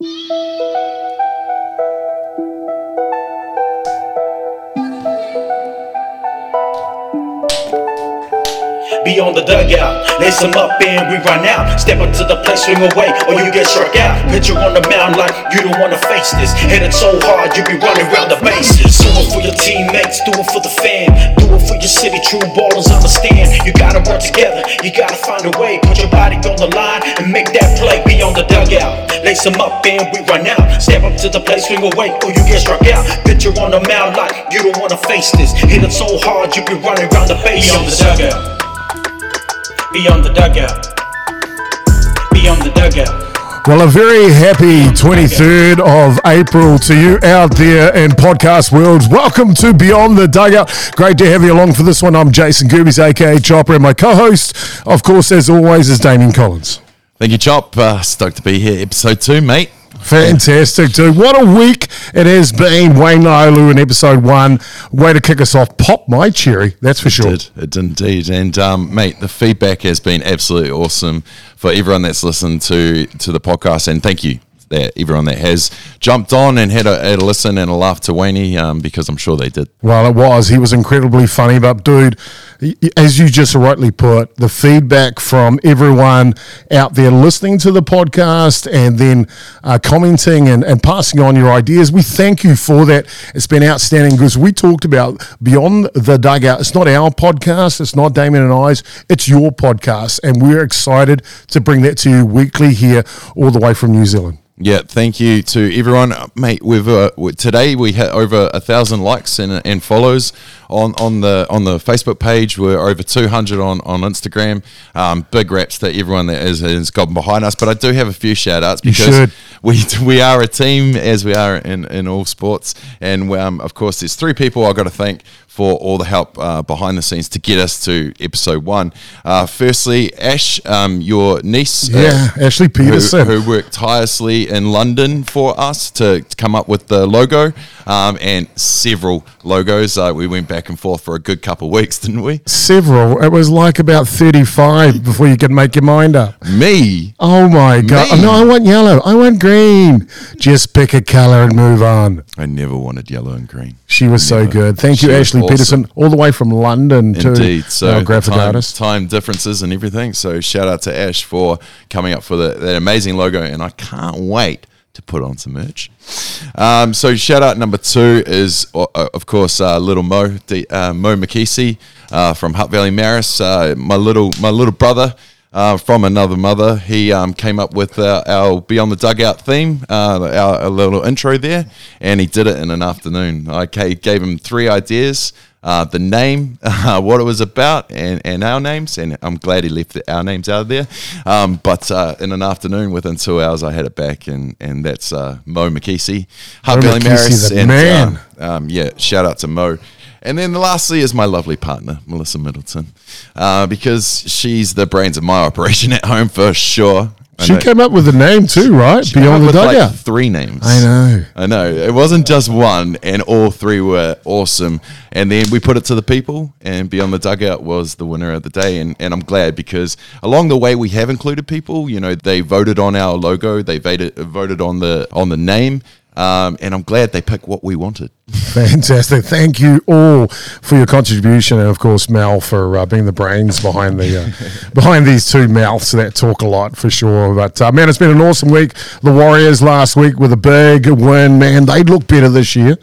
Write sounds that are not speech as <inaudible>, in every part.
Thank <laughs> you. Be on the dugout, lace them up and we run out. Step up to the plate, swing away, or you get struck out. Pitcher on the mound like you don't wanna face this. Hit it so hard, you be running around the bases. Do it for your teammates, do it for the fan. Do it for your city, true ballers understand. You gotta work together, you gotta find a way. Put your body on the line and make that play. Be on the dugout, lace them up and we run out. Step up to the plate, swing away, or you get struck out. Pitcher on the mound like you don't wanna face this. Hit it so hard, you be running around the bases. Be on the dugout. Be on the dugout. Be on the dugout. Well, a very happy 23rd of April to you out there in podcast worlds. Welcome to Beyond the Dugout. Great to have you along for this one. I'm Jason Goobies, aka Chopper, and my co host, of course, as always, is Damien Collins. Thank you, Chop. Uh, stoked to be here. Episode two, mate. Fantastic, dude. What a week it has been. Wayne Naulu in episode one. Way to kick us off. Pop my cherry, that's for sure. It did, it did indeed. And, um, mate, the feedback has been absolutely awesome for everyone that's listened to, to the podcast. And thank you that everyone that has jumped on and had a, had a listen and a laugh to Wayne um, because I'm sure they did. Well, it was. He was incredibly funny. But, dude, as you just rightly put, the feedback from everyone out there listening to the podcast and then uh, commenting and, and passing on your ideas, we thank you for that. It's been outstanding because we talked about Beyond the Dugout. It's not our podcast, it's not Damien and I's, it's your podcast. And we're excited to bring that to you weekly here, all the way from New Zealand. Yeah, thank you to everyone, mate. We've uh, today we had over a thousand likes and, and follows on, on the on the Facebook page. We're over two hundred on on Instagram. Um, big raps to everyone that is has, has gotten behind us. But I do have a few shout outs because we <laughs> we are a team as we are in, in all sports, and um, of course there's three people I've got to thank for all the help uh, behind the scenes to get us to episode one. Uh, firstly, Ash, um, your niece, yeah, uh, Ashley Peterson, who, who, worked tirelessly in London for us to, to come up with the logo um, and several logos. Uh, we went back and forth for a good couple of weeks, <laughs> didn't we? Several. It was like about 35 before you could make your mind up. Me? Oh my God. Me? No, I want yellow. I want green. Just pick a color and move on. I never wanted yellow and green. She was never. so good. Thank you, Ashley awesome. Peterson, all the way from London Indeed. to so graphic time, artist. Time differences and everything. So shout out to Ash for coming up for the, that amazing logo. And I can't wait to put on some merch. Um, so shout out number two is uh, of course uh, little Mo uh, Mo McKesey uh, from Hutt Valley Marist, uh, my little my little brother. Uh, from another mother, he um, came up with our Beyond the Dugout theme, our, our, little intro there, and he did it in an afternoon. I gave him three ideas uh, the name, uh, <laughs> what it was about, and, and our names. And I'm glad he left our names out of there. Um, but uh, in an afternoon, within two hours, I had it back, and and that's uh, Mo McKesey, Hutt Valley Marist, and man. Um, um, yeah, shout out to Mo. And then lastly is my lovely partner, Melissa Middleton, uh, because she's the brains of my <laughs> operation at home for sure. She came up with a name too, right? She Beyond the dugout. Like three names. I know. I know. It wasn't just one, and all three were awesome. And then we put it to the people, and Beyond the Dugout was the winner of the day. And, and I'm glad because along the way we have included people. You know, they voted on our logo, they voted voted on the on the name, um, and I'm glad they picked what we wanted. <laughs> Fantastic. Thank you all for your contribution, and of course, Mel for uh, being the brains behind the uh, <laughs> behind these two mouths that talk a lot for sure. But uh, man, it's been an awesome week. The Warriors last week with a big win. Man, they look better this year.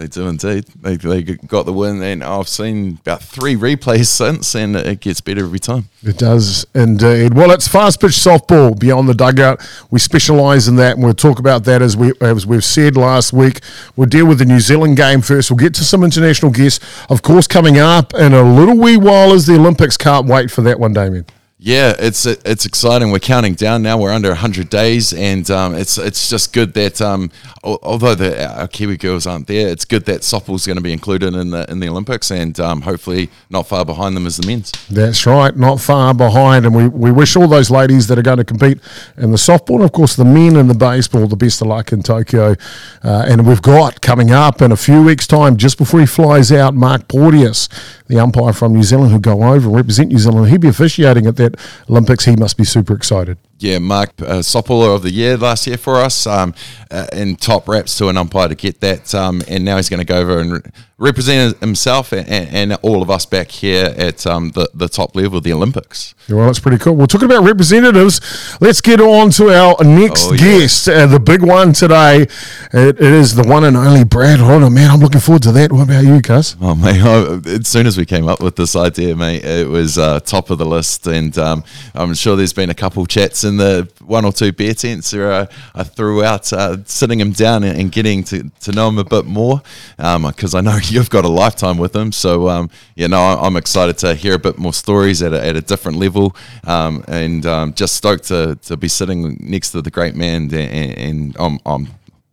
They do indeed. They, they got the win, and I've seen about three replays <laughs> since, and it gets better every time. It does indeed. Uh, well, it's fast pitch softball beyond the dugout. We specialise in that, and we'll talk about that as we as we've said last week. We'll deal with the New Zealand game first. We'll get to some international guests, of course, coming up in a little wee while as the Olympics. Can't wait for that one, Damien. Yeah, it's it's exciting. We're counting down now. We're under hundred days, and um, it's it's just good that um, although the, our Kiwi girls aren't there, it's good that softball's going to be included in the in the Olympics, and um, hopefully not far behind them as the men's. That's right, not far behind, and we, we wish all those ladies that are going to compete in the softball, and of course the men in the baseball, the best of luck in Tokyo. Uh, and we've got coming up in a few weeks' time, just before he flies out, Mark Porteous, the umpire from New Zealand, who go over and represent New Zealand. He'll be officiating at that Olympics. He must be super excited. Yeah, Mark uh, Sopola of the year last year for us, um, uh, in top reps to an umpire to get that, um, and now he's going to go over and re- represent himself and, and, all of us back here at um, the the top level, of the Olympics. Yeah, well, that's pretty cool. We're talking about representatives. Let's get on to our next Oh, yeah. guest, uh, the big one today. It, it is the one and only Brad Rona. Man, I'm looking forward to that. What about you, Cuz? Oh mate! I, <laughs> as soon as we came up with this idea, mate, it was uh, top of the list, and um, I'm sure there's been a couple chats in the one or two beer tents where uh, I threw out uh, sitting him down and, getting to, to know him a bit more, because I know <laughs> you've got a lifetime with him. So um, yeah, no, I- I'm excited to hear a bit more stories at a, at a different level, um, and um, just stoked to, to be sitting next to the great man, and, and I'm, I'm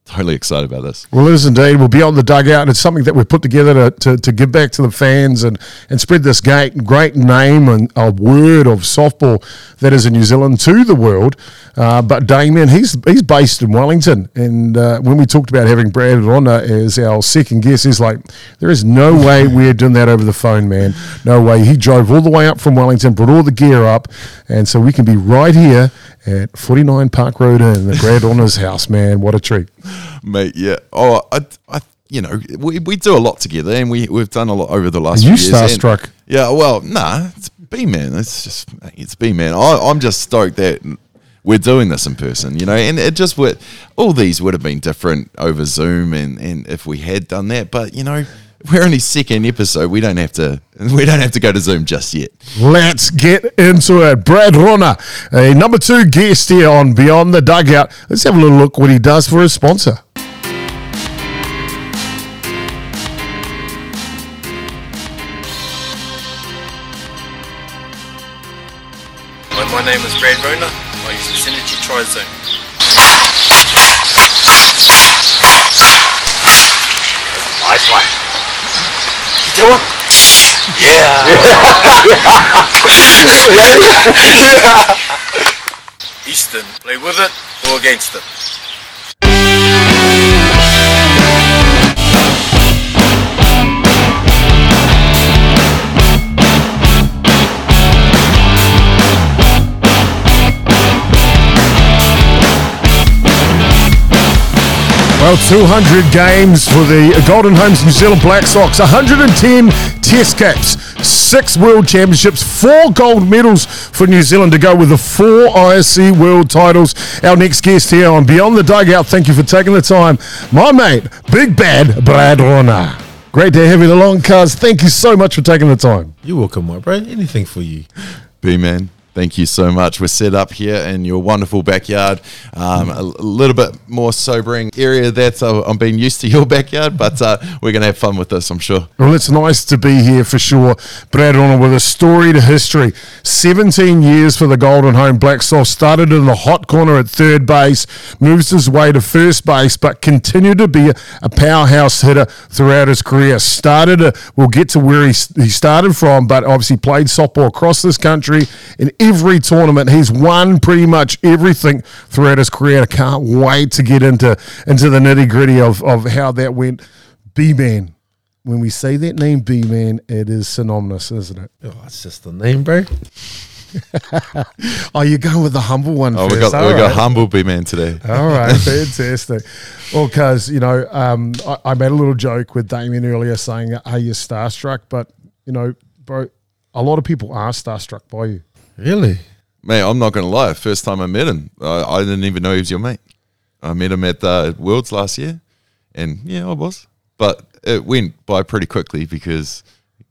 totally excited about this. Well, it is indeed. We'll be on the dugout. It's something that we've put together to, to, to give back to the fans and, and spread this great, great name and a word of softball that is in New Zealand to the world. Uh, but Damien, he's he's based in Wellington. And uh, when we talked about having Brad Rona as our second guest, he's like, there is no way we're doing that over the phone, man. No way. He drove all the way up from Wellington, brought all the gear up. And so we can be right here at 49 Park Road Inn, the Grand <laughs> Rona's house, man. What a treat. mate. Yeah. Oh, I, I, you know, we, we do a lot together, and we we've done a lot over the last. Are you few years, and- starstruck? Yeah. Well, nah. It's B man. It's just it's B man. I'm just stoked that we're doing this in person. You know, and it just would all these would have been different over Zoom, and and if we had done that, but you know. We're only second episode. We don't have to. <laughs> We don't have to go to Zoom just yet. Let's get into it. Brad Rona, a number two guest here on Beyond the Dugout. Let's have a little look what he does for his sponsor. Hi, my name is Brad Rona. I use the Synergy Trizone. Nice one. It? Yeah. <laughs> <laughs> Easton, play with it or against it. Well, 200 games for the Golden Homes New Zealand Black Sox, 110 test caps, six world championships, four gold medals for New Zealand to go with the four ISC world titles. Our next guest here on Beyond the Dugout, thank you for taking the time. My mate, Big Bad Brad Rona. Great to have you along, cuz. Thank you so much for taking the time. You're welcome, my bro. Anything for you. B man, thank you so much. We're set up here in your wonderful backyard. Um, a, little bit more sobering area that uh, I'm being used to your <laughs> backyard, but uh, we're going to have fun with this, I'm sure. Well, it's nice to be here for sure. Brad with a storied history. 17 years for the Golden Home Black Sox. Started in the hot corner at third base, moves his way to first base, but continued to be a, powerhouse hitter throughout his career. Started, a, we'll get to where he, he started from, but obviously played softball across this country in every tournament. He's won pretty much everything throughout his career. I can't wait to get into, into the nitty gritty of, of how that went. B-Man when we say that name B man, it is synonymous, isn't it? Oh, it's just the name, bro. <laughs> Oh, you're going with the humble one Oh, we first. got All we got humble B man today. All right, <laughs> fantastic. Well, because you know, um, I, I made a little joke with Damien earlier saying, "Are you starstruck?" But you know, bro, a lot of people are starstruck by you. Really? Man, I'm not going to lie. First time I met him, I, I didn't even know he was your mate. I met him at the Worlds last year, and yeah, I was. But it went by pretty quickly because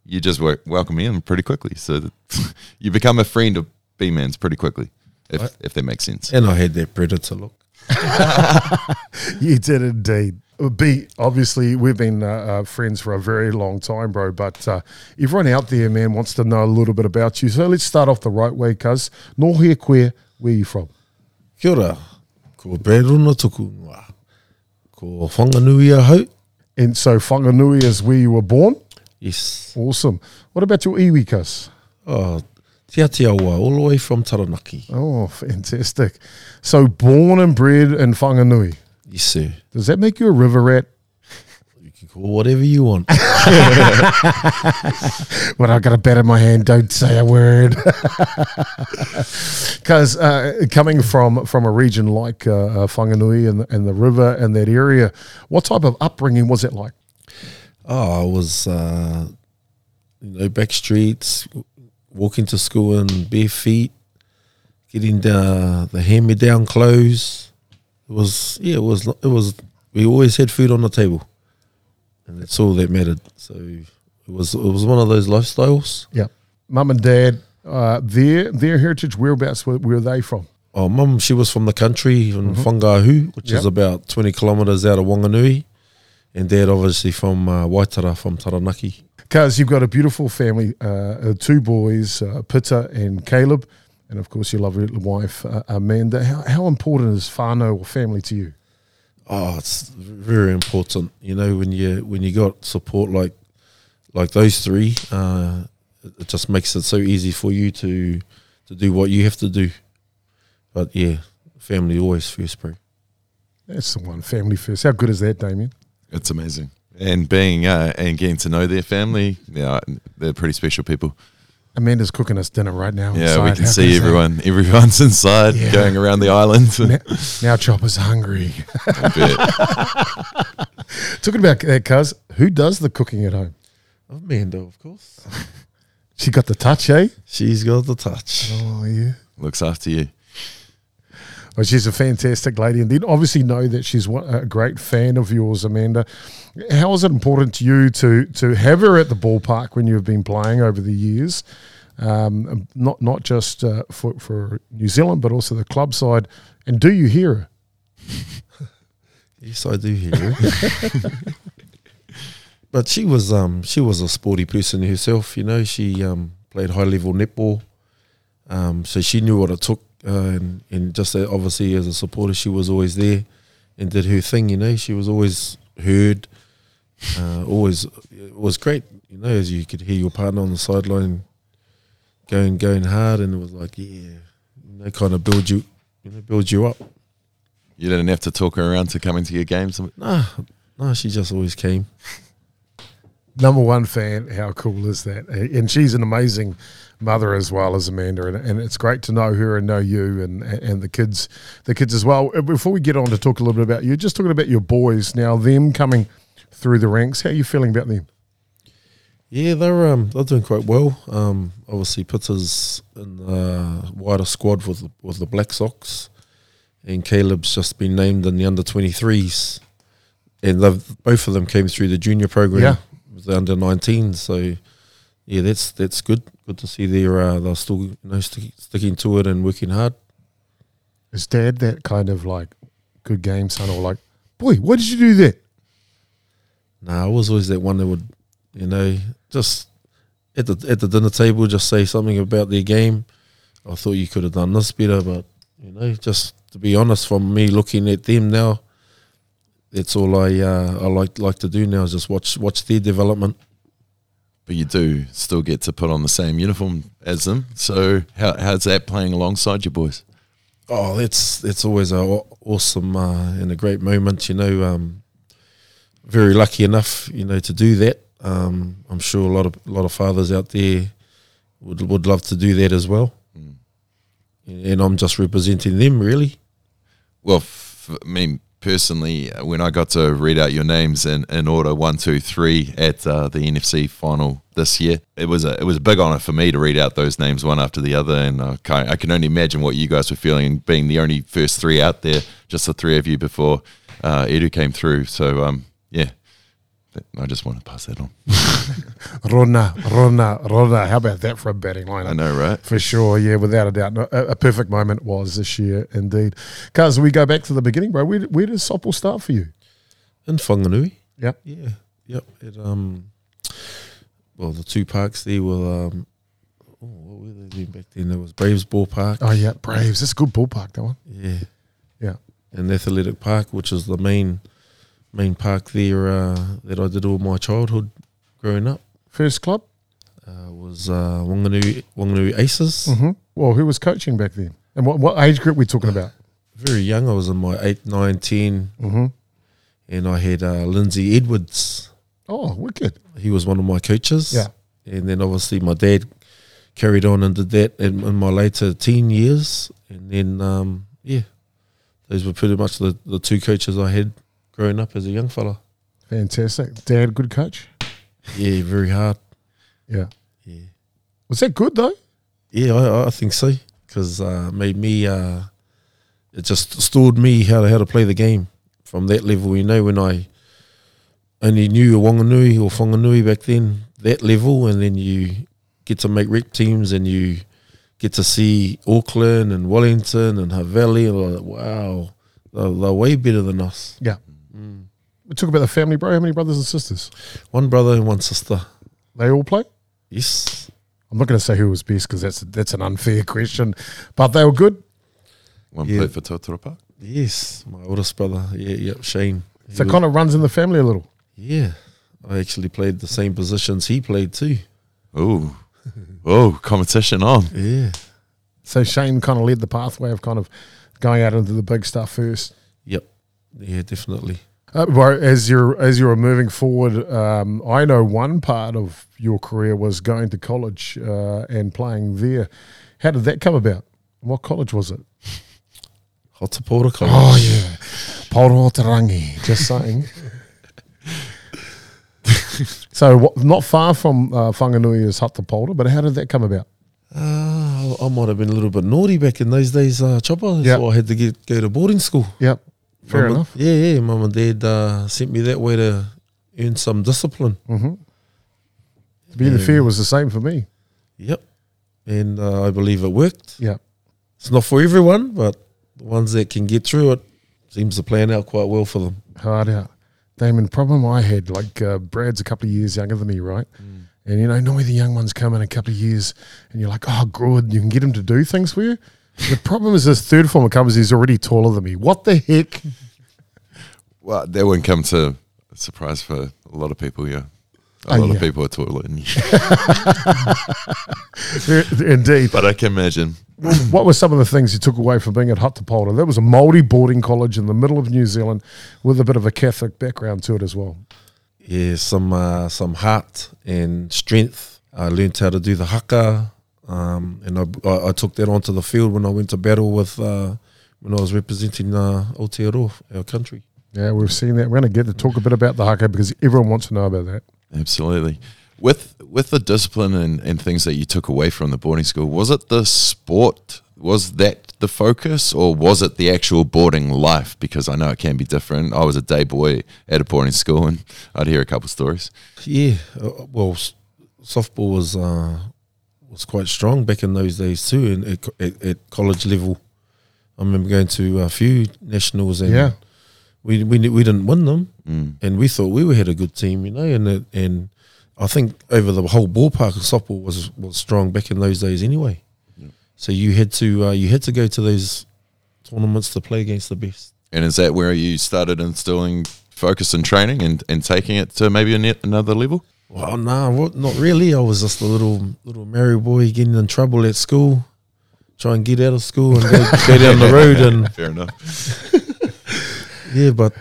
you just work, welcome me in pretty quickly. So <laughs> you become a friend of B Man's pretty quickly, if if that makes sense. And I had that predator look. <laughs> You did indeed. B, obviously, we've been uh, uh, friends for a very long time, bro. But uh, everyone out there, man, wants to know a little bit about you. So let's start off the right way, cuz. No here, queer. Where you from? Kia ora. Ko Brerona tuku ngā. Ko Whanganui a hau. And so Whanganui is where you were born. Yes. Awesome. What about your iwi, cuz? Oh, Te Āti Awa, all the way from Taranaki. Oh, <laughs> fantastic. So born and bred in Whanganui. Yes, sir. Does that make you a river rat? You can call whatever you want. <laughs> But I've got a bat in my hand. Don't say a word. <laughs> Because uh, coming from from a region like uh, uh, Whanganui and, the- and the river and that area, what type of upbringing was it like? Oh, I was, uh, you know, back streets, walking to school in bare feet, getting the the hand me down clothes. It was yeah, it was it was. We always had food on the table, and that's all that mattered. So it was it was one of those lifestyles. Yeah. Mum and dad, uh, their their heritage, whereabouts were, were they from? Oh, mum, she was from the country in Whangahu, which Yep. is about twenty kilometres out of Wanganui, and dad obviously from uh, Waitara, from Taranaki. Because you've got a beautiful family, uh, uh, two boys, uh, Pita and Caleb, and of course your lovely little wife, uh, Amanda. How, how important is whānau or family to you? Oh, it's very important. You know, when you when you got support like like those three, uh, it, it just makes it so easy for you to to do what you have to do. But yeah, family always first, bro. That's the one, family first. How good is that, Damien? It's amazing. And being uh, and getting to know their family, yeah, they're pretty special people. Amanda's cooking us dinner right now. Yeah, we can How see good is that? everyone. Everyone's <laughs> inside, Yeah. going around the island. <laughs> Now, now Chopper's hungry. <laughs> I. Talking about that, cuz, who does the cooking at home? Amanda, of course. She got the touch, eh? She's got the touch. Oh, yeah. Looks after you. Well, she's a fantastic lady, and then obviously know that she's a great fan of yours, Amanda. How is it important to you to to have her at the ballpark when you've been playing over the years? Um, not not just uh, for for New Zealand, but also the club side. And do you hear her? <laughs> Yes, I do hear her. <laughs> but she was um she was a sporty person herself. You know, she um played high level netball, um so she knew what it took. Uh, and and just that obviously as a supporter, she was always there and did her thing. You know, she was always heard. Uh, always it was great. You know, as you could hear your partner on the sideline going going hard, and it was like yeah, you know, kind of build you, you know, build you up. You didn't have to talk her around to coming to your games. Nah, nah, she just always came. Number one fan. How cool is that? And she's an amazing mother as well as Amanda, and, and it's great to know her and know you and and the kids, the kids as well. Uh, Before we get on to talk a little bit about you, just talking about your boys now, them coming through the ranks. How are you feeling about them? Yeah, they're um they're doing quite well. Um, obviously Pita's in the wider squad with the, with the Black Sox, and Caleb's just been named in the under twenty threes, and both of them came through the junior program Yeah. the under nineteen. So yeah, that's that's good. Good to see they're uh, they're still you know stick, sticking to it and working hard. Is dad that kind of like good game son or like, boy, why did you do that? Nah, I was always that one that would, you know, just at the at the dinner table, just say something about their game. I thought you could have done this better, but you know, just to be honest, from me looking at them now, that's all I uh, I like like to do now is just watch watch their development. But you do still get to put on the same uniform as them. So how, how's that playing alongside your boys? Oh, it's that's always a awesome uh, and a great moment. You know, um, very lucky enough, you know, to do that. Um, I'm sure a lot of a lot of fathers out there would would love to do that as well. And I'm just representing them, really. Well, f- I mean, personally, uh, when I got to read out your names in, in order one, two, three at uh, the NFC final this year, it was a it was a big honor for me to read out those names one after the other, and I can, I can only imagine what you guys were feeling being the only first three out there, just the three of you before uh, Edu came through. So um, yeah, I just want to pass that on. <laughs> Rona, Rona, Rona. How about that for a batting line? I know, right? For sure, yeah, without a doubt. No, A, a perfect moment was this year, indeed. Cuz we go back to the beginning, bro. Where, where does softball start for you? In Whanganui. Yep. Yeah. Yep. It, um, well, the two parks there were. Um, oh, what were they doing back then? There was Braves Ballpark. Oh, yeah, Braves. That's a good ballpark, that one. Yeah. Yeah. and Athletic Park, which is the main main park there uh, that I did all my childhood growing up, First club? uh, was uh, Wanganui, Wanganui Aces. Mm-hmm. Well, who was coaching back then? And what, what age group we talking about? Very young, I was in my 8, 9, 10, Mm-hmm. and I had uh, Lindsay Edwards. Oh, wicked. He was one of my coaches. Yeah. and then obviously my dad carried on and did that in, in my later teen years, and then um, yeah, those were pretty much the, the two coaches I had growing up as a young fella. Fantastic. Dad, good coach. Yeah, very hard. Yeah. Yeah. Was that good though? Yeah, I, I think so because uh, made me. Uh, it just stored me how to how to play the game from that level. You know, when I only knew Wanganui or Whanganui back then, that level, and then you get to make rep teams and you get to see Auckland and Wellington and Hutt Valley, and like, wow, they're, they're way better than us. Yeah. We talk about the family, bro. How many brothers and sisters? One brother and one sister. They all play? Yes, I'm not going to say who was best because that's that's an unfair question, but they were good. One Yeah. played for Totoro Park. yes, my oldest brother. Yeah, yeah, Shane. He So it was- kind of runs in the family a little. Yeah, I actually played the same positions he played too. Oh, oh, competition on. Yeah. So Shane kind of led the pathway of kind of going out into the big stuff first. Yeah, definitely. Uh, bro, as you're as you were moving forward, um, I know one part of your career was going to college uh, and playing there. How did that come about? What college was it? <laughs> Hato Paora College. Oh yeah, Porotrangi. Just saying. <laughs> so what, not far from uh, Whanganui is Hato Paora, but how did that come about? Uh, I might have been a little bit naughty back in those days, uh, Chopper. Yep. So I had to get go to boarding school. Yep, fair Mum and- enough. Yeah, yeah. Mum and dad uh, sent me that way to earn some discipline. Mm-hmm. To be fair, was the same for me. Yep. And uh, I believe it worked. Yeah. It's not for everyone, but the ones that can get through it seems to plan out quite well for them. hard out. Damon, problem I had, like uh, Brad's a couple of years younger than me, right? And you know, normally the young ones come in a couple of years and you're like, oh, good, you can get them to do things for you. The problem is this third former comes, he's already taller than me. What the heck? Well, that wouldn't come to a surprise for a lot of people. Yeah, a Oh, lot yeah. of people are taller than you, <laughs> Indeed. but I can imagine. what were some of the things you took away from being at Hato Paora? That was a Māori boarding college in the middle of New Zealand with a bit of a Catholic background to it as well. Yeah, some uh, some heart and strength. I learned how to do the haka, um, and I, I, I took that onto the field when I went to battle with uh, when I was representing uh, Aotearoa, our country. Yeah, we've seen that. We're going to get to talk a bit about the haka because everyone wants to know about that. Absolutely. With with the discipline and, and things that you took away from the boarding school, was it the sport? Was that the focus, or was it the actual boarding life? Because I know it can be different. I was a day boy at a boarding school, and I'd hear a couple stories. Yeah, uh, well, softball was uh, was quite strong back in those days too, and at, at, at college level. I remember going to a few nationals, and Yeah. we we we didn't win them, Mm. and we thought we were had a good team, you know, and it, and I think over the whole ballpark of softball was was strong back in those days anyway. So you had to uh, you had to go to those tournaments to play against the best. And is that where you started instilling focus and training and, and taking it to maybe a ne- another level? Well, nah, what, not really. I was just a little little merry boy getting in trouble at school, trying to get out of school and go, go down the road and <laughs> Fair enough. <laughs> yeah, but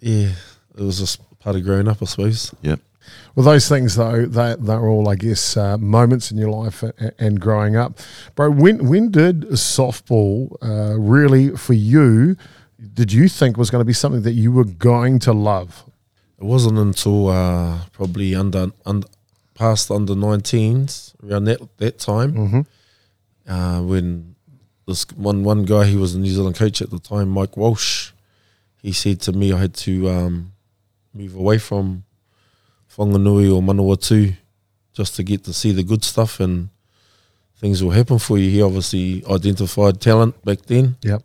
yeah, it was just part of growing up, I suppose. Yep. Well, those things though, they they're all, I guess, uh, moments in your life and, and growing up, bro. When when did softball uh, really for you? Did you think was going to be something that you were going to love? It wasn't until uh, probably under, under past under 19s around that that time Mm-hmm. uh, when this one one guy he was a New Zealand coach at the time, Mike Walsh. He said to me I had to um, move away from Whanganui or Manawatu just to get to see the good stuff and things will happen for you. He obviously identified talent back then. Yep.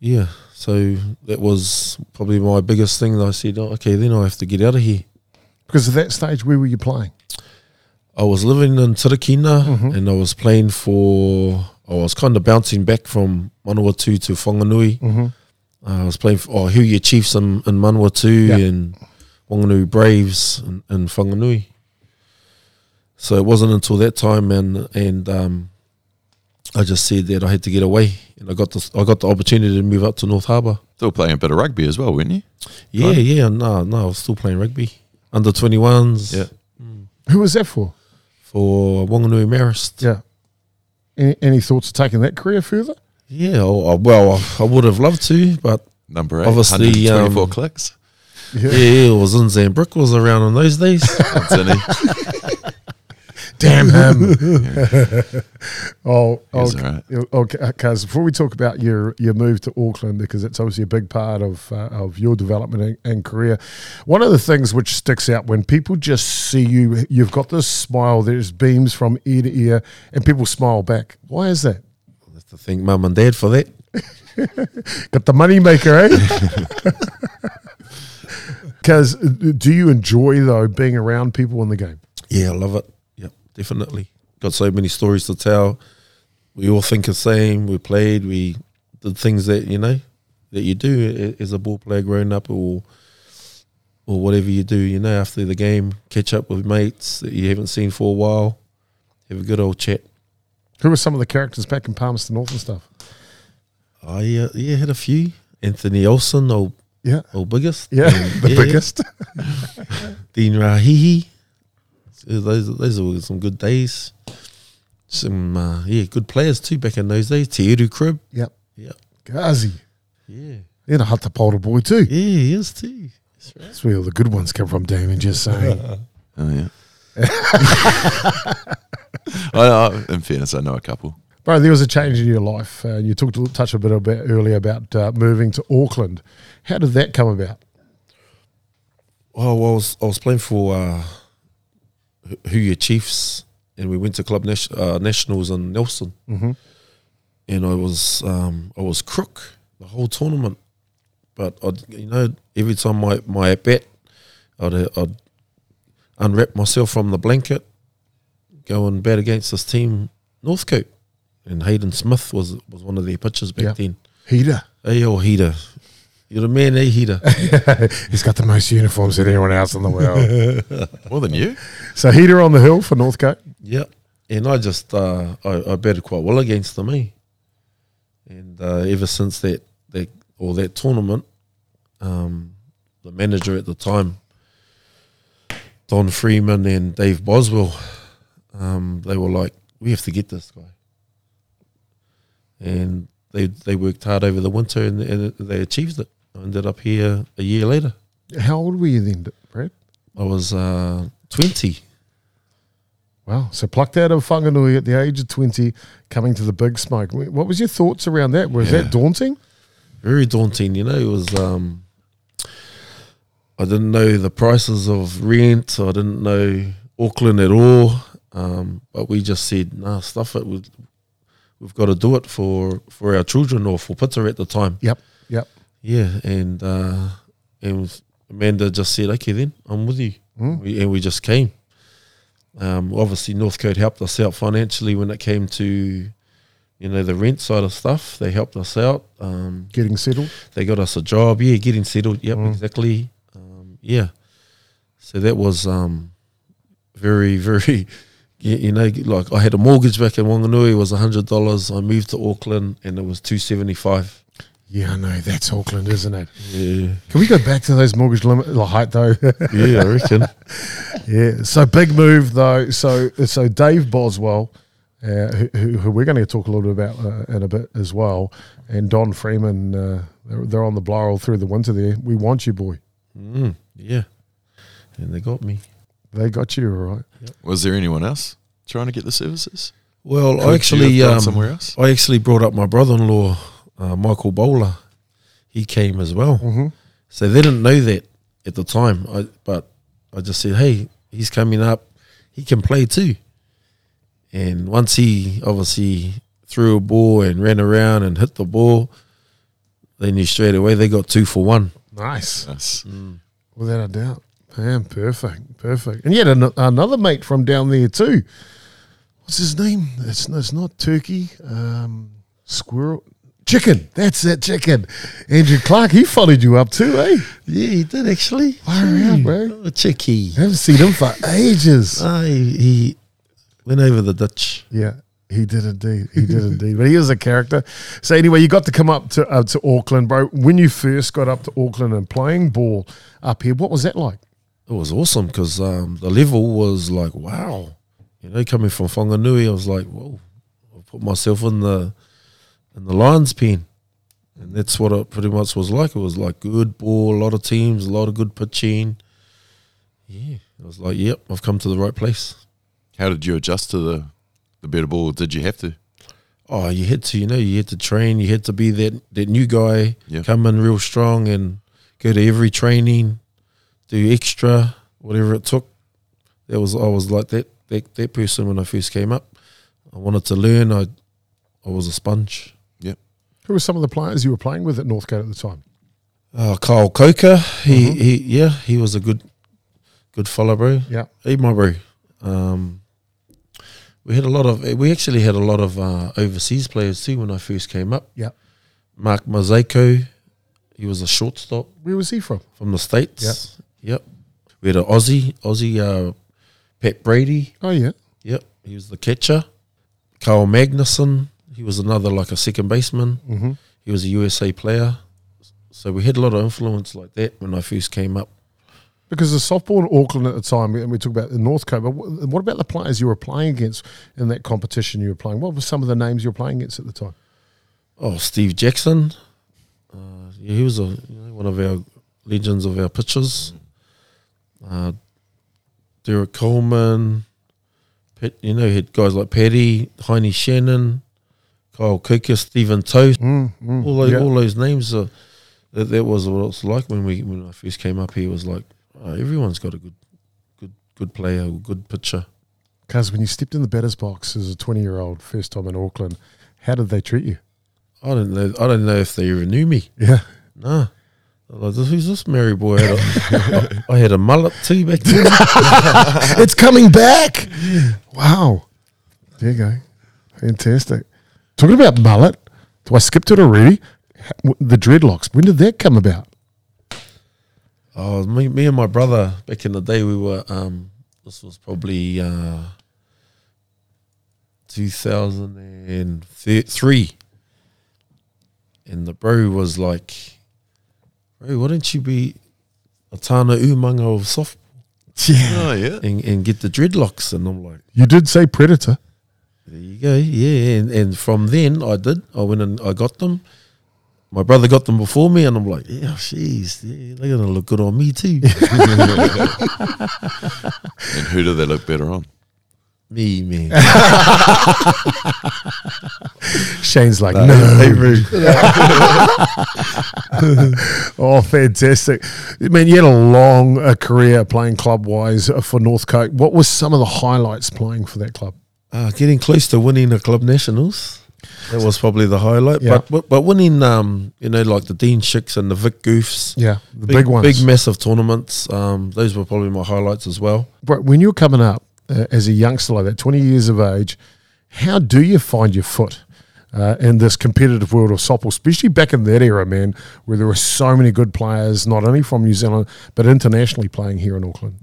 Yeah, so that was probably my biggest thing. That I said, oh, okay, then I have to get out of here. Because at that stage, where were you playing? I was living in Turakina Mhm. and I was playing for. I was kind of bouncing back from Manawatu to Whanganui. Mm-hmm. Uh, I was playing for oh, Huia Chiefs in, in Manawatu Yeah. and Wanganui Braves in, in Whanganui. So it wasn't until that time and and um, I just said that I had to get away, and I got the I got the opportunity to move up to North Harbour. Still playing a bit of rugby as well, weren't you? Yeah, yeah, no, no, I was still playing rugby under twenty ones. Yeah. Who was that for? for Wanganui Marist. Yeah. Any, any thoughts of taking that career further? Yeah, I- I- well, I, I would have loved to, but Number eight, Obviously, 124 um, clicks. yeah, yeah, it was Zinzan Brooke was around in those days. <laughs> <laughs> Anthony. Damn him. <laughs> oh, He's okay. all right. Okay, because before we talk about your your move to Auckland, because it's obviously a big part of uh, of your development and, and career. One of the things which sticks out when people just see you, you've got this smile. There's beams from ear to ear, and people smile back. Why is that? That's to thank mum and dad for that. <laughs> Got the money maker, eh? <laughs> Because do you enjoy though being around people in the game? Yeah, I love it. Definitely. Got so many stories to tell. We all think the same. We played. We did things that you know that you do as a ball player growing up, or or whatever you do. You know, after the game, catch up with mates that you haven't seen for a while. Have a good old chat. Who were some of the characters back in Palmerston North and stuff? I uh, yeah had a few. Anthony Olsen, old Yeah, old biggest. yeah, <laughs> the yeah, biggest. Dean Rahihi. So Those those were some good days. Some uh, yeah, good players too back in those days. Te Uru Crib. Yep, Yep. Gazi. Yeah. And a Hato Paora boy too. Yeah, he is too. That's where all the good ones come from, Damon. Just saying. <laughs> Oh, yeah. <laughs> I, I, in fairness, I know a couple. Bro, there was a change in your life. Uh, you talked a little, touched a bit about earlier about uh, moving to Auckland. How did that come about? Oh, well, I was I was playing for uh, Huia Chiefs, and we went to club Nas- uh, nationals in Nelson, Mhm. and I was um, I was crook the whole tournament, but I'd, you know every time my my at bat, I'd, uh, I'd unwrap myself from the blanket, go and bat against this team Northcote, and Hayden Smith was was one of their pitchers back then. Heater. Hey, oh Heater, you're the man, eh Heater. <laughs> He's got the most uniforms than anyone else in the world. <laughs> More than you? so Heater on the hill for Northcote. Yeah, and I just uh, I, I batted quite well against them, eh? And uh, ever since that that or that tournament, um, the manager at the time, Don Freeman and Dave Boswell, um, they were like, "We have to get this guy," and they they worked hard over the winter and, and they achieved it. I ended up here a year later. How old were you then, Brad? I was uh, twenty. Wow. So plucked out of Whanganui at the age of 20, coming to the big smoke. What was your thoughts around that? Was Yeah. that daunting? very daunting. You know, it was. Um, I didn't know the prices of rent. I didn't know Auckland at all. Um, but we just said, "Nah, stuff it. We've, we've got to do it for for our children or for Pita at the time." Yep. Yep. Yeah, and uh, and Amanda just said, "Okay, then I'm with you," Mm. we, and we just came. Um, obviously, Northcote helped us out financially when it came to, you know, the rent side of stuff. They helped us out. Um, Getting settled. they got us a job. Yeah, getting settled. Yep, Mm. exactly. Um, yeah. So that was um, very, <laughs> very, you, know, like I had a mortgage back in Wanganui. It was hundred dollars. I moved to Auckland, and it was two seventy five. Yeah, I know. That's Auckland, isn't it? Yeah, Can we go back to those mortgage limit the height though? yeah, I reckon. <laughs> yeah. So big move though. So so Dave Boswell, uh, who, who, who we're going to talk a little bit about uh, in a bit as well, and Don Freeman. Uh, they're, they're on the blower all through the winter there. We want you, boy. Mm, yeah, and they got me. They got you all right. Was there anyone else trying to get the services? Well, Could I you actually have gone um, somewhere else? I actually brought up my brother-in-law, uh, Michael Bowler. He came as well. Mm-hmm. So they didn't know that at the time. I, but I just said, hey, he's coming up. He can play too. And once he obviously threw a ball and ran around and hit the ball, they knew straight away they got two for one. Nice, Yes. without a doubt. Man, perfect, perfect. And yet an- another mate from down there too. What's his name? It's, it's not turkey. Um, squirrel. Chicken. That's it, chicken. Andrew Clark, he followed you up too, eh? Yeah, he did actually. Far out, bro. Oh, cheeky. haven't seen him for ages. Ah, he, he went over the ditch. Yeah. He did indeed. He did indeed. But he is a character. So anyway, you got to come up to uh, to Auckland, bro. When you first got up to Auckland and playing ball up here, what was that like? It was awesome because um, the level was like wow. You know, coming from Whanganui, I was like, whoa. I put myself in the in the Lions pen, and that's what it pretty much was like. It was like good ball, a lot of teams, a lot of good pitching. Yeah, I was like, yep, I've come to the right place. How did you adjust to the the better ball? Did you have to? Oh, you had to, you know, you had to train. You had to be that that new guy, Yeah. come in real strong and go to every training, do extra, whatever it took. That was I was like that that that person when I first came up. I wanted to learn. I I was a sponge. Who were some of the players you were playing with at Northcote at the time? Uh, Kyle Coker, he he yeah, he was a good good fellow, bro. Yeah. He my bro. Um, we had a lot of we actually had a lot of uh, overseas players too when I first came up. Yeah. Mark Mazeko, he was a shortstop Where was he from? from the states. Yep. We had an Aussie, Aussie uh, Pat Brady. Oh yeah. Yep, he was the catcher. Carl Magnuson, he was another like a second baseman. Mm-hmm. He was a USA player. So we had a lot of influence like that when I first came up. Because the softball in Auckland at the time, and we talk about the Northcote, but what about the players you were playing against in that competition you were playing? What were some of the names you were playing against at the time? Oh, Steve Jackson. Uh, yeah, he was a you know, one of our legends of our pitchers. Uh, Derek Coleman. Pat, you know, he had guys like Paddy, Heine Shannon, Kyle Kuka, Stephen Toast. Mm, mm, all those, yeah. all those names are that, that was what it's like when we when I first came up here. It was like oh, everyone's got a good good good player, a good pitcher. Because when you stepped in the batter's box as a 20 year old, first time in Auckland, how did they treat you? I don't know. I don't know if they even knew me. Yeah. Nah. Like, who's this Mary boy? I had, a, <laughs> I had a mullet too back then. <laughs> it's coming back. Wow. There you go. Fantastic. Talking about mullet, do I skipped it already? Ha- The dreadlocks. When did that come about? Oh, me, me and my brother back in the day, we were. Um, this was probably uh, 2003, and the bro was like, "Bro, why don't you be a Tana Umaga of soft <laughs> Yeah. Oh yeah. and, and get the dreadlocks?" And I'm like. You did say predator. There you go. Yeah, and, and from then I did. I went and I got them. My brother got them before me, and I'm like, yeah, jeez, yeah, they're gonna look good on me too. <laughs> And who do they look better on? me, man. <laughs> Shane's like, Nah, no. <laughs> Oh, fantastic. Man, you had a long uh, career playing club wise for Northcote. What was some of the highlights playing for that club? Uh, getting close to winning the club nationals. That was probably the highlight. Yeah. But, but but winning, um, you know, like the Dean Shicks and the Vic Goofs, Yeah, the big, ones. big massive tournaments. Um, those were probably my highlights as well. But when you were coming up uh, as a youngster like that, 20 years of age, how do you find your foot uh, in this competitive world of softball, especially back in that era, man, where there were so many good players, not only from New Zealand, but internationally playing here in Auckland?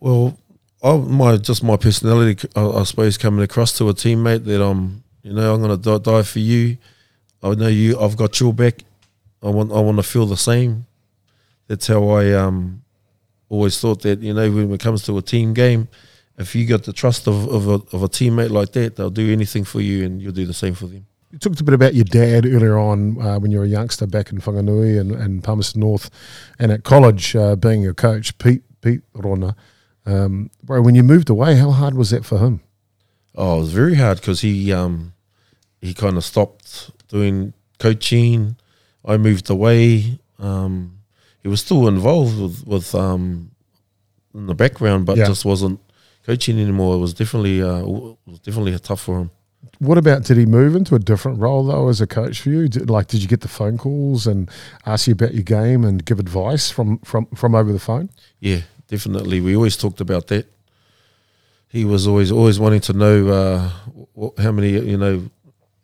Well, I, my just my personality, I, I suppose, coming across to a teammate that I'm, you know, I'm gonna die, die for you. I know you. I've got your back. I want. I want to feel the same. That's how I um always thought that you know when it comes to a team game, if you got the trust of of a, of a teammate like that, they'll do anything for you, and you'll do the same for them. You talked a bit about your dad earlier on uh, when you were a youngster back in Whanganui and, and Palmerston North and at college uh, being your coach, Pete Pete Rona. Um, bro, when you moved away, how hard was that for him? Oh, it was very hard because he um he kind of stopped doing coaching. I moved away. Um, he was still involved with with um in the background, but Yeah. just wasn't coaching anymore. It was definitely uh was definitely tough for him. What about did he move into a different role though as a coach for you? Did, like, did you get the phone calls and ask you about your game and give advice from from from over the phone? Yeah, definitely. We always talked about that. He was always always wanting to know uh, wh- how many you know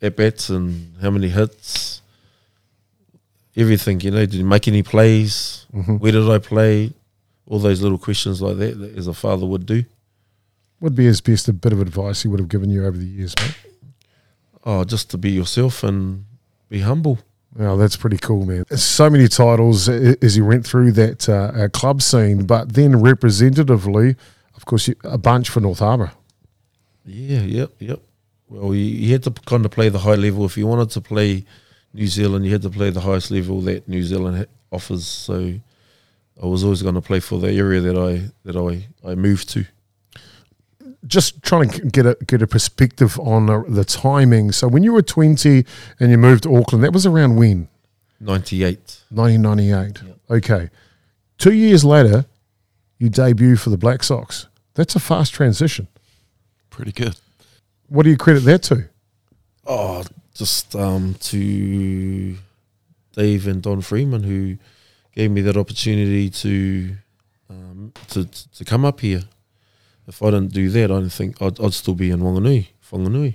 at bats and how many hits, everything. You know, did he make any plays? Where did I play? All those little questions like that, that as a father would do. Would be his best a bit of advice he would have given you over the years, mate. Oh, just to be yourself and be humble. Oh, that's pretty cool, man. So many titles as you went through that uh, uh, club scene, but then representatively, of course, a bunch for North Harbour. Yeah, yep, yep. Well, you, you had to kind of play the high level. If you wanted to play New Zealand, you had to play the highest level that New Zealand offers. So I was always going to play for the area that I that I, I moved to. Just trying to get a get a perspective on uh, the timing. So when you were twenty and you moved to Auckland, that was around when 98. nineteen ninety eight. Okay, two years later, you debut for the Black Sox. That's a fast transition. Pretty good. What do you credit that to? Oh, just um, to Dave and Don Freeman who gave me that opportunity to um, to to come up here. If I didn't do that, I don't think I'd, I'd still be in Wanganui, Whanganui.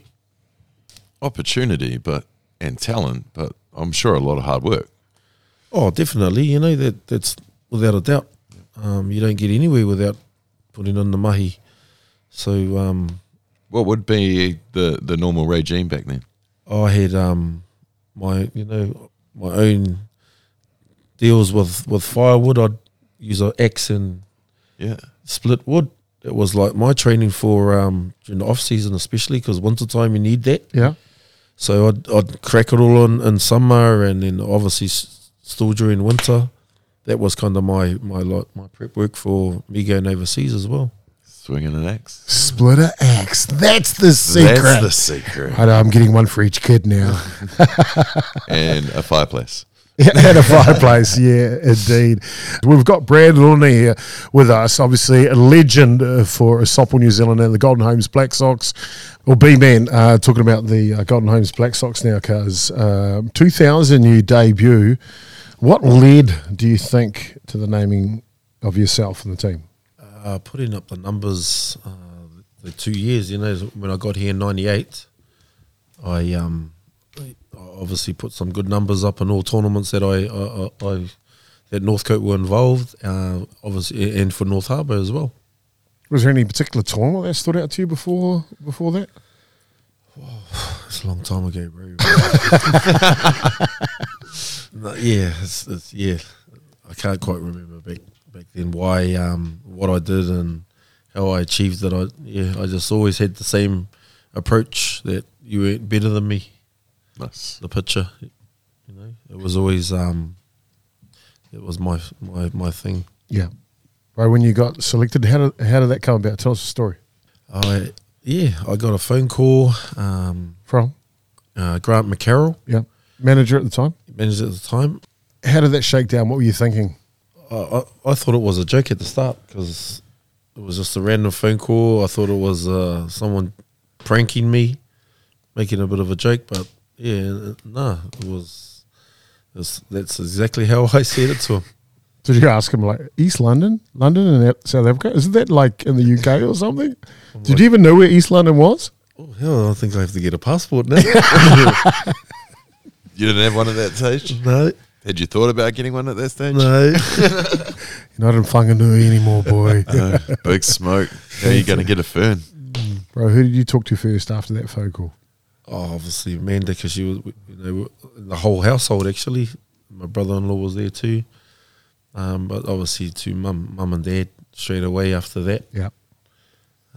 Opportunity, but and talent, but I'm sure a lot of hard work. Oh, definitely. You know that that's without a doubt. Um, you don't get anywhere without putting in the mahi. So um, What would be the the normal regime back then? I had um, my you know my own deals with with firewood. I'd use an axe and Yeah. split wood. It was like my training for um, during the off season, especially because winter time you need that. Yeah. So I'd, I'd crack it all in, in summer, and then obviously s- still during winter. That was kind of my my like my prep work for me going overseas as well. Swinging an axe. Split Splitter axe. That's the secret. That's the secret. I know, I'm getting one for each kid now. <laughs> and a fireplace. <laughs> and a fireplace, yeah, indeed. We've got Brad Rona here with us, obviously a legend uh, for Softball New Zealand and the Golden Homes Black Sox. Well, B-Man, uh, talking about the uh, Golden Homes Black Sox now, cuz uh, 2000 you debut. What led, do you think, to the naming of yourself and the team? Uh, putting up the numbers, uh, the two years, you know, when I got here in '98, I um, obviously put some good numbers up in all tournaments that I, I, I, I that Northcote were involved, uh, obviously, and for North Harbour as well. Was there any particular tournament that stood out to you before before that? <sighs> It's a long time ago, bro. <laughs> No, yeah, it's, it's, yeah. I can't quite remember back back then why um, what I did and how I achieved it. I yeah, I just always had the same approach that you were better than me. Nice. The picture, you know, it was always um, it was my my my thing. Yeah. Right when you got selected, how did, how did that come about? Tell us the story. I yeah, I got a phone call. Um, From? uh, Grant McCarroll, Yeah. Manager at the time? manager at the time, How did that shake down? What were you thinking? I, I, I thought it was a joke at the start because it was just a random phone call. I thought it was uh, someone pranking me, making a bit of a joke. But yeah, no, it was. It's, that's exactly how I said it to him. Did you ask him like East London, London and out- South Africa? Isn't that like in the UK or something? Did you even know where East London was? Oh hell! I think I have to get a passport now. <laughs> You didn't have one at that stage? no, Had you thought about getting one at that stage? no. <laughs> <laughs> You're not in Whanganui anymore, boy. No. Big smoke. How are you going to get a fern? Bro, who did you talk to first after that phone call? Oh, obviously Amanda, because she was, you know, the whole household actually. My brother-in-law was there too, um, but obviously to mum, mum and dad straight away after that. Yeah.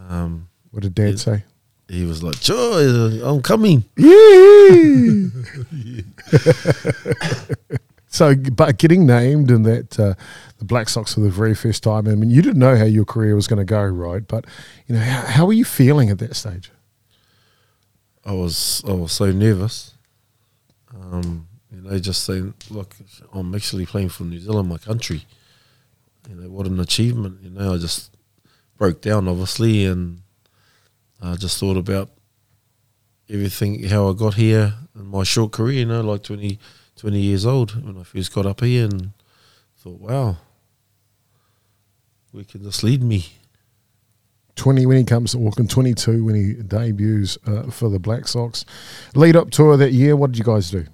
Um, What did Dad Yeah. say? he was like, "Joy, I'm coming." Yeah. <laughs> so, but getting named in that uh, the Black Sox for the very first time. I mean, you didn't know how your career was going to go, right? But you know, how, how were you feeling at that stage? I was, I was so nervous. Um, you know, just saying, "Look, I'm actually playing for New Zealand, my country." You know, what an achievement! You know, I just broke down, obviously, and I just thought about everything, how I got here in my short career. You know, like 20, 20 years old when I first got up here, and thought, "Wow, where can this lead me?" 20 when he comes to Auckland, 22 when he debuts uh, for the Black Sox. Lead up tour that year, what did you guys do?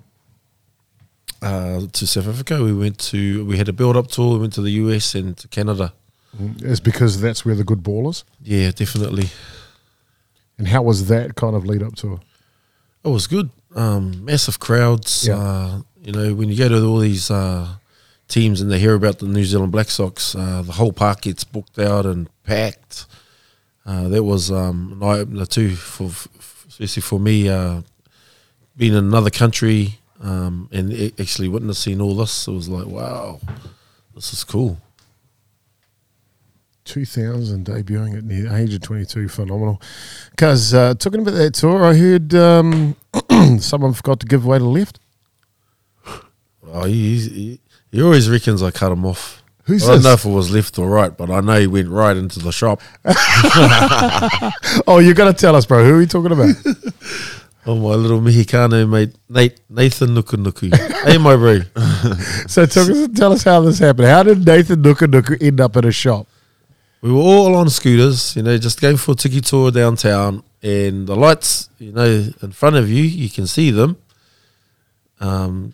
uh, to South Africa. We went to we had a build up tour. We went to the US and to Canada. It's because that's where the good ball is. Yeah, definitely. And how was that kind of lead up tour? It was good. Um, massive crowds. Yeah. Uh, you know, when you go to all these uh, teams and they hear about the New Zealand Black Sox, uh, the whole park gets booked out and packed. Uh, that was um, an eye opener too, for, especially for me, uh, being in another country um, and actually witnessing all this. It was like, wow, this is cool. 2000 debuting at the age of 22 phenomenal because uh, talking about that tour i heard um, <clears throat> someone forgot to give away the left Oh, he, he, he always reckons I cut him off. Who's I don't this? know if it was left or right, but I know he went right into the shop. <laughs> oh you got to tell us bro who are we talking about <laughs> Oh, my little Mexicano mate, Nate, Nathan Nuku hey, my bro. <laughs> so tell us, tell us how this happened how did nathan nuka end up at a shop We were all on scooters, you know, just going for a tiki tour downtown, and the lights, you know, in front of you, you can see them. Um,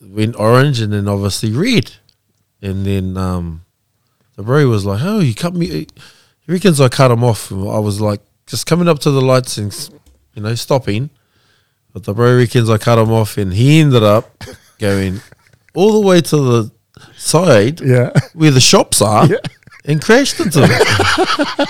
went orange and then obviously red, and then um, the bro was like, "Oh, you cut me." He reckons I cut him off. And I was like, just coming up to the lights and you know stopping, but the bro reckons I cut him off, and he ended up <laughs> going all the way to the side yeah where the shops are Yeah. and crashed into it.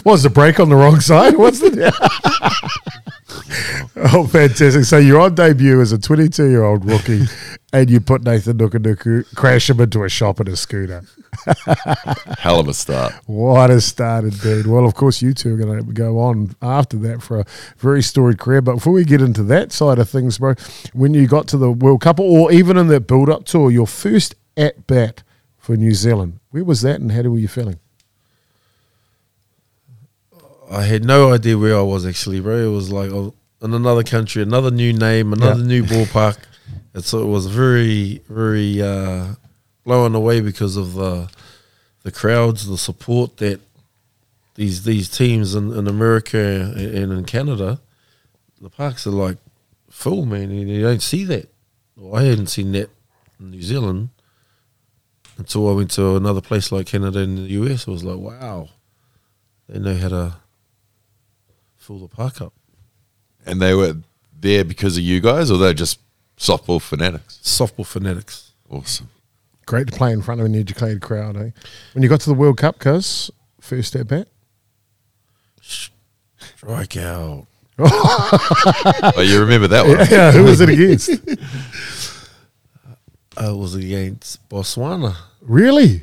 <laughs> was the brake on the wrong side what's the <laughs> <laughs> oh fantastic so you're on debut as a 22 year old rookie <laughs> and you put nathan nukunuku crash him into a shop in a scooter <laughs> Hell of a start. What a start indeed. Well, of course, you two are going to go on after that for a very storied career. But before we get into that side of things, bro, when you got to the World Cup or even in that build up tour, your first at bat for New Zealand, where was that and how were you feeling? I had no idea where I was actually, bro. It was like I was in another country, another new name, another Yeah. new <laughs> ballpark. And so it was very, very uh, blown away because of the the crowds, the support that these these teams in, in America and in Canada, the parks are like full, man. And you don't see that. Well, I hadn't seen that in New Zealand until I went to another place like Canada and the US. It was like, wow, they know how to fill the park up. And they were there because of you guys, or they're just softball fanatics? Softball fanatics. Awesome. Great to play in front of an educated crowd, eh? When you got to the World Cup, cuz, first at bat? Strike out. <laughs> oh, you remember that one? Yeah, who was it against? <laughs> I was against Botswana. really?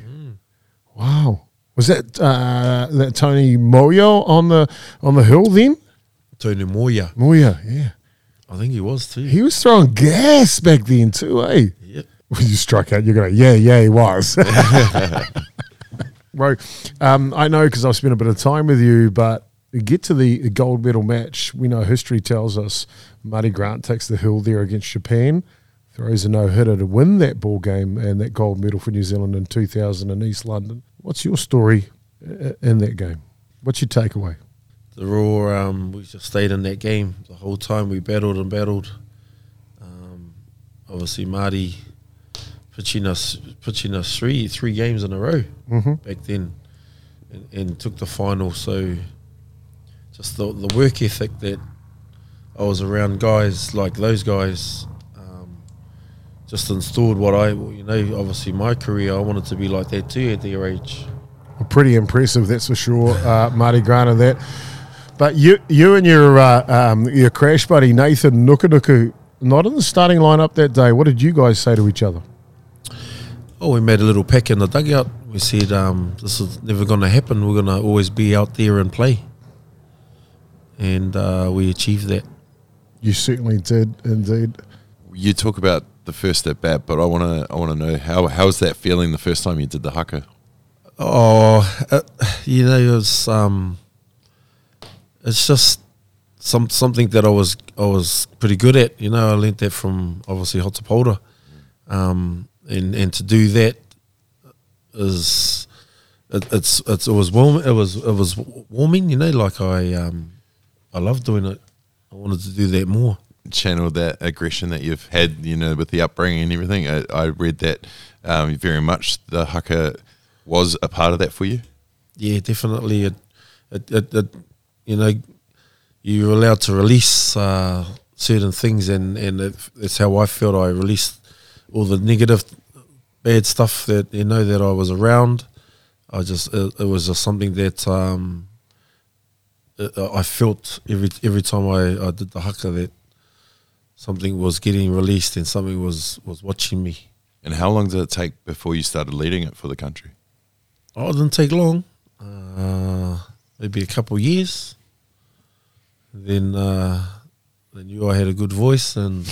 Wow. Was that uh, that Tony Moyo on the on the hill then? Tony Moya. Moya, yeah. I think he was too. He was throwing gas back then too, eh? yep. When <laughs> you struck out, you're going, yeah, yeah, he was. <laughs> <laughs> Bro, um, I know because I've spent a bit of time with you, but get to the gold medal match. We know history tells us Marty Grant takes the hill there against Japan, throws a no hitter to win that ball game and that gold medal for New Zealand in 2000 in East London. What's your story uh, in that game? What's your takeaway? The Raw, um, we just stayed in that game the whole time. We battled and battled. Um, obviously, Marty pitching us pitching us three three games in a row Mm-hmm. back then, and, and took the final. So, just the the work ethic that I was around guys like those guys, just installed what I you know obviously my career. I wanted to be like that too at their age. Pretty impressive, that's for sure, uh, Marty Grant of that. But you, you and your uh, um, your crash buddy Nathan Nukunuku, not in the starting lineup that day. What did you guys say to each other? Oh, we made a little pack in the dugout. We said, um, "This is never going to happen. We're going to always be out there and play," and uh, we achieved that. You certainly did, indeed. You talk about the first at bat, but I want to I want to know how how was that feeling the first time you did the haka? Oh, uh, you know, it was um, it's just some something that I was I was pretty good at. You know, I learnt that from obviously Hato Paora, um, and and to do that is it, it's it's it was warm. It was it was warming. You know, like I um, I love doing it. I wanted to do that more. Channel that aggression that you've had, you know, with the upbringing and everything. I, I read that um, very much the haka was a part of that for you. Yeah, definitely. It, it, it, it you know, you're allowed to release uh, certain things, and and that's how I felt. I released all the negative, bad stuff that you know that I was around. I just it, it was just something that um, I felt every every time I, I did the haka that something was getting released and something was was watching me. And how long did it take before you started leading it for the country? Oh, it didn't take long. Uh, maybe a couple of years. Then uh, they knew I had a good voice, and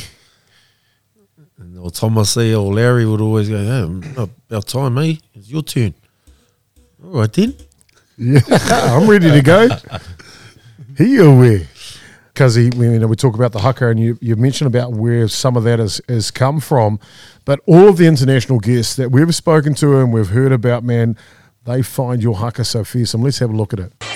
and old Thomas or Larry would always go, "Hey, about time, eh? It's your turn." All right then. Yeah, <laughs> I'm ready to go. Here we because you know we talk about the haka and you, you mentioned about where some of that has, has come from. But all of the international guests that we've spoken to and we've heard about man they find your haka so fearsome. Let's have a look at it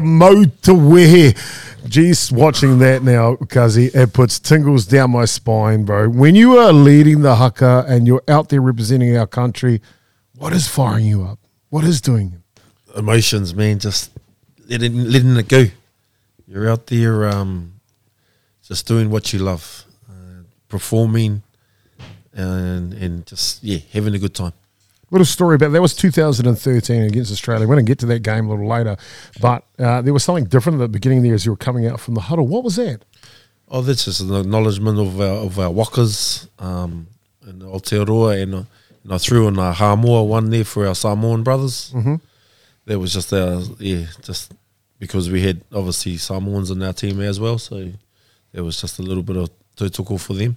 Te wehe. Geez, watching that now, Kazi, it puts tingles down my spine, bro. When you are leading the haka and you're out there representing our country, what is firing you up? What is doing it? Emotions, man, just letting letting it go. You're out there, um, just doing what you love, uh, performing, and and just yeah, having a good time. Little story about that was 2013 against Australia. We're going to get to that game a little later, but uh, there was something different at the beginning there as you were coming out from the huddle. What was that? Oh, that's just an acknowledgement of our, of our wakas um, in Aotearoa, and, uh, and I threw in a Hamoa one there for our Samoan brothers. Mm-hmm. That was just our yeah, just because we had obviously Samoans in our team as well, so there was just a little bit of tautoko for them.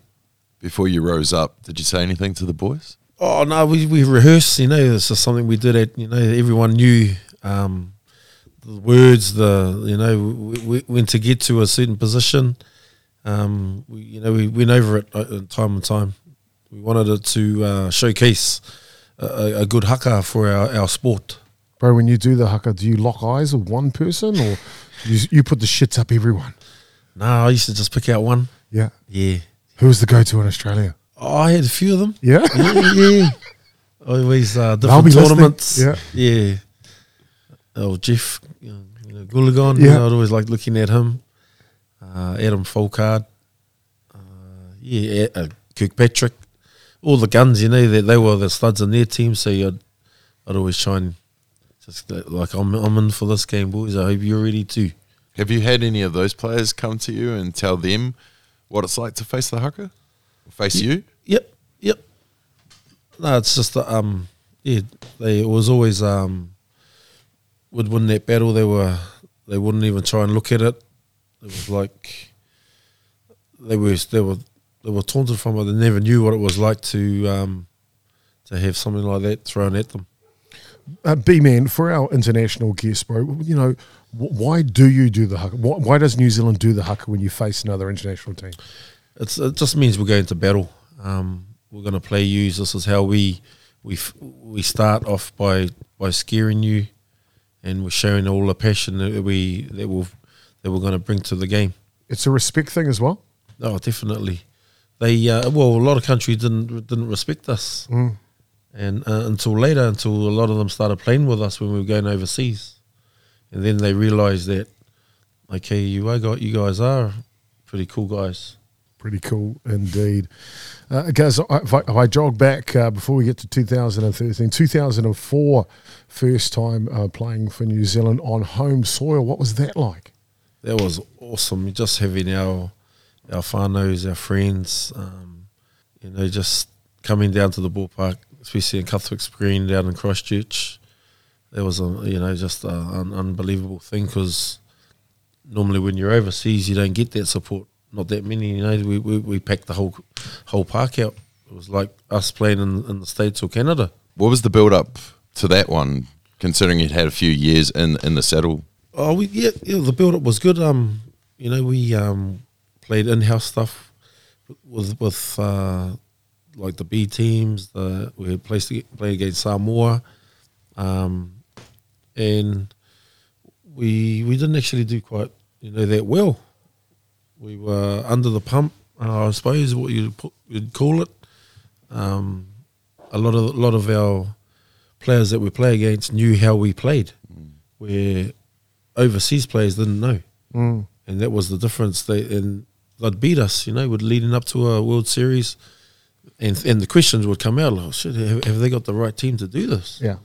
Before you rose up, did you say anything to the boys? Oh no, we we rehearsed. You know, this is something we did. At you know, everyone knew um, the words. The you know, we, we, when to get to a certain position. Um, we, you know, we went over it uh, time and time. We wanted it to uh, showcase a, a good haka for our, our sport. Bro, when you do the haka, do you lock eyes with one person or you, you put the shits up everyone? No, I used to just pick out one. Yeah. Yeah. Who was the go to in Australia? Oh, I had a few of them. Yeah. yeah, yeah. Always <laughs> uh, They'll different be listening. tournaments. Yeah. yeah. Oh, Jeff, you know, you know, Gulligan. Yeah. You know, I'd always like looking at him. Uh, Adam Folkard. Uh, yeah, uh, Kirkpatrick. All the guns, you know, they, they were the studs in their team. So I'd, I'd always try and just uh, like, I'm, I'm in for this game, boys. I hope you're ready too. Have you had any of those players come to you and tell them what it's like to face the haka? Or face you? Yep, yep. No, it's just that, um, yeah, they it was always um, would win that battle. They were they wouldn't even try and look at it. It was like they were they were they were taunted from it. They never knew what it was like to um, to have something like that thrown at them. Uh, B man, for our international guests, bro, you know, wh- why do you do the haka? Why, why does New Zealand do the haka when you face another international team? It's, it just means we're going to battle. Um, we're going to play you. This is how we we f- we start off by by scaring you, and we're showing all the passion that we that we that we're going to bring to the game. It's a respect thing as well. Oh, definitely. They uh, well, a lot of countries didn't didn't respect us, Mm. and uh, until later, until a lot of them started playing with us when we were going overseas, and then they realised that, okay, you I got you guys are pretty cool guys. Pretty cool indeed. Uh, guys, if I, if I jog back uh, before we get to 2013, 2004, first time uh, playing for New Zealand on home soil. What was that like? That was awesome. Just having our our whānaus, our friends, um, you know, just coming down to the ballpark, especially in Cuthbert's Green down in Christchurch. That was a you know just an unbelievable thing because normally when you're overseas you don't get that support. Not that many, you know. We we, we packed the whole whole park out. It was like us playing in, in the states or Canada. What was the build up to that one? Considering you'd had a few years in in the saddle. Oh, we yeah, yeah the build up was good. Um, you know, we um played in house stuff with with uh, like the B teams. The we had played played against Samoa, um, and we we didn't actually do quite you know that well. We were under the pump, uh, I suppose what you'd, put, you'd call it. Um, a lot of a lot of our players that we play against knew how we played, mm. where overseas players didn't know, mm. and that was the difference. They and they'd beat us, you know, with leading up to a World Series, and and the questions would come out like, shit, have, have they got the right team to do this? Yeah,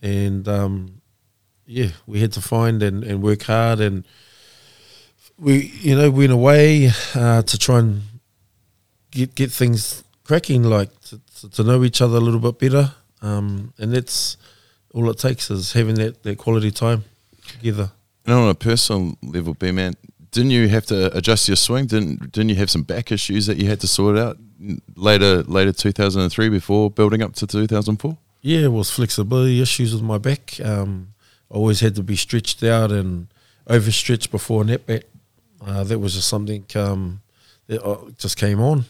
and um, yeah, we had to find and, and work hard and we you know went away uh, to try and get get things cracking, like to, to know each other a little bit better, um, and that's all it takes is having that, that quality time together. And on a personal level, B man, didn't you have to adjust your swing? Didn't didn't you have some back issues that you had to sort out later later two thousand and three before building up to two thousand four? Yeah, it was flexibility issues with my back. Um, always had to be stretched out and overstretched before net bat. Uh, that was just something um, that uh, just came on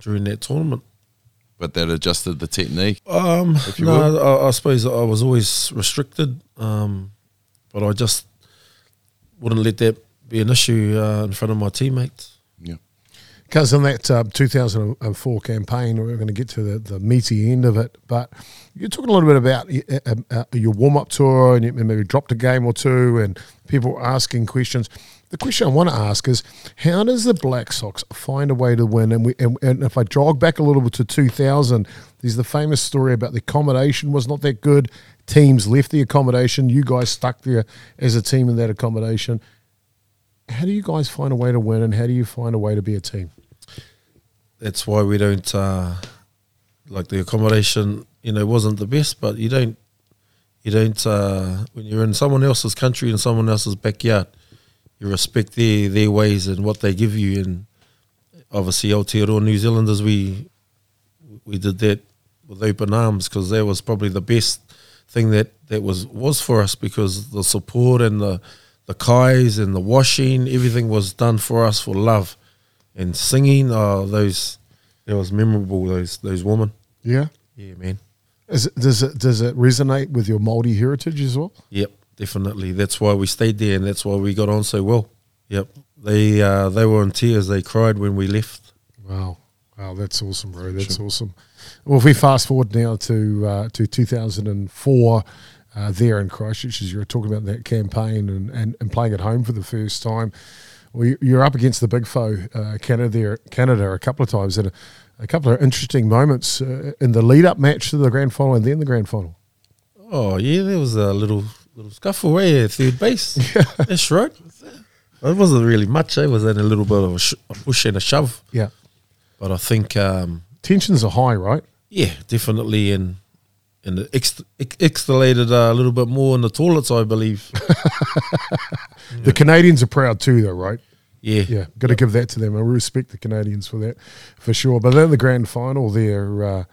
during that tournament. But that adjusted the technique. Um, no, I, I, suppose I was always restricted, um, but I just wouldn't let that be an issue uh, in front of my teammates. Yeah. Because in that uh, 2004 campaign, we're going to get to the, the meaty end of it, but you're talking a little bit about uh, uh, your warm up tour and you maybe dropped a game or two and people asking questions the question I want to ask is how does the Black Sox find a way to win? And, we, and, and if I jog back a little bit to 2000, there's the famous story about the accommodation was not that good. Teams left the accommodation. You guys stuck there as a team in that accommodation. How do you guys find a way to win and how do you find a way to be a team? That's why we don't, uh, like the accommodation, you know, wasn't the best, but you don't, you don't, uh, when you're in someone else's country in someone else's backyard – you respect their their ways and what they give you. And obviously, Aotearoa New Zealanders, we we did that with open arms because that was probably the best thing that, that was was for us because the support and the the kais and the washing, everything was done for us for love. And singing, oh, those it was memorable. Those those women. Yeah, yeah, man. Is it, does it does it resonate with your Maori heritage as well? Yep definitely. That's why we stayed there, and that's why we got on so well. Yep, they uh, they were in tears. They cried when we left. Wow, wow, that's awesome, bro. That's sure. awesome. Well, if we fast forward now to uh, to 2004. Uh, there in Christchurch, as you were talking about that campaign and, and, and playing at home for the first time, well, you're up against the big foe, uh, Canada, there, Canada, a couple of times, and a, a couple of interesting moments uh, in the lead-up match to the grand final and then the grand final. Oh yeah, there was a little little scuffle right at third base. <laughs> Yeah. That's right. It wasn't really much. Eh? It was then a little bit of a, sh- a, push and a shove. Yeah. But I think um, tensions are high, right? Yeah, definitely, and and it ex- escalated uh, a little bit more in the toilets, I believe. <laughs> the yeah. Canadians are proud too, though, right? Yeah, yeah. Got to yep. give that to them. I respect the Canadians for that, for sure. But then the grand final, there, uh,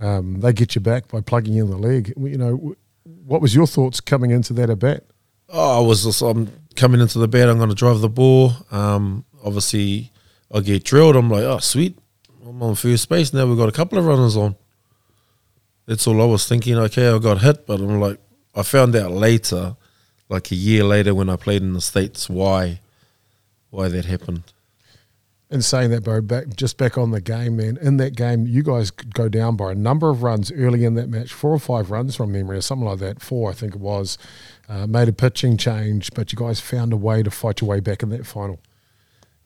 um, they get you back by plugging in the leg. You know, what was your thoughts coming into that at bat? Oh, I was just, I'm coming into the bat. I'm going to drive the ball. Um, obviously, I get drilled. I'm like, oh, sweet. I'm on first base. Now we've got a couple of runners on. That's all I was thinking. Okay, I got hit, but I'm like, I found out later, like a year later when I played in the States, why why that happened. And saying that, bro, back just back on the game, man. In that game, you guys go down by a number of runs early in that match, four or five runs from memory, or something like that. Four, I think it was. Uh, made a pitching change, but you guys found a way to fight your way back in that final.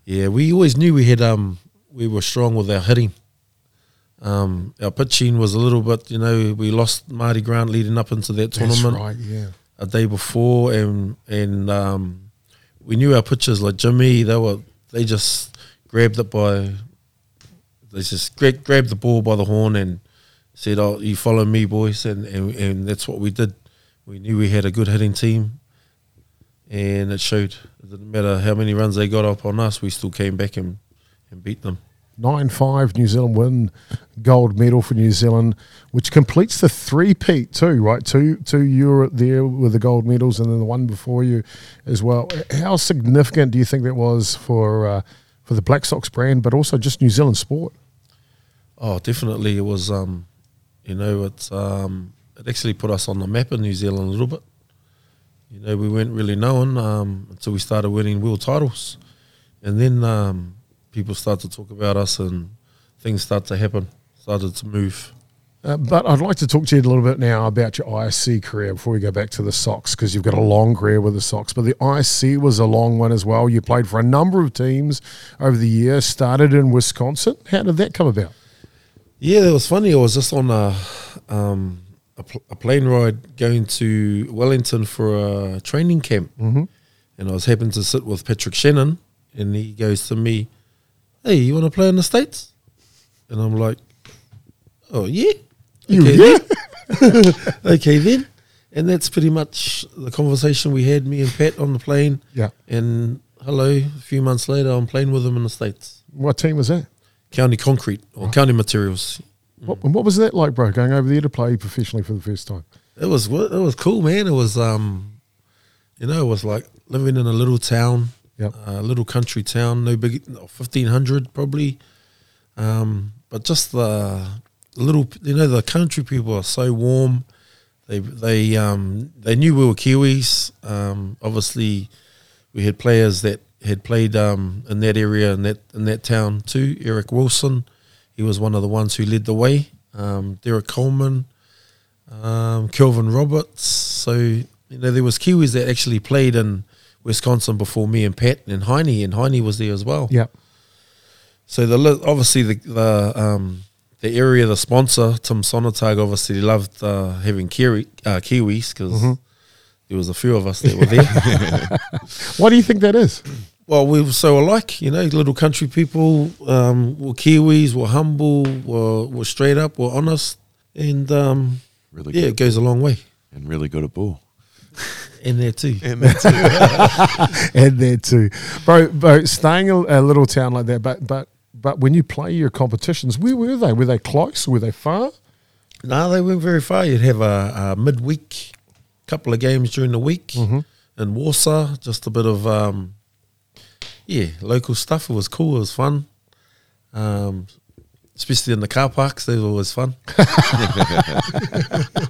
Yeah, we always knew we had um we were strong with our hitting. Um, our pitching was a little bit, you know, we lost Marty Grant leading up into that That's tournament right. Yeah. a day before, and and um, we knew our pitchers like Jimmy. They were they just grabbed it by they just gra- grabbed the ball by the horn and said, "Oh, you follow me, boys," and, and and that's what we did. We knew we had a good hitting team, and it showed. It didn't matter how many runs they got up on us, we still came back and, and beat them. Nine five New Zealand win, gold medal for New Zealand, which completes the three peat too, right? Two two you were there with the gold medals, and then the one before you as well. How significant do you think that was for uh, for the Black Sox brand, but also just New Zealand sport? Oh, definitely. It was, um, you know, it's um, it actually put us on the map in New Zealand a little bit. You know, we weren't really known um, until we started winning world titles, and then um, people start to talk about us, and things start to happen, started to move. Uh, but I'd like to talk to you a little bit now about your ISC career before we go back to the Sox because you've got a long career with the Sox. But the ISC was a long one as well. You played for a number of teams over the years. Started in Wisconsin. How did that come about? Yeah, it was funny. I was just on a um, a, pl- a plane ride going to Wellington for a training camp, mm-hmm. and I was happened to sit with Patrick Shannon, and he goes to me, "Hey, you want to play in the states?" And I'm like, "Oh yeah, You okay, then. <laughs> okay then." And that's pretty much the conversation we had, me and Pat, on the plane. Yeah. And hello, a few months later, I'm playing with him in the states, What team was that? County Concrete or County Materials. What, and what was that like, bro? Going over there to play professionally for the first time. It was it was cool, man. It was um, you know, it was like living in a little town, Yep. a little country town, no big, fifteen hundred probably, um, but just the little, you know, the country people are so warm. They they um they knew we were Kiwis. Um, obviously, we had players that had played um in that area in that in that town too. Eric Wilson, he was one of the ones who led the way. Um, Derek Coleman um, Kelvin Roberts. So you know there was Kiwis that actually played in Wisconsin before me and Pat and Heine, and Heine was there as well. Yeah. So the obviously the the um, the area, the sponsor Tim Sonnentag, obviously loved uh, having Kiwi, uh, Kiwis because there was a few of us that were there. <laughs> Why do you think that is? well, we were so alike, you know, little country people. Um, were Kiwis, were humble, were were straight up, were honest, and um, Really yeah, good. it goes a long way. and really good at ball. And there too. And there too. <laughs> and there too, bro. Bro, staying a, a little town like that, but but but when you play your competitions, where were they? Were they close? Were they far? No, they weren't very far. You'd have a, a midweek, couple of games during the week in Warsaw. Just a bit of, um, yeah, local stuff. It was cool. It was fun. Um, especially in the car parks. They were always fun. <laughs> <laughs>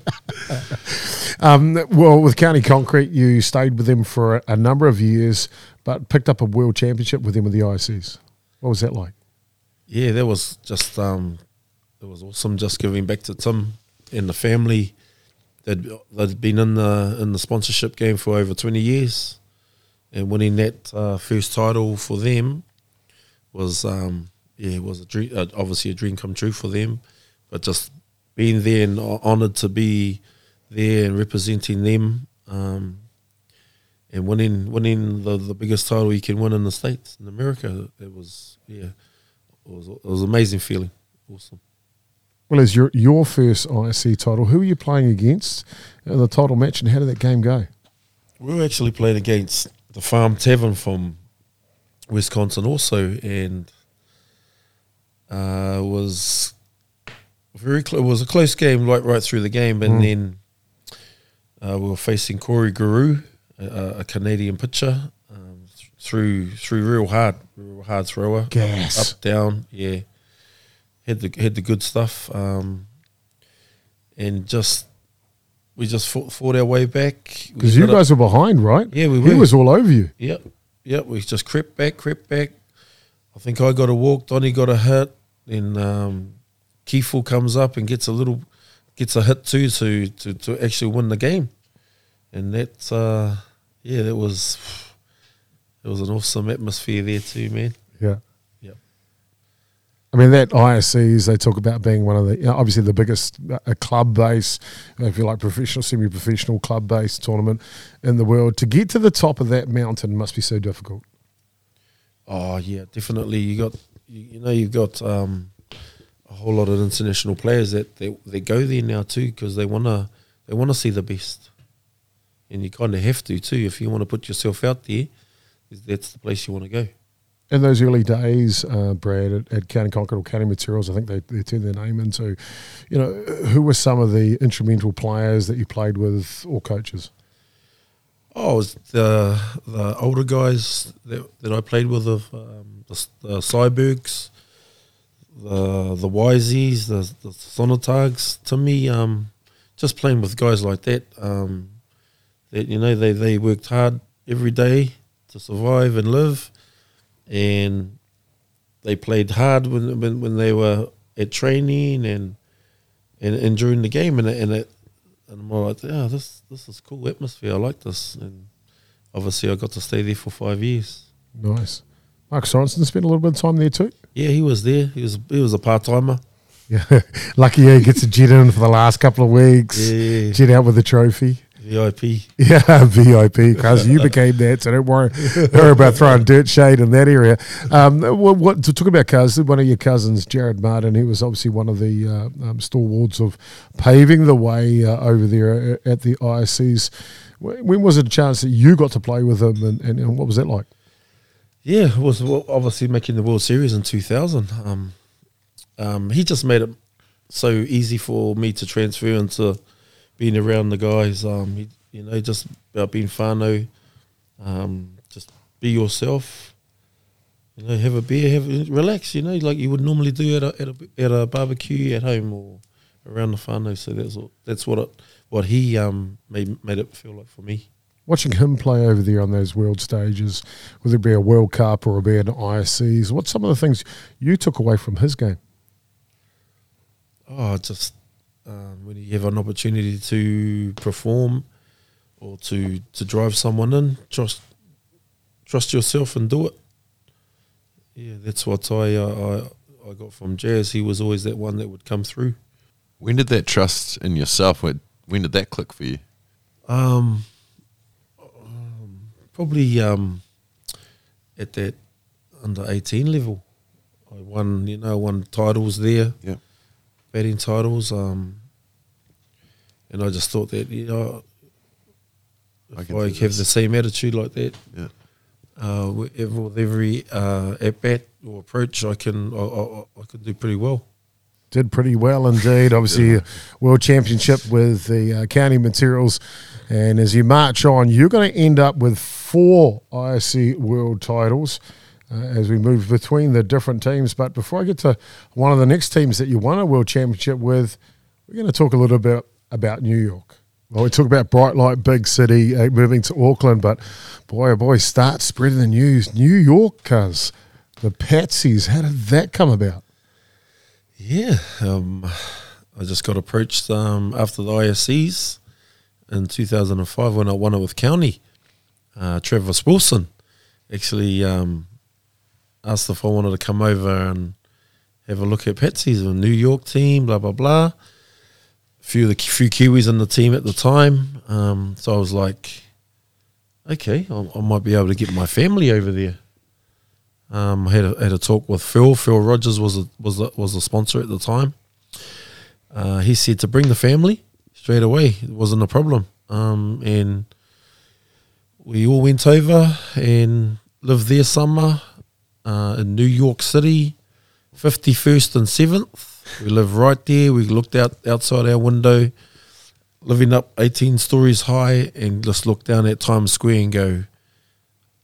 Um, well, with County Concrete, you stayed with them for a, a number of years, but picked up a world championship with them with the ISCs. What was that like? Yeah, that was just, um, it was awesome just giving back to Tim and the family. They'd, they'd been in the in the sponsorship game for over 20 years and winning that uh, first title for them was um, yeah was a dream, uh, obviously a dream come true for them. But just being there and honoured to be there and representing them, um, and winning winning the, the biggest title you can win in the states in America, it was yeah, it was it was an amazing feeling, awesome. Well, as your your first ISC title, who were you playing against in the title match, and how did that game go? We were actually playing against the Farm Tavern from Wisconsin also, and uh, was very close. It was a close game right right through the game, and then uh, we were facing Corey Guru, a, a Canadian pitcher, through through real hard, real hard thrower, Gas. up down, yeah. Had the had the good stuff, um, and just we just fought, fought our way back Because you got up- guys were behind, right? Yeah, we were. He was all over you. Yep, yep. We just crept back, crept back. I think I got a walk. Donny got a hit. Then um, Kiefel comes up and gets a little, gets a hit too to to, to actually win the game. And that's uh, yeah, that was it was an awesome atmosphere there too, man. Yeah. Yep. I mean, that ISCs, they talk about being one of the, you know, obviously the biggest uh, club base, if you like, professional, semi professional club based tournament in the world. To get to the top of that mountain must be so difficult. Oh yeah, definitely. You got you, you know you've got um, a whole lot of international players that they, they go there now too because they wanna they wanna see the best, and you kind of have to too if you want to put yourself out there. That's the place you want to go. In those early days, uh, Brad, at, at County Concrete or County Materials, I think they, they turned their name into, you know, who were some of the instrumental players that you played with or coaches? Oh, it was the the older guys that, that I played with of um, the, the Cybergs, the the Wiseies, the the Sonnentags. To me, um, just playing with guys like that, um, that you know they, they worked hard every day to survive and live, and they played hard when when, when they were at training and and, and during the game, and it, and it and I'm all like, yeah, this this is cool atmosphere. I like this, and obviously I got to stay there for five years. Nice. Mark Sorensen spent a little bit of time there too. Yeah, he was there. He was he was a part timer. Yeah, <laughs> lucky he gets a jet in for the last couple of weeks. Yeah. Jet out with the trophy. VIP. <laughs> Yeah, VIP, because you <laughs> became that, so don't worry, worry about throwing dirt shade in that area. Um, what, what to talk about cousins? One of your cousins, Jared Martin, he was obviously one of the uh, um, stalwarts of paving the way uh, over there at the ISCs. When was it a chance that you got to play with him, and, and, and what was that like? Yeah, it was obviously making the World Series in 2000. Um, um, he just made it so easy for me to transfer into being around the guys. Um, he, you know, just about being whānau, um, just be yourself. You know, have a beer, have relax. You know, like you would normally do at a at a, at a barbecue at home or around the whānau. So that's what that's what it what he um made made it feel like for me. Watching him play over there on those world stages, whether it be a World Cup or a be an ISCs, what's some of the things you took away from his game? Oh, just um, when you have an opportunity to perform or to to drive someone in, trust trust yourself and do it. Yeah, that's what I uh, I I got from Jazz. He was always that one that would come through. When did that trust in yourself? When, when did that click for you? Um, um, probably um, at that under eighteen level. I won, you know, won titles there. Yeah. Batting titles. Um, and I just thought that you know, I if can I, have this. the same attitude like that, Yeah. uh, with with every uh, at bat or approach, I can I, I, I can do pretty well. did pretty well indeed. <laughs> Obviously, world championship with the uh, county materials, and as you march on, you're going to end up with four ISC world titles uh, as we move between the different teams. But before I get to one of the next teams that you won a world championship with, we're going to talk a little bit about New York. Well, we talk about bright light, big city, uh, moving to Auckland, but boy, oh boy, start spreading the news. New York, cuz the Patsies, how did that come about? Yeah, um, I just got approached um, after the ISCs in 2005 when I won it with County. Uh, Travis Wilson actually um, asked if I wanted to come over and have a look at Patsy's a New York team, blah blah blah. A few the few Kiwis in the team at the time, um, so I was like, okay, I, I might be able to get my family over there. Um, I had a, had a talk with Phil. Phil Rogers was a, was a, was a sponsor at the time. Uh, he said to bring the family straight away. It wasn't a problem. Um, and we all went over and lived there summer uh, in New York City, 51st and 7th. We live right there. We looked out outside our window, living up 18 stories high, and just looked down at Times Square and go,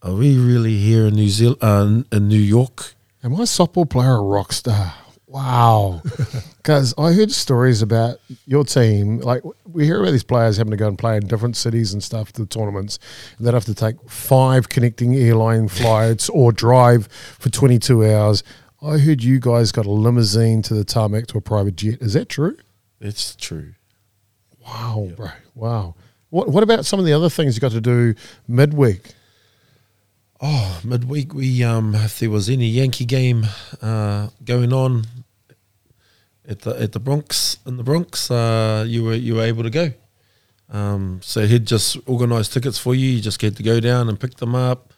are we really here in New Zealand, uh, in New York? Am I a softball player a rock star? Wow. <laughs> Because I heard stories about your team. Like, we hear about these players having to go and play in different cities and stuff to the tournaments. And they'd have to take five connecting airline flights or drive for 22 hours. I heard you guys got a limousine to the tarmac to a private jet. Is that true? It's true. Wow, bro. Wow. What, what about some of the other things you got to do midweek? Oh, midweek we um if there was any Yankee game uh, going on at the at the Bronx in the Bronx, uh, you were you were able to go. Um, so he'd just organise tickets for you. You just had to go down and pick them up,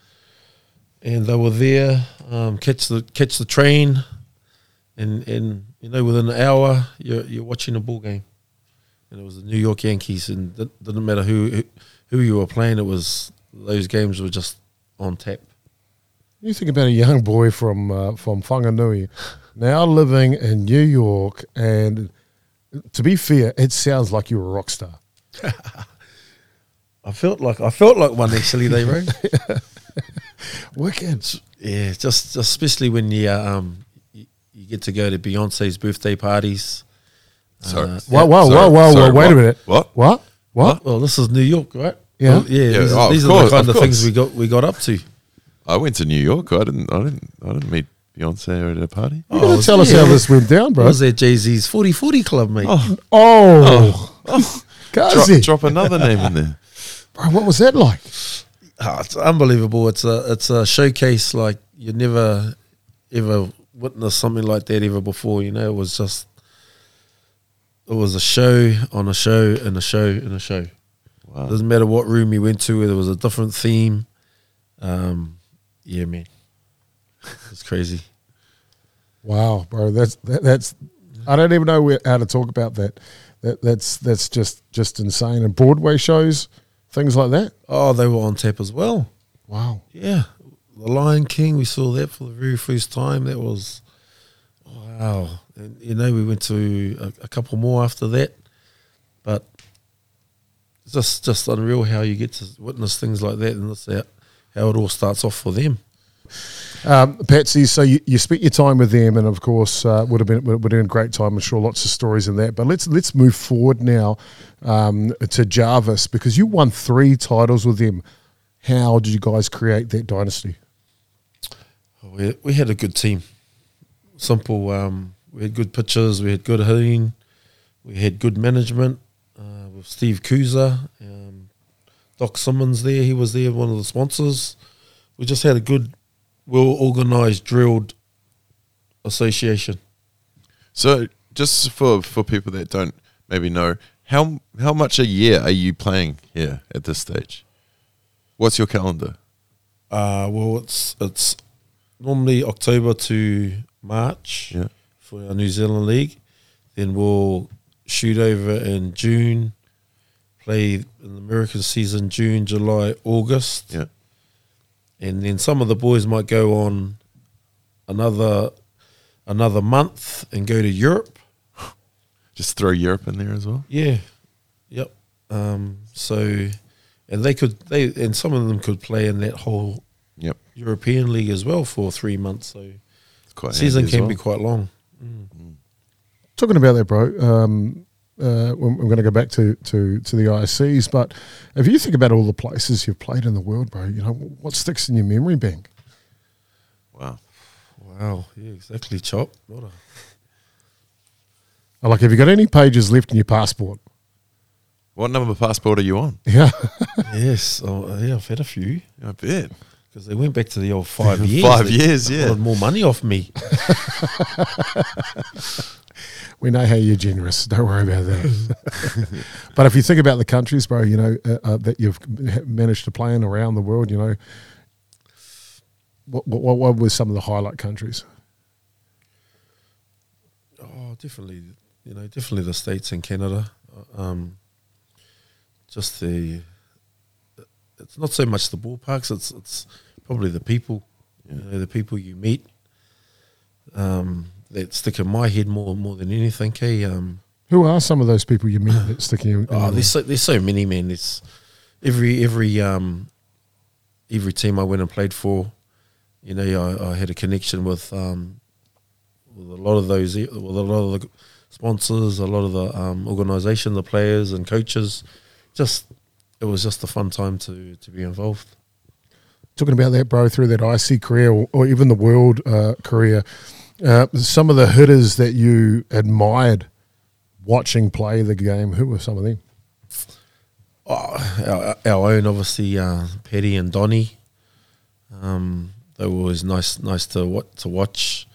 and they were there. Um, catch the catch the train, and and you know within an hour you're you're watching a ball game, and it was the New York Yankees, and it didn't matter who who, you were playing. It was those games were just on tap. You think about a young boy from uh, from Whanganui, <laughs> now living in New York, and to be fair, it sounds like you're a rock star. <laughs> I felt like I felt like one actually. They wrote, <laughs> Wicked. yeah, just, just especially when you um you, you get to go to Beyonce's birthday parties. Sorry. Uh, Whoa, whoa, Sorry, whoa, whoa, sorry, whoa! Wait what? a minute. What? What? What? Well, this is New York, right? Yeah. Well, yeah. Yeah, these, oh, of these are course, the kind of of, things we got we got up to. I went to New York. I didn't. I didn't. I didn't meet Beyonce at a party. You gotta Oh, tell us yeah. how this went down, I bro. was at Jay Z's 40-40 club, mate. Oh, Oh, <laughs> drop, Gazi. drop another name in there. Bro, what was that like? Ah, it's unbelievable. It's a it's a showcase like you never ever witnessed something like that ever before. You know, it was just it was a show on a show and a show and a show. Wow. Doesn't matter what room you went to, there was a different theme. Um, yeah, man, it's crazy. Wow, bro, that's that, that's. I don't even know where, how to talk about that. That that's that's just just insane. And Broadway shows, things like that. Oh, they were on tap as well. Wow. Yeah, The Lion King. We saw that for the very first time. That was wow. And you know, we went to a, a couple more after that, but it's just just unreal how you get to witness things like that, and that's how, how it all starts off for them. Um, Patsy, so you, you spent your time with them, and of course, uh, would have been would have been a great time. I'm sure lots of stories in that. But let's let's move forward now um, to Jarvis because you won three titles with them. How did you guys create that dynasty? We, we had a good team. Simple. Um, we had good pitchers. We had good hitting. We had good management uh, with Steve Kuza, um, Doc Simmons there. He was there, one of the sponsors. We just had a good, well organised, drilled association. So, just for for people that don't maybe know, how how much a year are you playing here at this stage? What's your calendar? Uh, well, it's it's normally October to March Yeah. for our New Zealand league. Then we'll shoot over in June, play in the American season June, July, August, Yeah. And then some of the boys might go on another another month and go to Europe. Just throw Europe in there as well. Yeah, yep. Um, so, and they could they and some of them could play in that whole Yep. European league as well for three months. So It's quite season can well. be quite long. Talking about that, bro. Um, uh, I'm going to go back to, to, to the ISCs, but if you think about all the places you've played in the world, bro, you know what sticks in your memory bank? Wow. Wow, yeah, exactly. Chop. What a Like, have you got any pages left in your passport? What number of passport are you on? <laughs> Yeah. yes. Oh, yeah, I've had a few I bet. because they went back to the old five <laughs> years. Five years, yeah. more money off me. <laughs> We know how you're generous. Don't worry about that. <laughs> but if you think about the countries, bro, you know uh, uh, that you've managed to play in around the world, you know, what what, what were some of the highlight countries? Oh, definitely. You know, definitely the states and Canada. Um, just the. It's not so much the ballparks. It's it's probably the people. You know, the people you meet. Um, that stick in my head more more than anything. Hey, um, Who are some of those people you meet that stick in? Oh, there's so, there's so many man. It's every every um every team I went and played for. You know, I, I had a connection with um with a lot of those with a lot of the sponsors, a lot of the um, organisation, the players and coaches. Just it was just a fun time to to be involved. talking about that, bro, through that ISC career or, or even the world uh, career, uh, some of the hitters that you admired watching play the game, who were some of them? Oh, our, our own, obviously, uh, Petty and Donny. Um, they were always nice, nice to what to watch.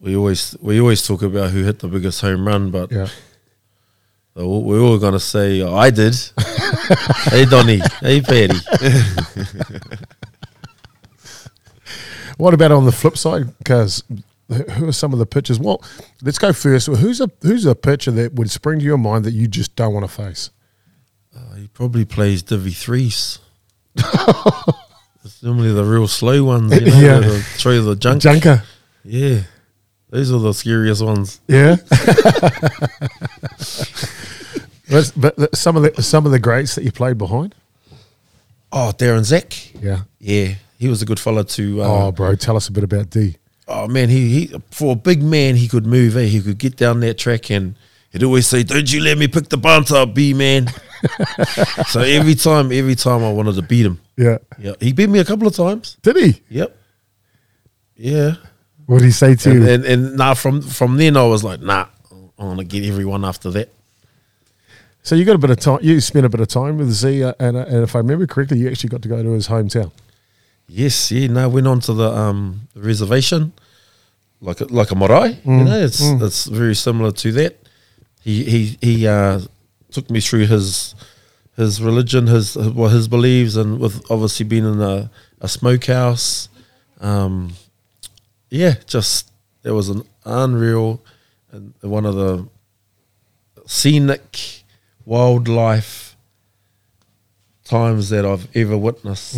We always we always talk about who hit the biggest home run, but Yeah. we're all- we're all gonna say "Oh, I did. <laughs> hey Donny, hey Paddy. <laughs> What about on the flip side? Because who are some of the pitchers? Well, let's go first. Who's a who's a pitcher that would spring to your mind that you just don't want to face? Uh, he probably plays Divi threes. it's normally the real slow ones, you know, <laughs> Yeah. yeah. throw the junk. Junker. Yeah, those are the scariest ones. Yeah. <laughs> but, but the- some of the some of the greats that you played behind. Oh, Darren Zack. Yeah. Yeah, he was a good fella to. Uh, Oh, bro, tell us a bit about D. Oh man, he, he for a big man, he could move. Eh? He could get down that track, and he'd always say, "Don't you let me pick the bunt up, B man." <laughs> so every time, every time I wanted to beat him. Yeah. Yeah, he beat me a couple of times. Did he? Yep. Yeah, What did he say to and you? and, and nah, from from then I was like, nah, I want to get everyone after that. So you got a bit of time. You spent a bit of time with Z, uh, and, uh, and if I remember correctly, you actually got to go to his hometown. Yes, yeah. No, went on to the um reservation, like a, like a marae. you know, it's it's very similar to that. He he he uh, took me through his his religion, his well his beliefs, and with obviously being in a, a smokehouse. Um, yeah, just it was an unreal and one of the scenic wildlife times that I've ever witnessed.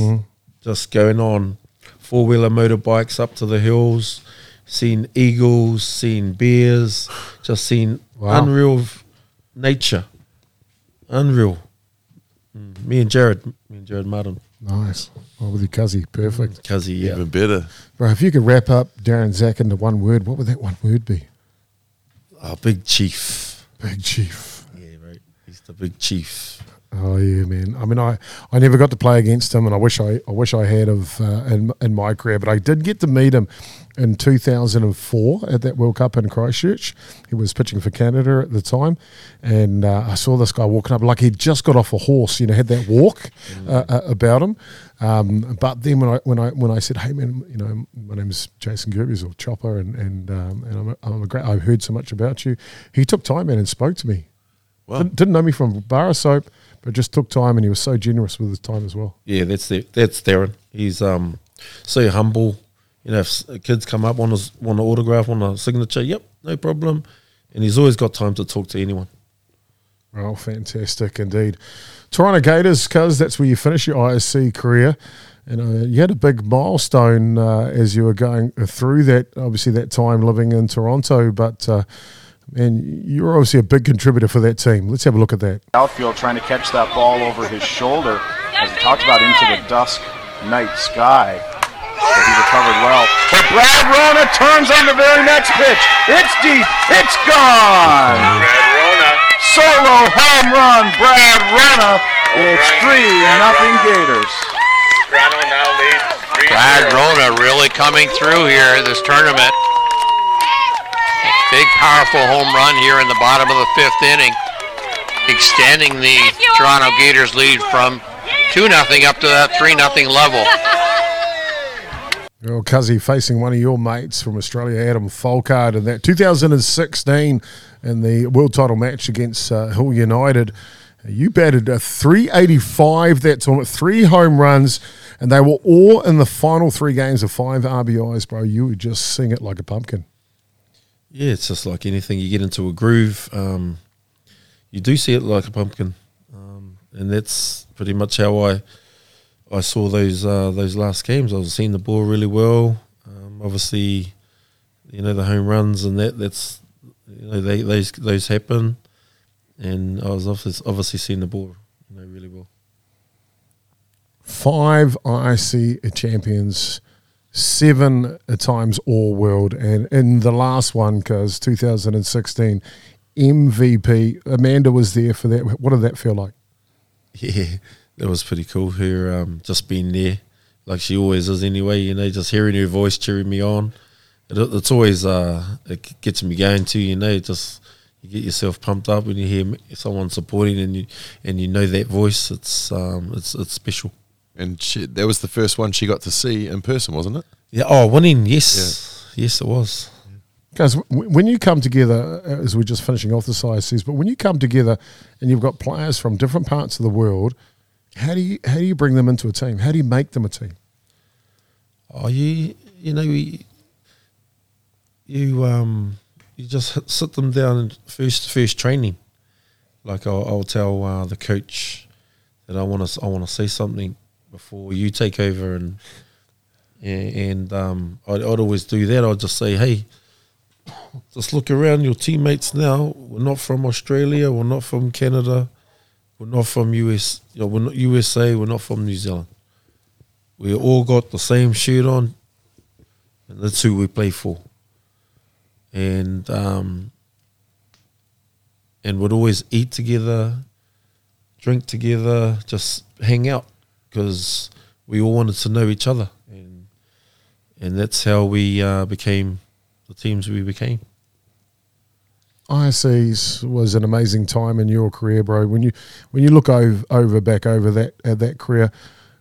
Just going on four wheeler motorbikes up to the hills, seen eagles, seen bears, just seen Wow. unreal f- nature. Unreal. Mm. Me and Jared, me and Jared Martin, Nice. Well, with your cuzzy, perfect. Cuzzy, yeah. Even better. Bro, if you could wrap up Darren Zack into one word, what would that one word be? Oh, big chief. Big Chief. Yeah, right. He's the big chief. Oh yeah, man. I mean, I, I never got to play against him, and I wish I, I wish I had of uh, in in my career. But I did get to meet him in 2004 at that World Cup in Christchurch. He was pitching for Canada at the time, and uh, I saw this guy walking up like he'd just got off a horse. You know, had that walk uh, uh, about him. Um, but then when I when I when I said, "Hey man, you know, my name is Jason Gerbies or Chopper, and and um, and I'm a, I'm a great. I've heard so much about you." He took time man and spoke to me. Wow. Didn't, didn't know me from bar soap, but just took time, and he was so generous with his time as well. Yeah, that's the, that's Darren. He's um so humble. You know, if kids come up want to want an autograph, want a signature, yep, no problem. And he's always got time to talk to anyone. Oh, fantastic indeed. Toronto Gators, cuz that's where you finish your ISC career. And uh, you had a big milestone uh, as you were going through that, obviously, that time living in Toronto. But, uh, man, you're obviously a big contributor for that team. Let's have a look at that. outfield trying to catch that ball over his shoulder. As he talked about into the dusk night sky. But he recovered well. But Brad Rona turns on the very next pitch. It's deep. It's gone. Brad Rona. Solo home run, Brad Rona. It's three nothing Gators. Toronto now leads Brad Rona really coming through here this tournament. Big, powerful home run here in the bottom of the fifth inning, extending the Toronto Gators lead from 2 nothing up to that 3 nothing level. Well, Cuzzy facing one of your mates from Australia, Adam Folkard, in that 2016 in the world title match against uh, Hill United. You batted a 385 that tournament, three home runs, and they were all in the final three games of five RBIs, bro. You would just sing it like a pumpkin. Yeah, it's just like anything. You get into a groove, um, you do see it like a pumpkin, um, and that's pretty much how I I saw those uh, those last games. I was seeing the ball really well. Um, obviously, you know the home runs and that. That's you know they, those those happen, and I was obviously obviously seeing the ball you know really well. Five ISC champions, seven times all world, and in the last one, because 2016 MVP, Amanda was there for that. What did that feel like? Yeah, that was pretty cool. Her um, just being there, like she always is anyway. You know, just hearing her voice cheering me on. It, it's always uh, it gets me going too. You know, just you get yourself pumped up when you hear someone supporting and you and you know that voice. It's um, it's it's special. And she, that was the first one she got to see in person, wasn't it? Yeah. Oh, winning. Yes. Yes, it was. Guys, when you come together, uh, as we're just finishing off the ISCs, but when you come together and you've got players from different parts of the world, how do you how do you bring them into a team? How do you make them a team? Oh, you you know you, you um you just sit them down in first first training. Like I'll, I'll tell uh, the coach that I want to I want to say something before you take over, and and, um, I'd, I'd always do that. I'd just say, hey, just look around your teammates now. We're not from Australia. We're not from Canada. We're not from US. You know, we're not USA. We're not from New Zealand. We all got the same shirt on, and that's who we play for. And um, and would always eat together, drink together, just hang out because we all wanted to know each other, and and that's how we uh, became the teams we became. ISCs was an amazing time in your career, bro. When you when you look over, over back over that at that career,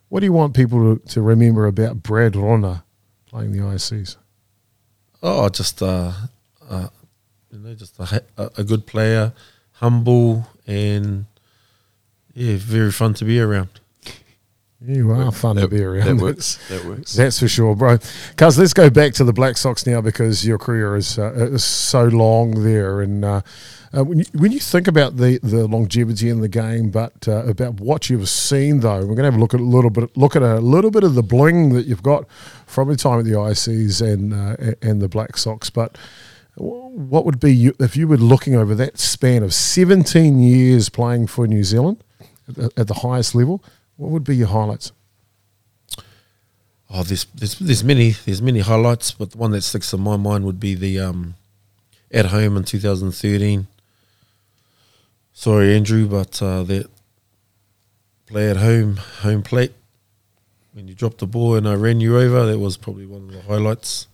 what do you want people to, to remember about Brad Rona playing the ISCs? Oh, just uh, uh, you know, just a, a a good player, humble, and yeah, very fun to be around. You are fun to be around. that works. That works. That's for sure, bro. Cuz let's go back to the Black Sox now because your career is, uh, is so long there. And uh, uh, when, you, when you think about the, the longevity in the game, but uh, about what you've seen, though, we're going to have a look at a little bit, look at a little bit of the bling that you've got from your time at the ISCs and uh, and the Black Sox. But what would be you, if you were looking over that span of 17 years playing for New Zealand at the, at the highest level? What would be your highlights? Oh, there's there's there's many there's many highlights, but the one that sticks in my mind would be the um, at home in 2013. Sorry, Andrew, but uh, that play at home, home plate. When you dropped the ball and I ran you over, that was probably one of the highlights.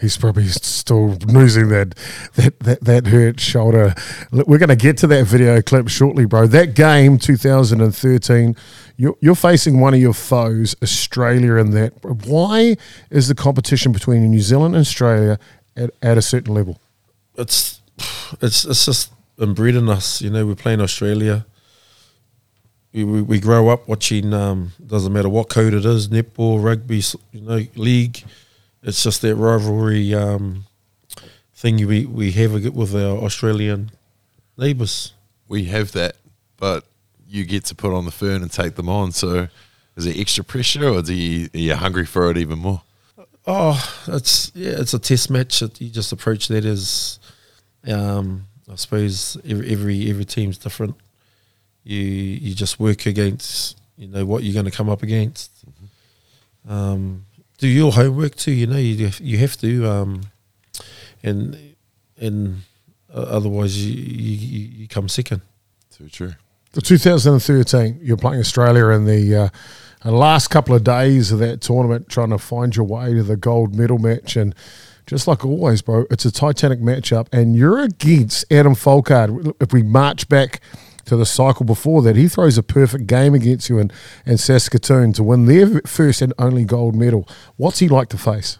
He's probably still losing that that that, that hurt shoulder. We're going to get to that video clip shortly, bro. That game, 2013, you're, you're facing one of your foes, Australia, in that. Why is the competition between New Zealand and Australia at, at a certain level? it's it's it's just inbred in us. You know, we're playing Australia. We, we, we grow up watching. Um, doesn't matter what code it is, netball, rugby, you know, league. It's just that rivalry um, thing we we have with our Australian neighbours. We have that, but you get to put on the fern and take them on. So, is it extra pressure, or do you, are you hungry for it even more? Oh, it's yeah, it's a test match. It, you just approach that as, um, I suppose every, every every team's different. You you just work against you know what you're going to come up against. Um, do your homework too. You know you you have to, um, and and uh, otherwise you, you you come second. Too true. The 2013, you're playing Australia in the uh, last couple of days of that tournament, trying to find your way to the gold medal match. And just like always, bro, it's a titanic matchup, and you're against Adam Folkard. If we march back to the cycle before that, he throws a perfect game against you in, in Saskatoon to win their first and only gold medal. What's he like to face?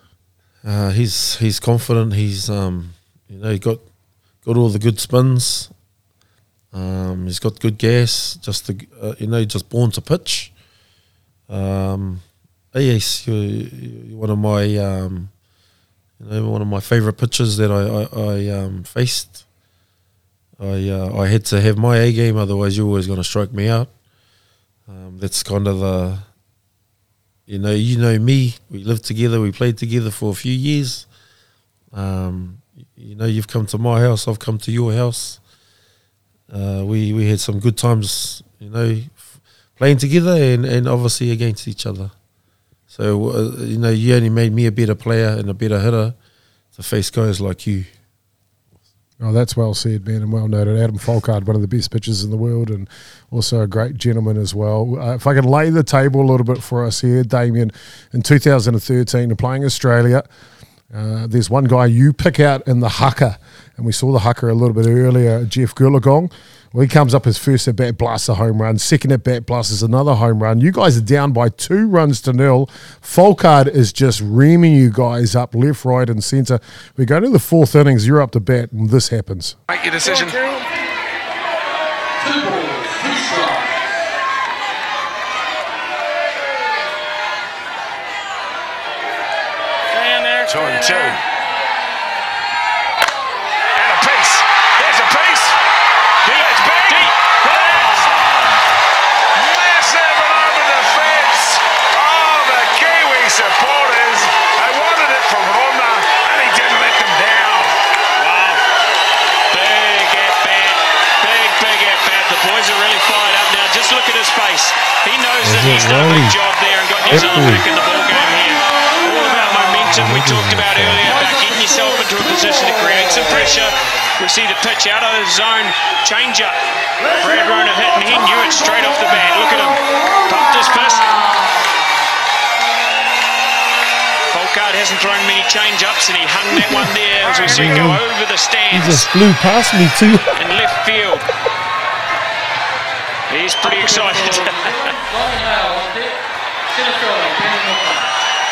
Uh, he's he's confident. He's um, you know he got got all the good spins. Um, he's got good gas. Just uh, you know just born to pitch. Um, uh, yes, you're, you're one of my um, you know one of my favourite pitchers that I I, I um, faced. I uh, I had to have my A game, otherwise you're always going to strike me out. Um, that's kind of the you know, you know me. We lived together. We played together for a few years. Um, you know, you've come to my house. I've come to your house. Uh, we we had some good times. You know, f- playing together and, and obviously against each other. So uh, you know, you only made me a better player and a better hitter to face guys like you. Oh, that's well said, man, and well noted. Adam Folkard, one of the best pitchers in the world, and also a great gentleman as well. Uh, if I can lay the table a little bit for us here, Damien, in 2013, playing Australia, Uh, there's one guy you pick out in the hucker, and we saw the hucker a little bit earlier, Jeff Goolagong. Well, he comes up his first at bat, blasts a home run. Second at bat, blasts another home run. You guys are down by two runs to nil. Folkard is just reaming you guys up left, right, and centre. We go to the fourth innings. You're up to bat, and this happens. Make your decision. Two and two. He knows that it he's done a rolling? job there and got New Zealand back in the ball game here. All about momentum we talked about earlier, about getting yourself into a position to create some pressure. We see the pitch out of the zone, change up. Brad Rona hit and he knew it straight off the bat. Look at him. Pumped his fist. Folkard hasn't thrown many change ups and he hung that one there as we <laughs> see go over the stands. He just flew past me too. in left field. He's pretty excited. <laughs>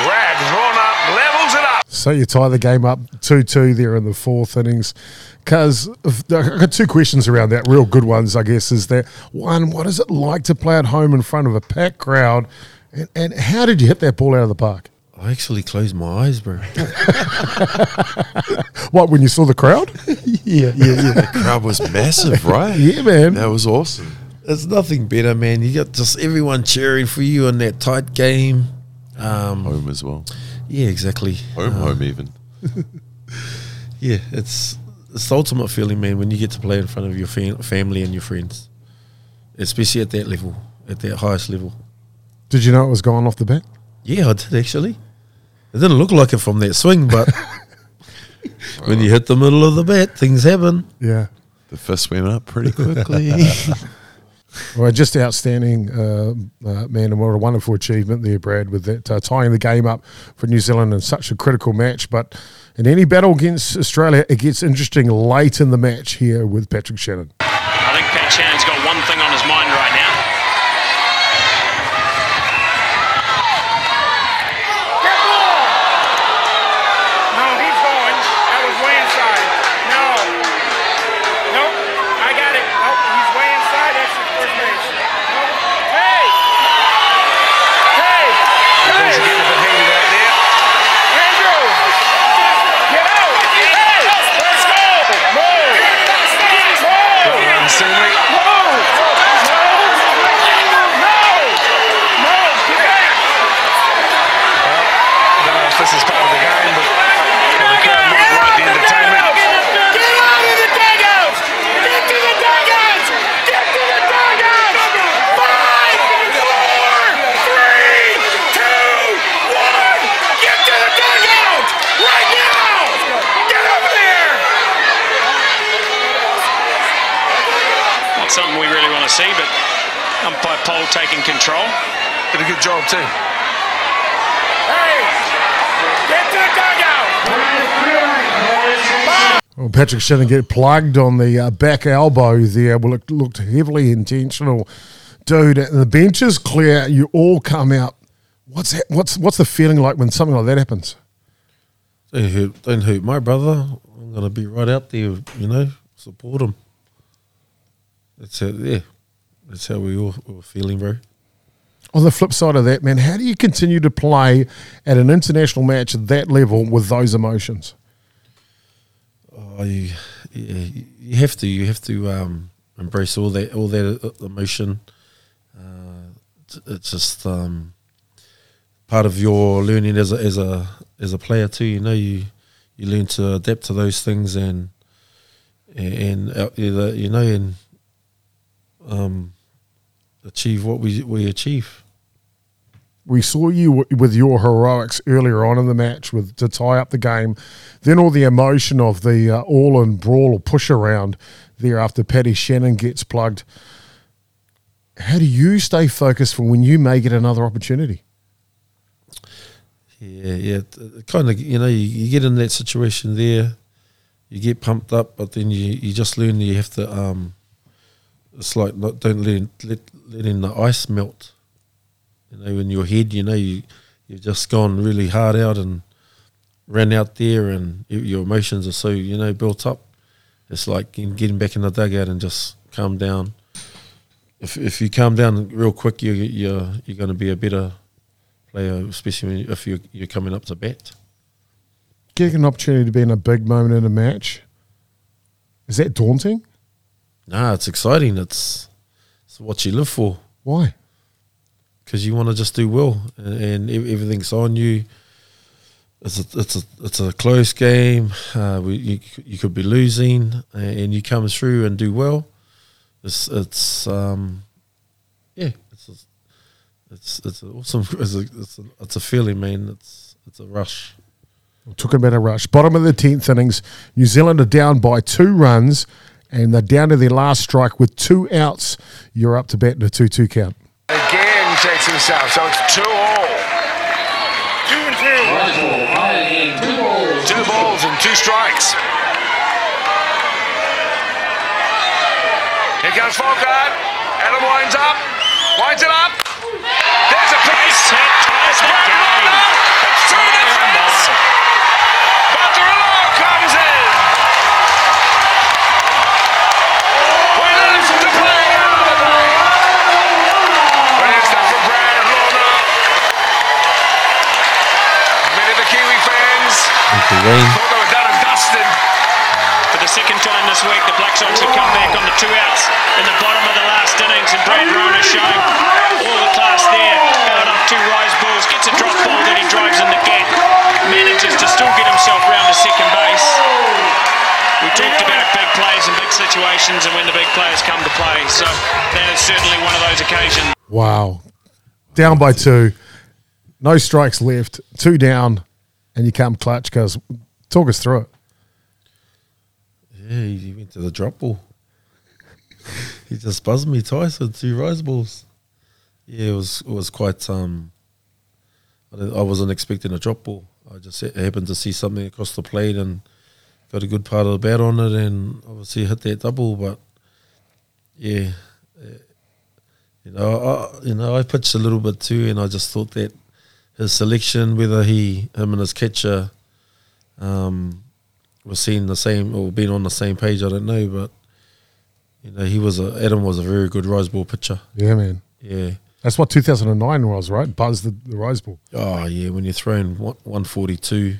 Brad Rona levels it up. So you tie the game up 2 2 there in the fourth innings. Because I've got two questions around that, real good ones, I guess. Is that one, what is it like to play at home in front of a packed crowd? And, and how did you hit that ball out of the park? I actually closed my eyes, bro. <laughs> What, when you saw the crowd? <laughs> yeah, yeah, yeah. The crowd was massive, right? Yeah, man. That was awesome. It's nothing better, man. You got just everyone cheering for you in that tight game. Um, Home as well. yeah, exactly. Home, home even. <laughs> Yeah, it's it's the ultimate feeling, man, when you get to play in front of your fam- family and your friends, especially at that level, at that highest level. Did you know it was going off the bat? Yeah, I did actually. It didn't look like it from that swing, but <laughs> when you hit the middle of the bat, things happen. Yeah. The fist went up pretty quickly. <laughs> Well, just outstanding, uh, uh, man, and what a wonderful achievement there, Brad, with that uh, tying the game up for New Zealand in such a critical match. But in any battle against Australia, it gets interesting late in the match here with Patrick Shannon. I think Pat Shannon's got one thing on his mind right now. No, he's going. That was way inside. No. Nope. I got it. Nope. He's way inside. That's the first base. Nope. Hey! Hey! Hey! He's getting a bit heated out there. Andrew! Get out! Hey! Let's go! Move! Move! Well run, Stingray. Move! No! No! No! Get back! I don't know if this is part of the game, but the crowd might like the entertainment. Get out of the dugouts! Get to the dugouts! Get to the dugouts! Five, four, three, two, one! Get to the dugouts! Right now! Get over there! Not something we really want to see, but umpire Pole taking control. Did a good job too. Hey! Get to the dugout! Well, Patrick Shannon get plugged on the uh, back elbow there. Well, it looked heavily intentional, dude. And the bench is clear. You all come out. What's that? What's what's the feeling like when something like that happens? Don't hurt, don't hurt my brother. I'm gonna be right out there, you know, support him. That's how, yeah, that's how we all we were feeling, bro. On the flip side of that, man, how do you continue to play at an international match at that level with those emotions? Oh, you, yeah, you have to, you have to um, embrace all that, all that emotion. Uh, it's- just um, part of your learning as a as a as a player too. You know, you you learn to adapt to those things and and uh, you know and um, achieve what we we achieve. We saw you with your heroics earlier on in the match with to tie up the game. Then all the emotion of the uh, all in brawl or push around there after Paddy Shannon gets plugged. How do you stay focused for when you may get another opportunity? Yeah, yeah. Kind of, you know, you, you get in that situation there, you get pumped up, but then you, you just learn you have to. Um, it's like not don't let let letting the ice melt. You know, in your head, you know, you you've just gone really hard out and ran out there, and your emotions are so you know built up. It's like in getting back in the dugout and just calm down. If if you calm down real quick, you you're you're going to be a better player, especially when- if you're you're coming up to bat. Getting an opportunity to be in a big moment in a match. Is that daunting? Nah, it's exciting. It's it's what you live for Why? Because you want to just do well, and, and everything's on you. It's a it's a it's a close game. Uh, we, you you could be losing, and you come through and do well. It's it's um, yeah, it's a, it's it's awesome. It's a, it's a it's a feeling, man. It's it's a rush. Talking about a rush. Bottom of the 10th innings, New Zealand are down by two runs and they're down to their last strike with two outs. You're up to bat in a 2 2 count. Again takes himself, so it's two all. Two and two. Two balls and two strikes. Here comes Folkard. Adam winds up. Winds it up. There's a piece. hit, ties Uncle Wayne. thought they were done and dusted. For the second time this week, the Black Sox have come back on the two outs in the bottom of the last innings, and Brad Rona showing all the class there. Held up two rise balls, gets a drop ball that he drives in the gap, manages to still get himself round to second base. We talked about big plays and big situations, and when the big players come to play, so that is certainly one of those occasions. Wow. Down by two. No strikes left. Two down. And you come clutch because talk us through it. Yeah, he went to the drop ball. he just buzzed me twice with two rise balls. Yeah, it was it was quite. Um, I, I wasn't expecting a drop ball. I just happened to see something across the plate and got a good part of the bat on it, and obviously hit that double. But yeah, uh, you know, I, you know, I pitched a little bit too, and I just thought that his selection, whether he him and his catcher. Um, was seeing the same or being on the same page. I don't know, but you know, he was a Adam was a very good rise ball pitcher. Yeah, man. Yeah. That's what 2009 was, right? Buzz the, the rise ball. Oh yeah, when you're throwing one forty two,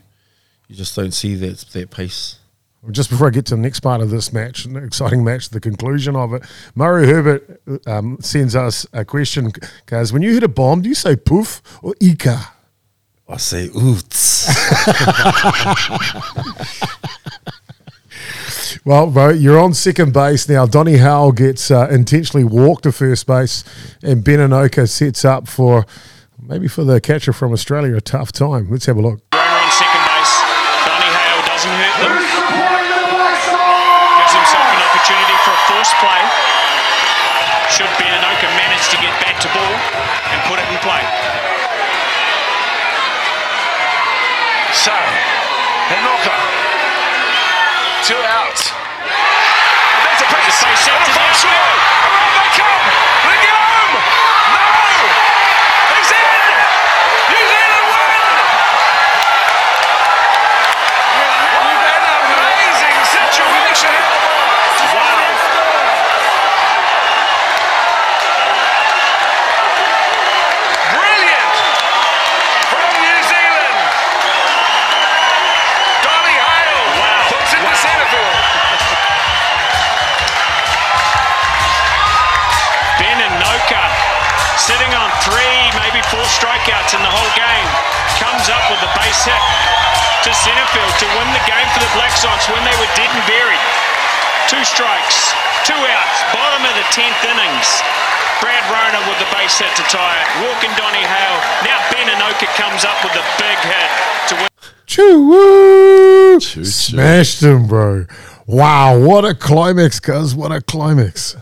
you just don't see that that pace. Just before I get to the next part of this match, an exciting match, the conclusion of it, Murray Herbert um, sends us a question. Guys, when you hit a bomb, do you say poof or ika? I say oots. <laughs> Well, bro, you're on second base now. Donny Hale gets uh, intentionally walked to first base, and Ben Enoka sets up for maybe for the catcher from Australia a tough time. Let's have a look. To to win the game for the Black Sox when they were dead and buried. Two strikes, two outs, bottom of the 10th innings. Brad Rona with the base hit to tie it. Walking Donny Hale. Now Ben Enoka comes up with a big hit to win. Choo woo! Choo, choo. Smashed him, bro. Wow, what a climax, cuz. What a climax.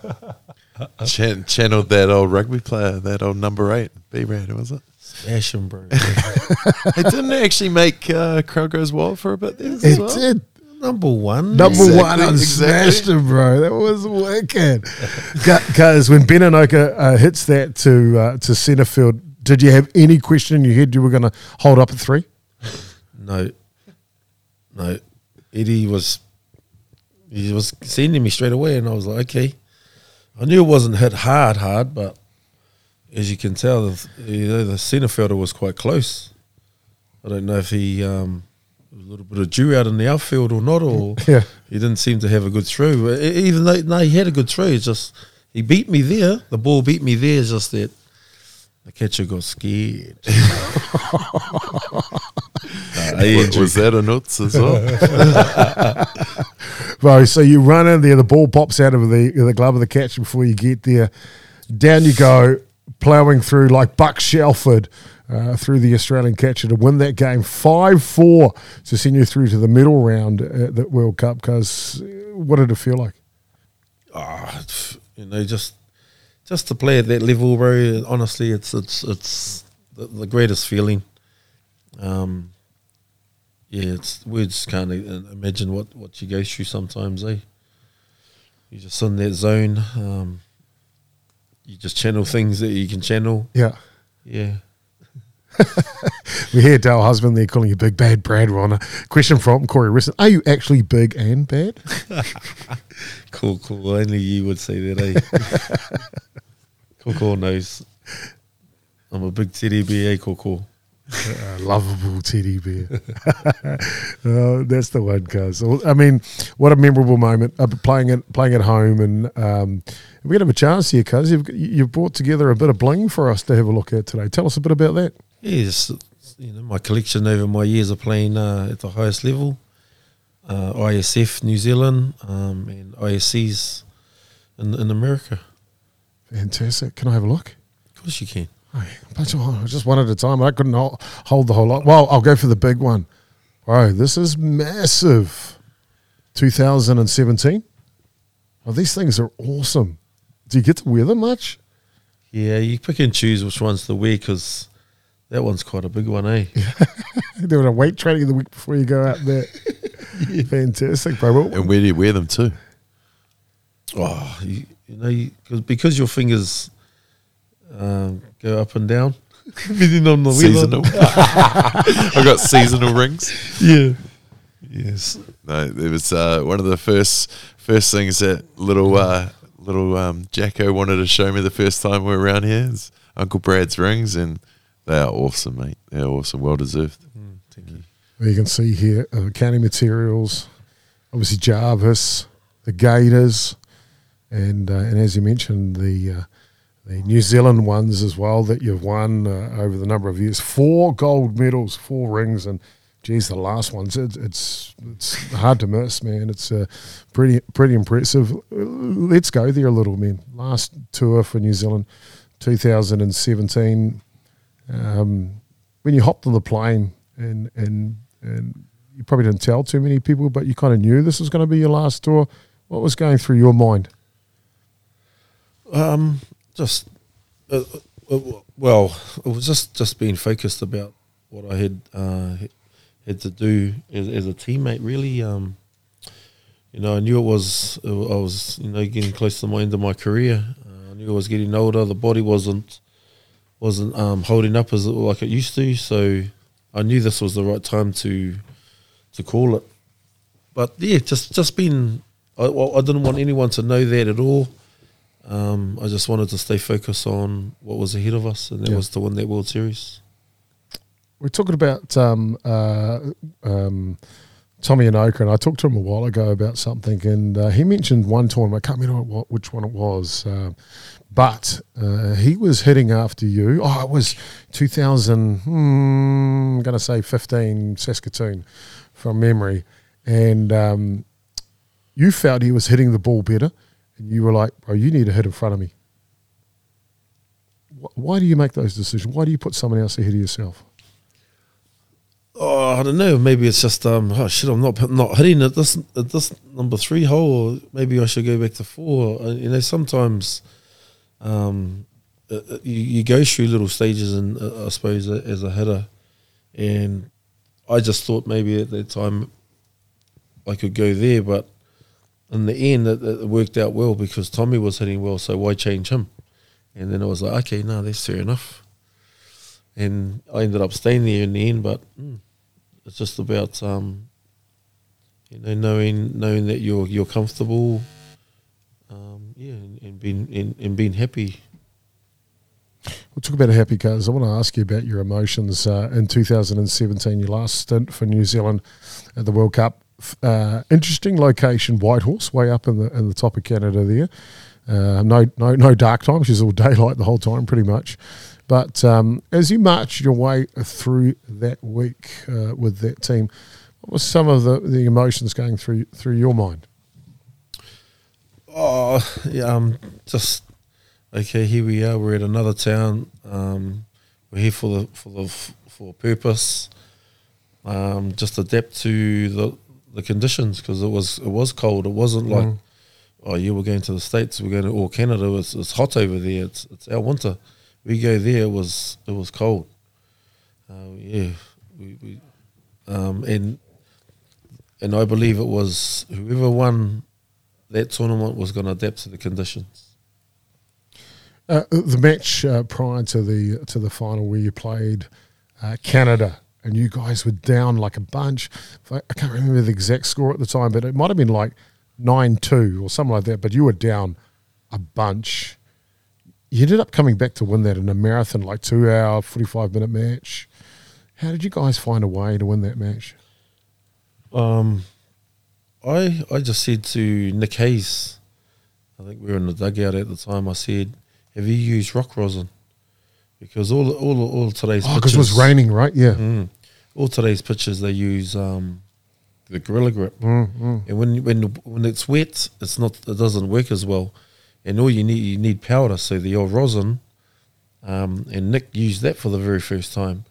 Chan- channeled that old rugby player, that old number eight, B Rad, was it? Asham, bro. it didn't actually make uh, Crowd Goes Wild for a bit there as It well. did. Number one. Number Exactly, one on exactly. Smashed Him, bro. That was wicked. Because when Ben Enoka uh, hits that to uh, to centre field, did you have any question in your head you were going to hold up at three? No, no. Eddie was he was sending me straight away, and I was like, okay. I knew it wasn't hit hard, hard, but as you can tell, the, you know, the centre fielder was quite close. I don't know if he um, a little bit of dew out in the outfield or not, or <laughs> Yeah. he didn't seem to have a good throw. But even though no, he had a good throw, it's just he beat me there. The ball beat me there. It's just that the catcher got scared. <laughs> Uh, he Was, enjoyed was that a nuts as well? <laughs> Bro, so you run in there, the ball pops out of the the glove of the catcher before you get there. Down you go, ploughing through like Buck Shelford uh, through the Australian catcher to win that game 5 4 to send you through to the middle round at the World Cup. Because what did it feel like? ah, you know, just just to play at that level, bro. Honestly, it's it's it's the, the greatest feeling. Um, yeah, it's words can't e- imagine what what you go through sometimes. Eh, you just in that zone. Um, you just channel things that you can channel. Yeah. Yeah. <laughs> We hear Dale Husband there calling you big bad Brad Rona. Question from Corey Risson Are you actually big and bad? <laughs> Cool, cool. Only you would say that, eh? <laughs> cool, cool knows. I'm a big teddy bear, eh, cool, cool. A lovable teddy bear. oh, <laughs> that's the one, cuz. I mean, what a memorable moment uh, playing at playing at home, and um, we going to have a chance here, cuz you've you've brought together a bit of bling for us to have a look at today. Tell us a bit about that. Yes, you know, my collection over my years of playing uh, at the highest level, uh, ISF New Zealand um, and ISCs in, in America. Fantastic. Can I have a look? Of course you can. Hey, but just one at a time. I couldn't hol- hold the whole lot. Well, I'll go for the big one. Bro, this is massive. 2017. Oh, these things are awesome. Do you get to wear them much? Yeah, you pick and choose which one's to wear because that one's quite a big one, eh? <laughs> Doing a weight training the week before you go out there. <laughs> Fantastic, bro. Well, and where do you wear them to? Oh, you, you know, you, cause, because your fingers um, go up and down. Depending on the. Seasonal. <laughs> I've got seasonal rings. Yeah. Yes. No, it was uh, one of the first first things that little uh, little um, Jacko wanted to show me the first time we were around here. Is Uncle Brad's rings, and they are awesome, mate. They're awesome, well deserved. Thank you. Well, you can see here uh, counting materials, obviously Jarvis, the Gators, and uh, and as you mentioned the uh, the New Zealand ones as well that you've won uh, over the number of years. Four gold medals, four rings, and geez, the last ones it's it's, it's hard to miss, man. It's uh, pretty pretty impressive. Let's go there a little, man. Last tour for New Zealand, 2017 um, when you hopped on the plane and and and you probably didn't tell too many people, but you kind of knew this was going to be your last tour. What was going through your mind? Um, just uh, uh, well, it was just just being focused about what I had uh, had to do as, as a teammate. Really, um, you know, I knew it was I was you know getting close to the end of my career. Uh, I knew I was getting older. The body wasn't wasn't um, holding up as like it used to. So I knew this was the right time to to call it. But yeah, just just being I, well, I didn't want anyone to know that at all. Um, I just wanted to stay focused on what was ahead of us, and that Yeah. was to win that World Series. We're talking about um, uh, um, Tommy Enoka, and I talked to him a while ago about something, and uh, he mentioned one tournament. I can't remember what, which one it was, uh, but uh, he was hitting after you. Oh, it was 2000. Hmm, I'm going to say 15 Saskatoon from memory, and um, you felt he was hitting the ball better, and you were like, "Bro, you need to hit in front of me." Why do you make those decisions? Why do you put someone else ahead of yourself? Oh, I don't know. Maybe it's just um. Oh shit! I'm not not hitting at this at this number three hole. Or maybe I should go back to four. Uh, you know, sometimes, um, uh, uh, you, you go through little stages, and uh, I suppose as a hitter, and I just thought maybe at that time I could go there, but in the end, it, it worked out well because Tommy was hitting well, so why change him? And then I was like, okay, no, that's fair enough. And I ended up staying there in the end, but mm, it's just about um, you know knowing knowing that you're you're comfortable, um, yeah, and, and being and, and being happy. We'll talk about happy cars. I want to ask you about your emotions uh, in 2017, your last stint for New Zealand at the World Cup. Uh, interesting location, Whitehorse, way up in the in the top of Canada there. Uh, no, no, no dark time. She's all <laughs> daylight the whole time, pretty much. But um, as you march your way through that week uh, with that team, what were some of the, the emotions going through through your mind? Oh, yeah, um, just okay. Here we are. We're at another town. Um, we're here for the for the for a purpose. Um, just adapt to the the conditions because it was it was cold. It wasn't like Mm. oh yeah, we're going to the states. We're going to or Canada. It's, it's hot over there. It's it's our winter. We go there. It was it was cold. Uh, yeah, we, we um, and and I believe it was whoever won that tournament was going to adapt to the conditions. Uh, the match uh, prior to the to the final where you played uh, Canada and you guys were down like a bunch. I, can't remember the exact score at the time, but it might have been like nine two or something like that. But you were down a bunch. You ended up coming back to win that in a marathon, like two hour, forty five minute match. How did you guys find a way to win that match? Um, I I just said to Nick Hayes, I think we were in the dugout at the time. I said, "Have you used rock rosin?" Because all all all today's Oh, because it was raining, right? Yeah. Mm. all today's pitches they use um, the gorilla grip, Mm, mm. and when when when it's wet, it's not it doesn't work as well. And all you need you need powder, so the old rosin. Um, and Nick used that for the very first time.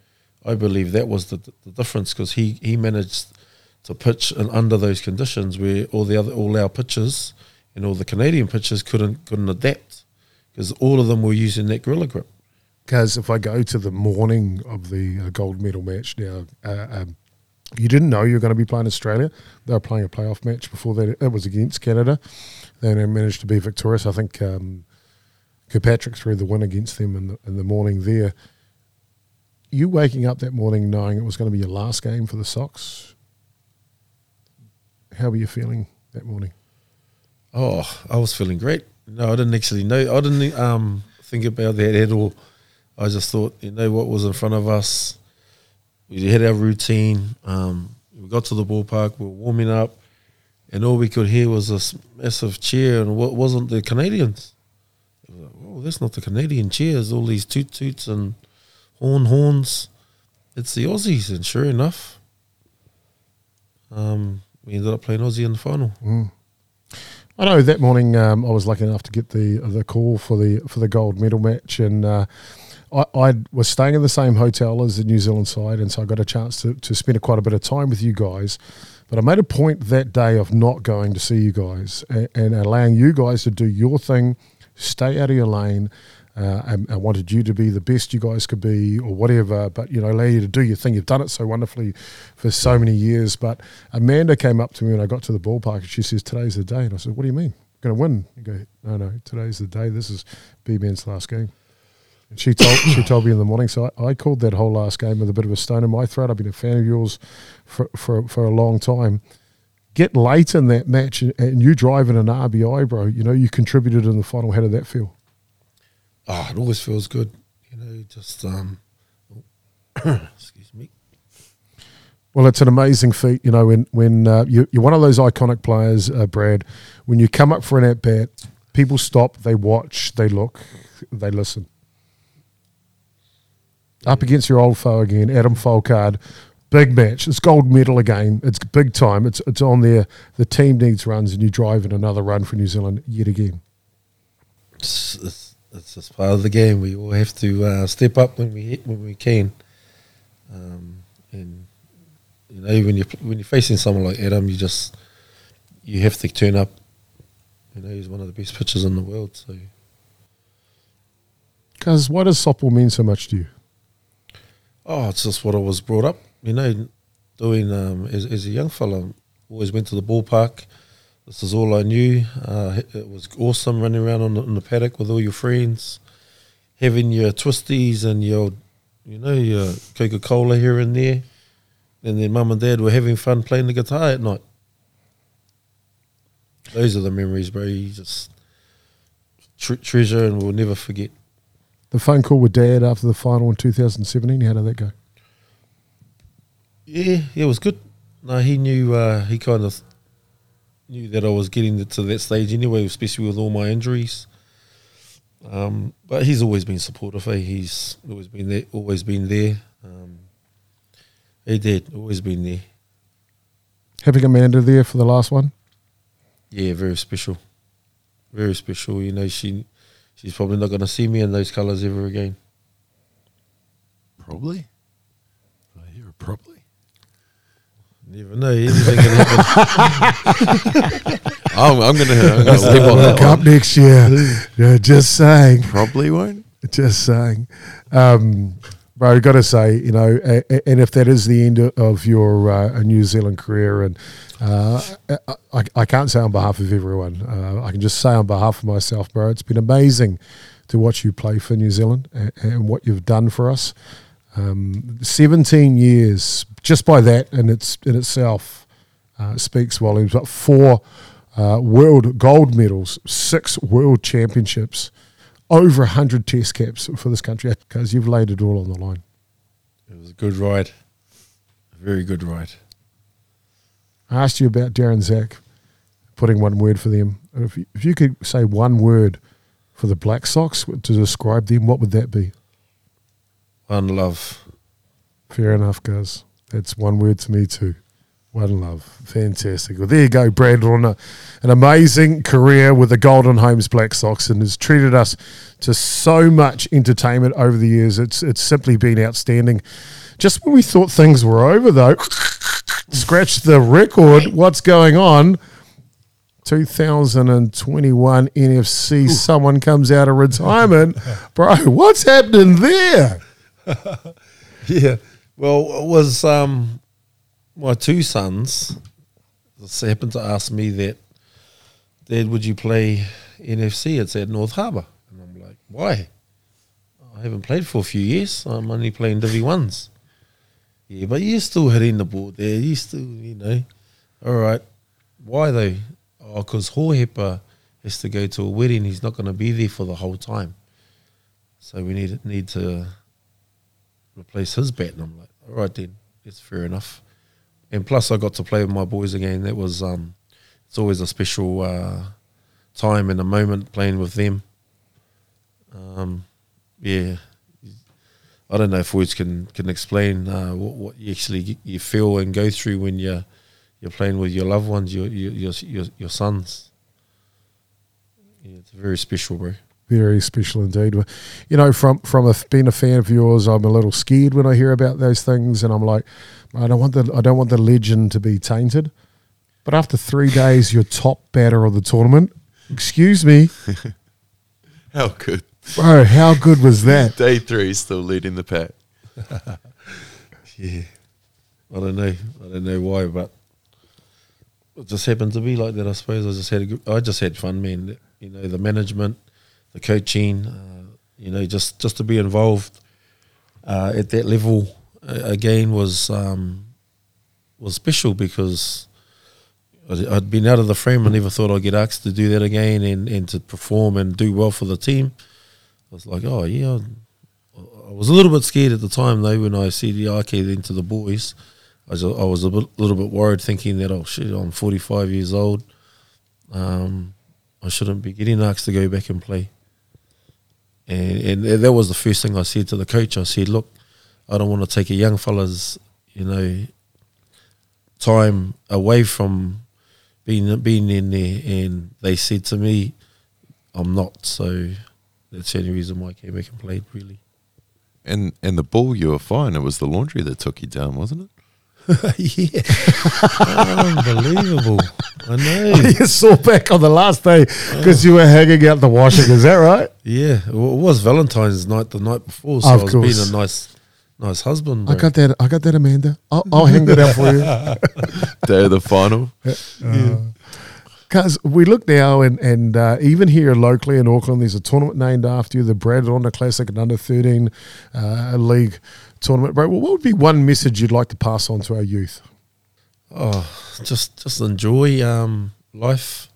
I believe that was the, the difference because he, he managed to pitch and under those conditions where all the other all our pitchers and all the Canadian pitchers couldn't couldn't adapt because all of them were using that gorilla grip. Because if I go to the morning of the uh, gold medal match now, uh, um, you didn't know you were going to be playing Australia. They were playing a playoff match before that. It was against Canada. And they managed to be victorious. I think um, Kirkpatrick threw the win against them in the, in the morning there. You waking up that morning knowing it was going to be your last game for the Sox. How were you feeling that morning? Oh, I was feeling great. No, I didn't actually know. I didn't um, think about that at all. I just thought, you know, what was in front of us. We had our routine. Um, we got to the ballpark. We were warming up, and all we could hear was this massive cheer, and what wasn't the Canadians? It was like, oh, that's not the Canadian cheers. All these toot toots and horn horns. It's the Aussies, and sure enough, um, we ended up playing Aussie in the final. Mm. I know that morning um, I was lucky enough to get the the call for the for the gold medal match, and uh, I, I was staying in the same hotel as the New Zealand side, and so I got a chance to to spend quite a bit of time with you guys. But I made a point that day of not going to see you guys and, and allowing you guys to do your thing, stay out of your lane. Uh, and I wanted you to be the best you guys could be, or whatever. But you know, allow you to do your thing. You've done it so wonderfully for so many years. But Amanda came up to me when I got to the ballpark, and she says, "Today's the day." And I said, "What do you mean? Going to win?" You go, "No, no. Today's the day. This is B Man's last game." And she told she told me in the morning. So I, I called that whole last game with a bit of a stone in my throat. I've been a fan of yours for for, for a long time. Get late in that match, and, and you driving an RBI, bro. You know you contributed in the final. How did that feel? Oh, it always feels good. You know, just um <coughs> excuse me. Well, it's an amazing feat, you know, when when uh, you, you're one of those iconic players, uh, Brad. When you come up for an at bat, people stop, they watch, they look, they listen. Up against your old foe again, Adam Folkard. Big match. It's gold medal again. It's big time. It's it's on there. The team needs runs, and you drive in another run for New Zealand yet again. It's, it's, it's just part of the game. We all have to uh, step up when we when we can. Um, and you know, when you when you're facing someone like Adam, you just you have to turn up. You know, he's one of the best pitchers in the world. So Because why does softball mean so much to you? Oh, it's just what I was brought up. You know, doing um, as, as a young fella, always went to the ballpark. This is all I knew. Uh, it- was awesome running around on the, on the paddock with all your friends, having your twisties and your, you know, your Coca Cola here and there. And then mum and dad were having fun playing the guitar at night. Those are the memories, bro. You just tre- treasure and we'll never forget. The phone call with dad after the final in 2017, how did that go? Yeah, yeah, it was good. No, he knew. Uh, he kind of knew that I was getting to that stage anyway, especially with all my injuries. Um, but he's always been supportive. Eh? He's always been there. Always been there. Um, he did. Always been there. Having Amanda there for the last one? Yeah, very special. Very special. You know, she she's probably not going to see me in those colours ever again. Probably. I hear it probably. Never know. Anything can happen. I'm, I'm going to I'm gonna leave on that Cup one. next year. yeah, just saying. Probably won't. Just saying. Um, bro, got to say, you know, and if that is the end of your uh, New Zealand career, and uh, I, I can't say on behalf of everyone, uh, I can just say on behalf of myself, bro, it's been amazing to watch you play for New Zealand and, and what you've done for us. Um, 17 years, just by that in, its, in itself, uh, speaks volumes. But four uh, world gold medals, six world championships, over 100 test caps for this country because you've laid it all on the line. it was a good ride. A very good ride. I asked you about Darren Zack, putting one word for them. If you, if you could say one word for the Black Sox to describe them, what would that be? One love. Fair enough, guys. That's one word to me too. One love. Fantastic. Well, there you go, Brad. On a, an amazing career with the Golden Homes Black Sox and has treated us to so much entertainment over the years. It's it's simply been outstanding. Just when we thought things were over, though, scratch the record. What's going on? 2021 NFC. Someone comes out of retirement. <laughs> Bro, what's happening there? <laughs> Yeah. Well, it was um, my two sons happened to ask me that, Dad, would you play NFC? It's at North Harbour. And I'm like, why? I haven't played for a few years. I'm only playing Divi 1s. Yeah, but you're still hitting the board there. You still, you know. All right. Why though? Oh, because Hohepa has to go to a wedding. He's not going to be there for the whole time. So we need need to replace his bat. And I'm like, all right then, it's fair enough. And plus, I got to play with my boys again. That was um, it's always a special uh, time and a moment playing with them. Um, yeah, I don't know if words can can explain uh, what, what you actually you feel and go through when you're you're playing with your loved ones, your your your your, your sons. Yeah, it's very special, bro. Very special indeed. You know, from from a, being a fan of yours, I'm a little scared when I hear about those things, and I'm like, I don't want the I don't want the legend to be tainted. But after three <laughs> days, you're top batter of the tournament. Excuse me, <laughs> How good. bro. How good was <laughs> that? Day three, still leading the pack. Yeah, I don't know. I don't know why, but it just happened to be like that. I suppose I just had a good, I just had fun, man. You know, the management, the coaching, uh, you know, just just to be involved uh, at that level uh, again was um, was special because I'd, I'd been out of the frame. I never thought I'd get asked to do that again and, and to perform and do well for the team. I was like, oh yeah. I was a little bit scared at the time though when I said yeah, okay then to the boys. I was, I was a bit, little bit worried, thinking that oh shit, I'm 45 years old. Um, I shouldn't be getting asked to go back and play. And, and that was the first thing I said to the coach. I said, look, I don't want to take a young fella's, you know, time away from being being in there. And they said to me, I'm not. So that's the only reason why I came back and played. Really. And and the ball, you were fine. It was the laundry that took you down, wasn't it? <laughs> yeah. Unbelievable. I know. <laughs> you saw back on the last day because you were hanging out the washing. Is that right? Yeah, well, it was Valentine's night the night before, so Of I was course. being a nice, nice husband. I got that. I got that, Amanda. I'll, I'll hang that out for you. <laughs> Day of the final. Because we look now, and and uh, even here locally in Auckland, there's a tournament named after you, the Brad Rona Classic and Under 13 uh, League tournament. Bro, well, what would be one message you'd like to pass on to our youth? Oh, just just enjoy um, life,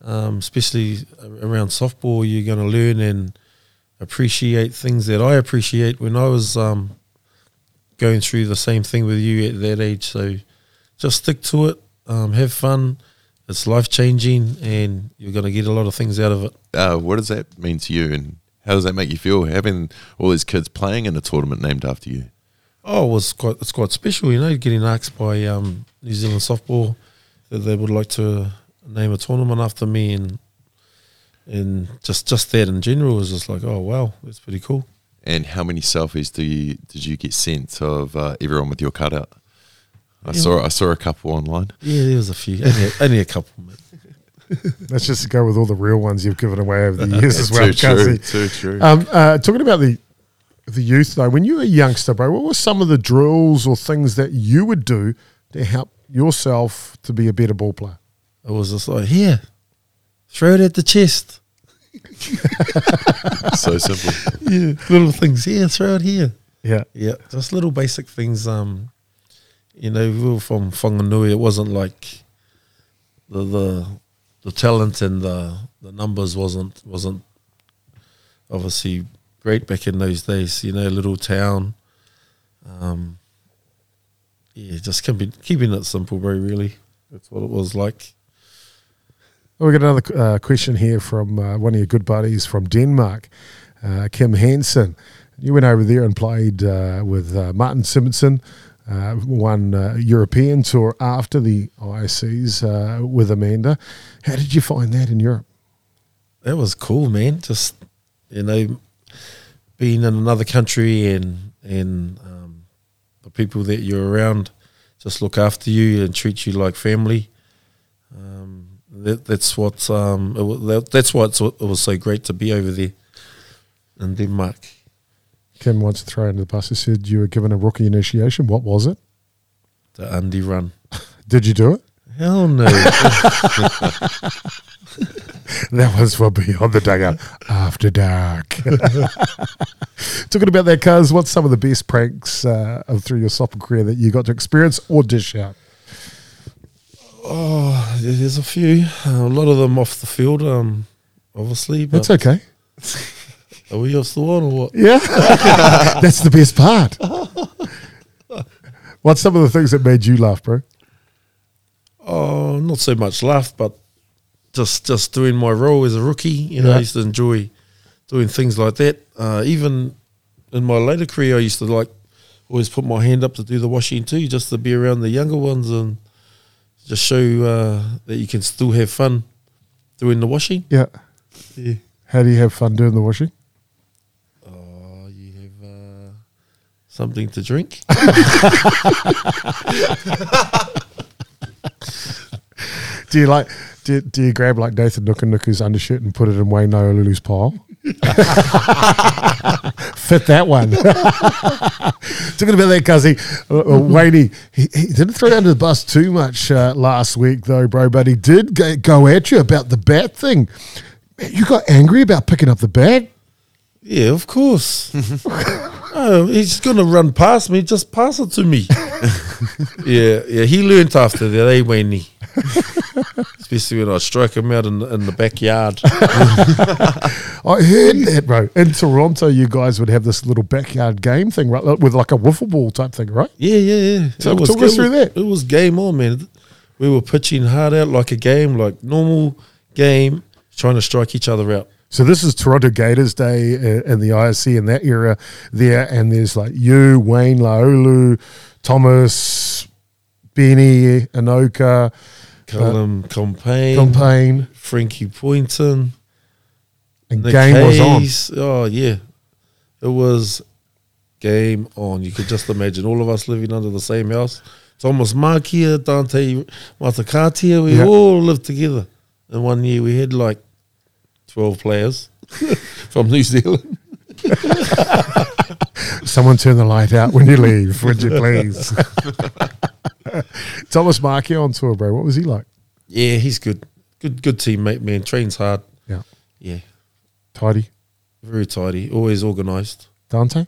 um, especially around softball. You're going to learn and appreciate things that I appreciate when I was um, going through the same thing with you at that age. So just stick to it, um, have fun. It's life changing, and you're going to get a lot of things out of it. Uh, what does that mean to you, and how does that make you feel having all these kids playing in a tournament named after you? Oh, it was quite it's quite special, you know, getting asked by um, New Zealand softball that they would like to name a tournament after me, and and just just that in general was just like, oh wow, that's pretty cool. And how many selfies do you did you get sent of uh, everyone with your cutout? I Yeah. saw I saw a couple online. Yeah, there was a few, only a, only a couple. Man. <laughs> Let's just go with all the real ones you've given away over the <laughs> years as Too well. true, too true. Um, uh, talking about the the youth though, when you were a youngster, bro, what were some of the drills or things that you would do to help yourself to be a better ball player? It was just like here, throw it at the chest. <laughs> so simple. Yeah, little things here, throw it here. Yeah. Yeah, just little basic things. Um, you know, we were from Whanganui. It wasn't like the the the talent and the the numbers wasn't wasn't obviously great back in those days. You know, little town. Um, yeah, just keeping keeping it simple, bro. Really, that's what it was like. Well, we got another uh, question here from uh, one of your good buddies from Denmark, uh, Kim Hansen. You went over there and played uh, with uh, Martin Simonson, uh, one uh, European tour after the ISCs uh, with Amanda. How did you find that in Europe? That was cool, man. Just you know, being in another country and and um, the people that you're around just look after you and treat you like family. Um, that, that's what um, it, that, that's why it was so great to be over there in Denmark. Kim wants to throw under the bus. He said you were given a rookie initiation. What was it? The Andy run. <laughs> Did you do it? Hell no. <laughs> That was for Beyond the Dugout After Dark. <laughs> Talking about that, cuz, what's some of the best pranks uh, of through your soccer career that you got to experience or dish out? oh, there's a few. Uh, a lot of them off the field, um, obviously. But That's okay. Are we the one or what? Yeah. <laughs> That's the best part. <laughs> What's some of the things that made you laugh, bro? Oh, not so much laugh, but just just doing my role as a rookie. You know, Yeah. I used to enjoy doing things like that. Uh, even in my later career, I used to like always put my hand up to do the washing too, just to be around the younger ones and just show uh, that you can still have fun doing the washing. Yeah. Yeah. How do you have fun doing the washing? Oh, you have uh, something to drink. <laughs> Do you like, do, do you grab like Nathan Nukunuku's undershirt and put it in Wayne Laulu's pile? <laughs> Fit that one. <laughs> Talking about that, Cuzzy, uh, uh, Wayne, he, he didn't throw you under the bus too much uh, last week, though, bro, but he did go, go at you about the bat thing. Man, you got angry about picking up the bat? Yeah, of course. Oh, he's gonna run past me. Just pass it to me. <laughs> yeah, yeah. He learnt after that, eh, Wayne? Especially when I strike him out in, in the backyard. <laughs> I heard that, bro. In Toronto, you guys would have this little backyard game thing, right? With like a wiffle ball type thing, right? Yeah, yeah, yeah. Talk- It was- talk us through was- that. It was game on, man. We were pitching hard out like a game, like normal game, trying to strike each other out. So this is Toronto Gators Day uh, in the ISC in that era there, and there's like you, Wayne Laulu, Thomas, Benny, Enoka, Callum Compain, Compain, Frankie Poynton, and Nick game was on. Oh yeah, it was game on. You could just imagine all of us living under the same house, Thomas Makia, Dante Matakatia, we Yeah. all lived together. In one year, we had like 12 players <laughs> from New Zealand. <laughs> Someone turn the light out when you leave, would you please? <laughs> Thomas Markey on tour, bro. What was he like? Yeah, he's good. Good good teammate, man. Trains hard. Yeah. Yeah. Tidy. Very tidy. Always organised. Dante?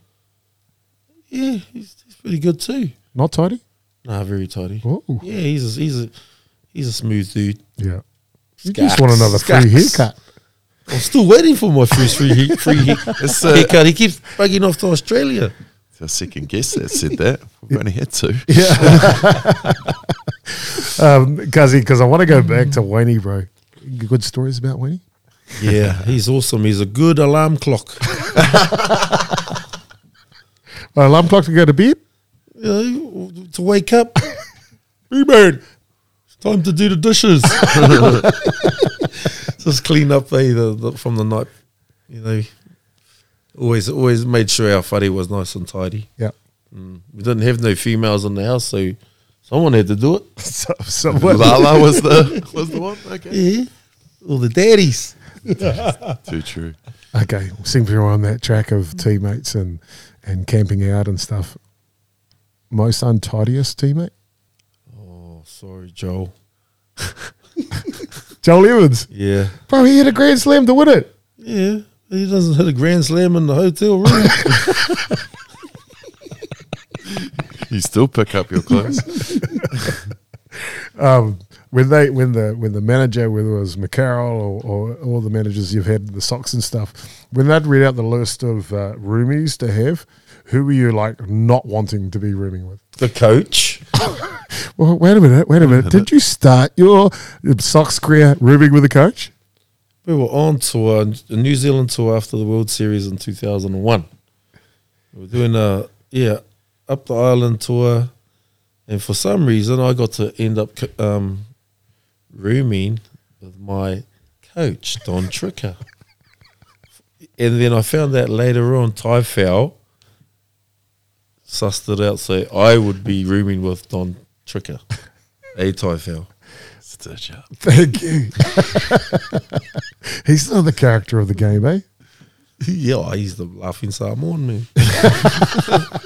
Yeah, he's, he's pretty good too. Not tidy? Nah, very tidy. Ooh. Yeah, he's a, he's a he's a smooth dude. Yeah. You just want another free haircut. I'm still waiting for my first free he- free he- <laughs> It's, uh, haircut. He keeps bugging off to Australia. It's our second guest that said that. We've only had two. <laughs> Um, Guzzy, because I want to go back to Wayne, bro. Good stories about Wayne? Yeah, he's awesome. He's a good alarm clock. <laughs> Uh, alarm clock to go to bed? You know, to wake up. Rebound. It's time to do the dishes. Just clean up eh, the, the, from the night. You know, always always made sure our whare was nice and tidy. Yeah. Mm. We didn't have no females in the house, so someone had to do it. <laughs> So, so what? Lala was the <laughs> was the one. Okay. Yeah, all the daddies. <laughs> Too true. Okay, seems we're on that track of teammates and, and camping out and stuff. Most untidiest teammate? Oh, sorry, Joel. Joel Evans. Yeah, Bro, he hit a grand slam to win it. yeah. He doesn't hit a grand slam in the hotel room. <laughs> You still pick up your clothes. <laughs> Um, when they when the when the manager, whether it was McCarroll or, or all the managers you've had the Sox and stuff, when they'd read out the list of uh, roomies to have, who were you like not wanting to be rooming with? the coach. <laughs> Well, wait a minute, wait a minute. Did you start your Sox career rooming with a coach? We were on tour, a New Zealand tour after the World Series in 2001. We were doing a, yeah, up the island tour. And for some reason, I got to end up um, rooming with my coach, Don Tricker. and then I found out later on, Ty Fowl sussed it out, so I would be rooming with Don Tricker, a Ty Fowl. Stitch up. Thank you. <laughs> He's not the character of the game, eh? <laughs> yeah, he's the laughing Samoan man. <laughs>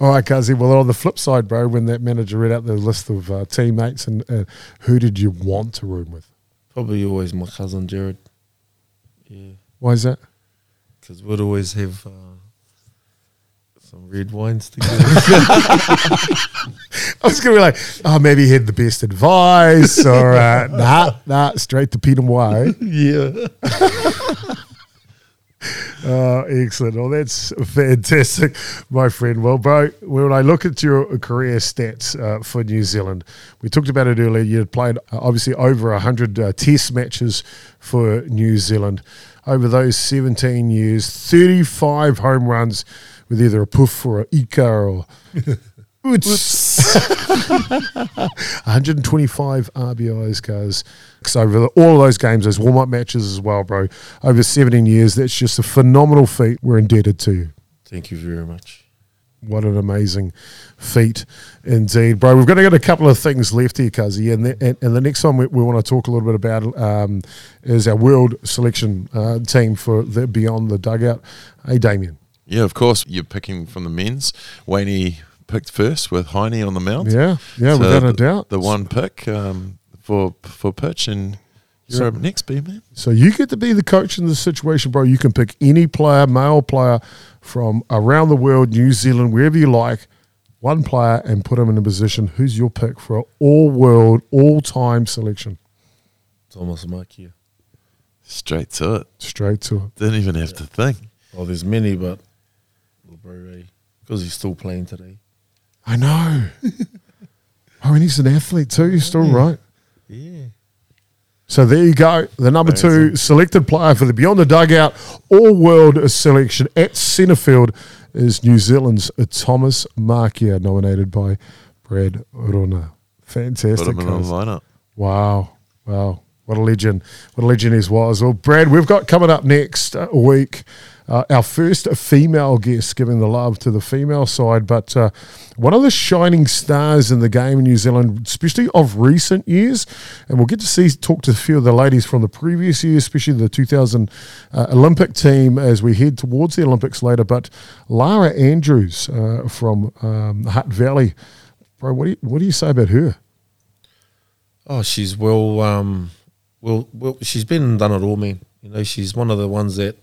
All right, Kazi. Well, on the flip side, bro, when that manager read out the list of uh, teammates and uh, who did you want to room with? Probably always my cousin Jared. Yeah, Why is that? because we'd always have uh, some red wines together. <laughs> I was going to be like, oh, maybe he had the best advice or uh, <laughs> nah, nah, straight to Peter Way. yeah. <laughs> Oh, excellent. Well, that's fantastic, my friend. Well, bro, when I look at your career stats uh, for New Zealand, we talked about it earlier. You had played uh, obviously over 100 uh, test matches for New Zealand. Over those 17 years, 35 home runs with either a poof or a ika or. <laughs> Oots. <laughs> 125 RBIs, guys. Over the, all of those games, those warm up matches as well, bro. Over 17 years, that's just a phenomenal feat. We're indebted to you. Thank you very much. What an amazing feat indeed, bro. We've got to get a couple of things left here, Cuzzy. And, the, and, and the next one we, we want to talk a little bit about um, is our world selection uh, team for the Beyond the Dugout. Hey, Damien. Yeah, of course. You're picking from the men's. Wayne picked first with Heine on the mount. Yeah, yeah, So without a doubt. The one pick um, for for pitch, and you're up next, B man. So you get to be the coach in this situation, bro. You can pick any player, male player from around the world, New Zealand, wherever you like, one player and put him in a position. Who's your pick for an all world, all time selection? Thomas Makia. Straight to it. Straight to it. Didn't even have to think. Oh, there's many, but because eh? he's still playing today. I know. <laughs> oh, and he's an athlete too. You're still right. Yeah. So there you go. The number two selected player for the Beyond the Dugout All World selection at Centerfield is New Zealand's Thomas Markia, nominated by Brad Rona. Put Fantastic. him in the lineup. Wow. Wow. What a legend. What a legend he was. Well, Brad, we've got coming up next uh, week uh, our first female guest giving the love to the female side, but uh, one of the shining stars in the game in New Zealand, especially of recent years. And we'll get to see talk to a few of the ladies from the previous year, especially the 2000 uh, Olympic team as we head towards the Olympics later. But Lara Andrews uh, from um, Hutt Valley, bro, what do you, what do you say about her? Oh, she's well, um, well, well. She's been done it all, man. You know, she's one of the ones that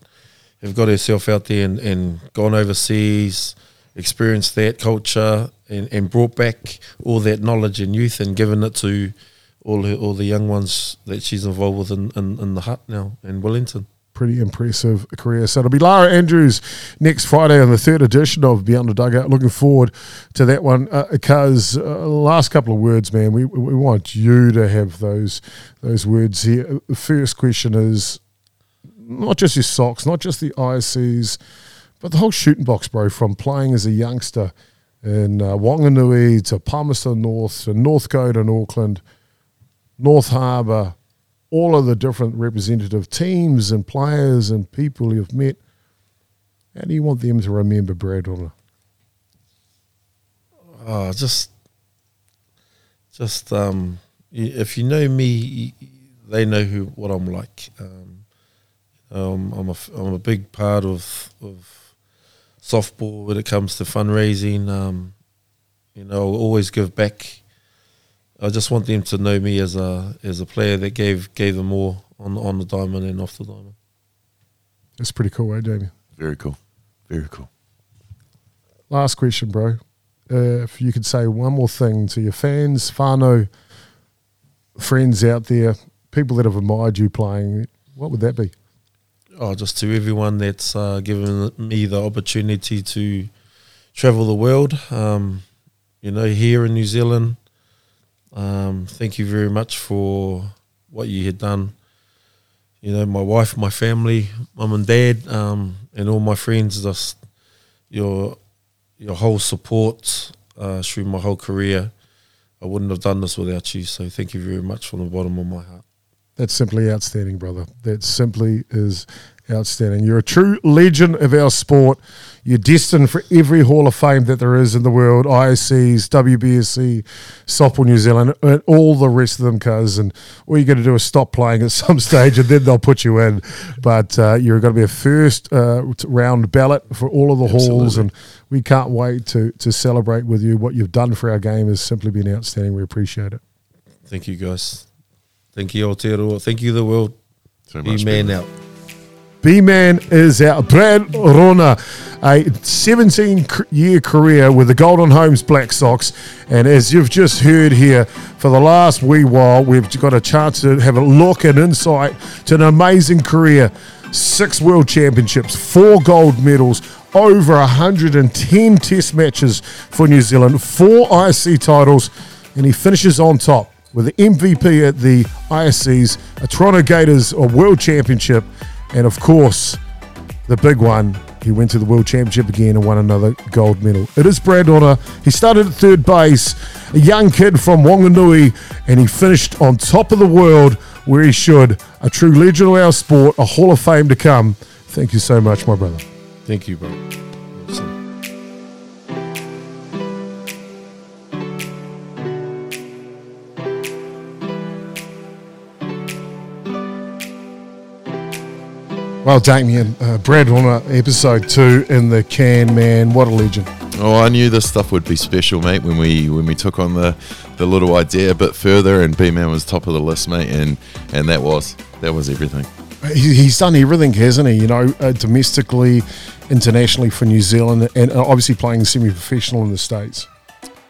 have got herself out there and, and gone overseas, experienced that culture, and, and brought back all that knowledge and youth and given it to all her, all the young ones that she's involved with in, in, in the Hutt now in Wellington. Pretty impressive career. So it'll be Lara Andrews next Friday on the third edition of Beyond the Dugout. Looking forward to that one because uh, last couple of words, man. We we want you to have those those words here. The first question is not just your Sox, not just the ISCs, but the whole shooting box, bro, from playing as a youngster in uh, Wanganui to Palmerston North to Northcote and Auckland, North Harbour, all of the different representative teams and players and people you've met. How do you want them to remember Brad Rona? Oh, just, just um, if you know me, they know who what I'm like. Um, um, I'm a I'm a big part of of softball when it comes to fundraising. Um, you know, I'll always give back. I just want them to know me as a as a player that gave gave them all on on the diamond and off the diamond. That's pretty cool, eh, Damien? Very cool. Very cool. Last question, bro. Uh, if you could say one more thing to your fans, whānau, friends out there, people that have admired you playing, what would that be? Oh, just to everyone that's uh, given me the opportunity to travel the world. Um, you know, here in New Zealand. Um, thank you very much for what you had done. You know, my wife, my family, mum and dad, um, and all my friends. Just your your whole support uh, through my whole career. I wouldn't have done this without you. So thank you very much from the bottom of my heart. That's simply outstanding, brother. That simply is outstanding. You're a true legend of our sport. You're destined for every Hall of Fame that there is in the world ISCs, WBSC, Softball New Zealand, and all the rest of them, cuz. And all you got to do is stop playing at some <laughs> stage and then they'll put you in. But uh, you're going to be a first uh, round ballot for all of the halls. And we can't wait to, to celebrate with you. What you've done for our game has simply been outstanding. We appreciate it. Thank you, guys. Thank you, Aotearoa. Thank you, the world. So Be much, man Peter. out. B Man is out. Brad Rona, a 17 year career with the Golden Homes Black Sox. And as you've just heard here, for the last wee while, we've got a chance to have a look and insight to an amazing career. Six world championships, four gold medals, over 110 test matches for New Zealand, four ISC titles, and he finishes on top with the MVP at the ISCs, a Toronto Gators a World Championship, and of course, the big one, he went to the World Championship again and won another gold medal. It is Brad Rona. He started at third base, a young kid from Wanganui, and he finished on top of the world where he should. A true legend of our sport, a Hall of Fame to come. Thank you so much, my brother. Thank you, bro. Well, Damien, uh, Brad Rona, episode two in the can, man. What a legend. Oh, I knew this stuff would be special, mate. When we when we took on the, the little idea a bit further, and B Man was top of the list, mate, and and that was that was everything. He, he's done everything, hasn't he? You know, uh, domestically, internationally for New Zealand, and uh, obviously playing semi-professional in the states.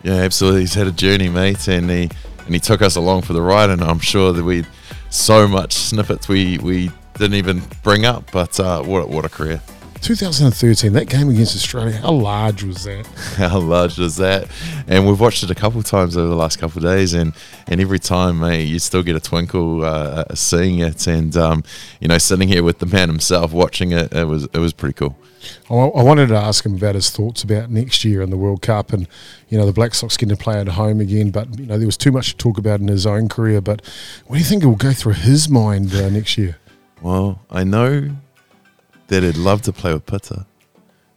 Yeah, absolutely. He's had a journey, mate, and he and he took us along for the ride. And I'm sure that we so much snippets we we didn't even bring up, but uh, what a- what a career. 2013, that game against Australia, how large was that? <laughs> How large was that? And we've watched it a couple of times over the last couple of days, and and every time, mate, you still get a twinkle uh, uh, seeing it, and um, you know, sitting here with the man himself watching it, it was it was pretty cool. I, I wanted to ask him about his thoughts about next year in the World Cup, and you know the Black Sox getting to play at home again. But you know there was too much to talk about in his own career. But what do you think it will go through his mind uh, next year? Well, I know that he'd love to play with Pita,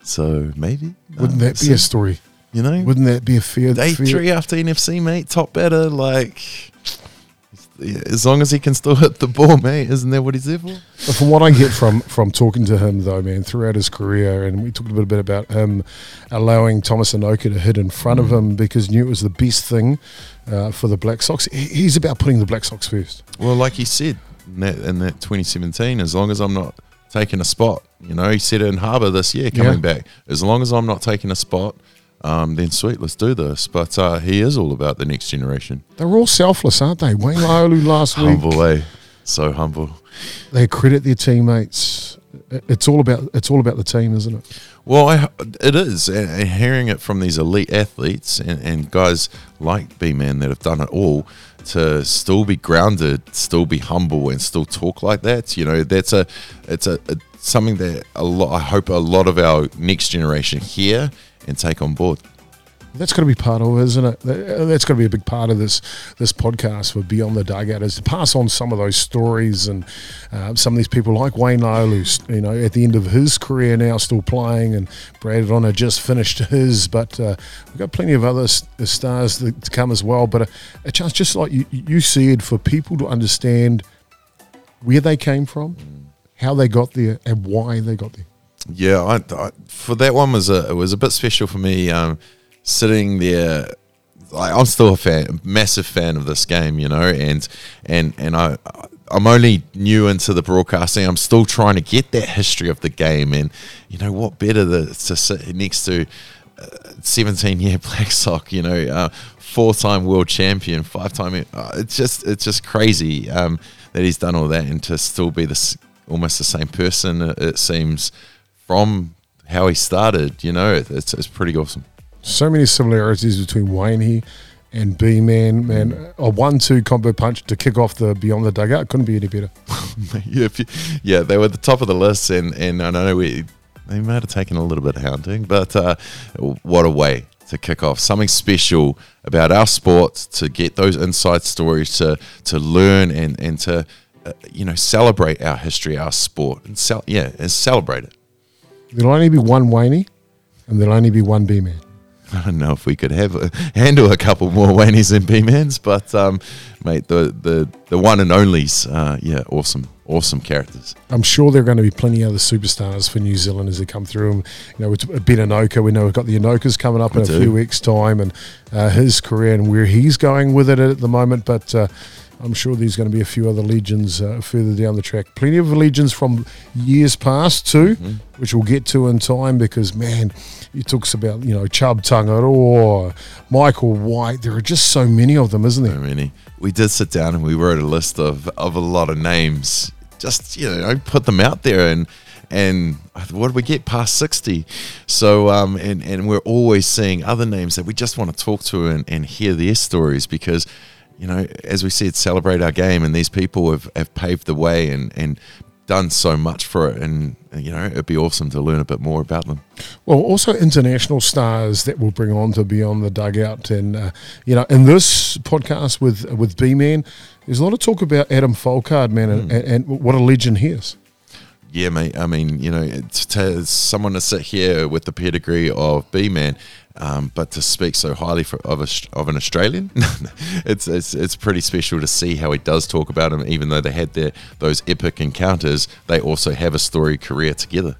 so maybe Wouldn't uh, that be a story? You know, Wouldn't that be a fair? day fair three after NFC, mate, top better. Like, as long as he can still <laughs> hit the ball, mate, isn't that what he's there for? But from what I get from from talking to him, though, man, throughout his career, and we talked a little bit about him allowing Thomas Enoka to hit in front of him because he knew it was the best thing uh, for the Black Sox. He's about putting the Black Sox first. Well, like he said in that, in that 2017, as long as I'm not taking a spot, you know, he said it in Harbour this year coming Yeah. back. As long as I'm not taking a spot, um, then sweet, let's do this. But uh, he is all about the next generation. They're all selfless, aren't they? Wayne Laulu last week, Humble, eh? So humble. they credit their teammates. It's all about it's all about the team, isn't it? Well, I, it is, and, and hearing it from these elite athletes and, and guys like B Man that have done it all to still be grounded, still be humble, and still talk like that. You know, that's a it's a, a something that a lot. I hope a lot of our next generation hear and take on board. That's got to be part of it, isn't it? That- That's got to be a big part of this this podcast for Beyond the Dugout is to pass on some of those stories and uh, some of these people like Wayne Laulu, you know, at the end of his career now still playing, and Brad Rona just finished his, but uh, we've got plenty of other s- stars to come as well. But a, a chance, just like you, you said, for people to understand where they came from, how they got there, and why they got there. Yeah, I, I, for that one was a it was a bit special for me. Um, sitting there, like, I'm still a fan, massive fan of this game, you know, and and and I I'm only new into the broadcasting. I'm still trying to get that history of the game, and you know what better to, sit next to. 17 year <laughs> Black Sock, you know, uh, four time world champion, five time. Uh, it's just it's just crazy um, that he's done all that and to still be this almost the same person. It, it seems from how he started. You know, it's it's pretty awesome. So many similarities between Wayne and B Man. Man, a one-two combo punch to kick off the Beyond the Dugout couldn't be any better. <laughs> yeah, you- yeah, they were at the top of the list, and and I know we they might have taken a little bit of hounding, but uh, what a way to kick off something special about our sport to get those inside stories to to learn and and to uh, you know celebrate our history, our sport, and cel- yeah, and celebrate it. There'll only be one Wayne, and there'll only be one B Man. I don't know if we could have a, handle a couple more Wayneys and B-Mans, but um, mate, the the the one and onlys, uh, yeah, awesome, awesome characters. I'm sure there are going to be plenty of other superstars for New Zealand as they come through. And, you know, with Ben Enoka, we know we've got the Enokas coming up in We a few weeks' time, and uh, his career and where he's going with it at the moment. But uh, I'm sure there's going to be a few other legends uh, further down the track. Plenty of legends from years past too, Mm-hmm. which we'll get to in time. Because man, he talks about you know Chubb Tangaroa, Michael White. There are just so many of them, isn't there? So many. We did sit down and we wrote a list of of a lot of names. Just you know, put them out there and. And what did we get past 60? So, um, and, and we're always seeing other names that we just want to talk to and, and hear their stories because, you know, as we said, celebrate our game. And these people have, have paved the way and, and done so much for it. And, you know, it'd be awesome to learn a bit more about them. Well, also international stars that we'll bring on to Beyond the Dugout, and uh, you know, in this podcast with with B Man, there's a lot of talk about Adam Folkard, man, and, and, and what a legend he is. Yeah, mate. I mean, you know, it's to someone to sit here with the pedigree of B man, um, but to speak so highly for, of a, of an Australian, <laughs> it's it's it's pretty special to see how he does talk about him. Even though they had their those epic encounters, they also have a storied career together.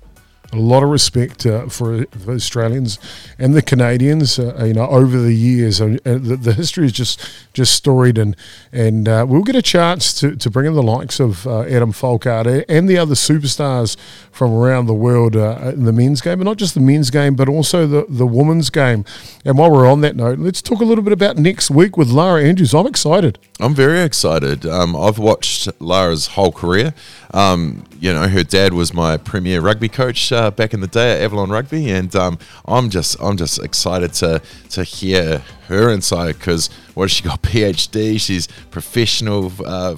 A lot of respect uh, for, Australians and the Canadians, uh, you know, over the years. Uh, the, the history is just just storied, and and uh, we'll get a chance to, to bring in the likes of uh, Adam Folkard and the other superstars from around the world uh, in the men's game, but not just the men's game, but also the, the women's game. And while we're on that note, let's talk a little bit about next week with Lara Andrews. I'm excited. I'm very excited. Um, I've watched Lara's whole career. Um, you know, her dad was my premier rugby coach uh, back in the day at Avalon Rugby, and um, I'm just I'm just excited to to hear her insight because what she got? <laughs> PhD. She's professional uh,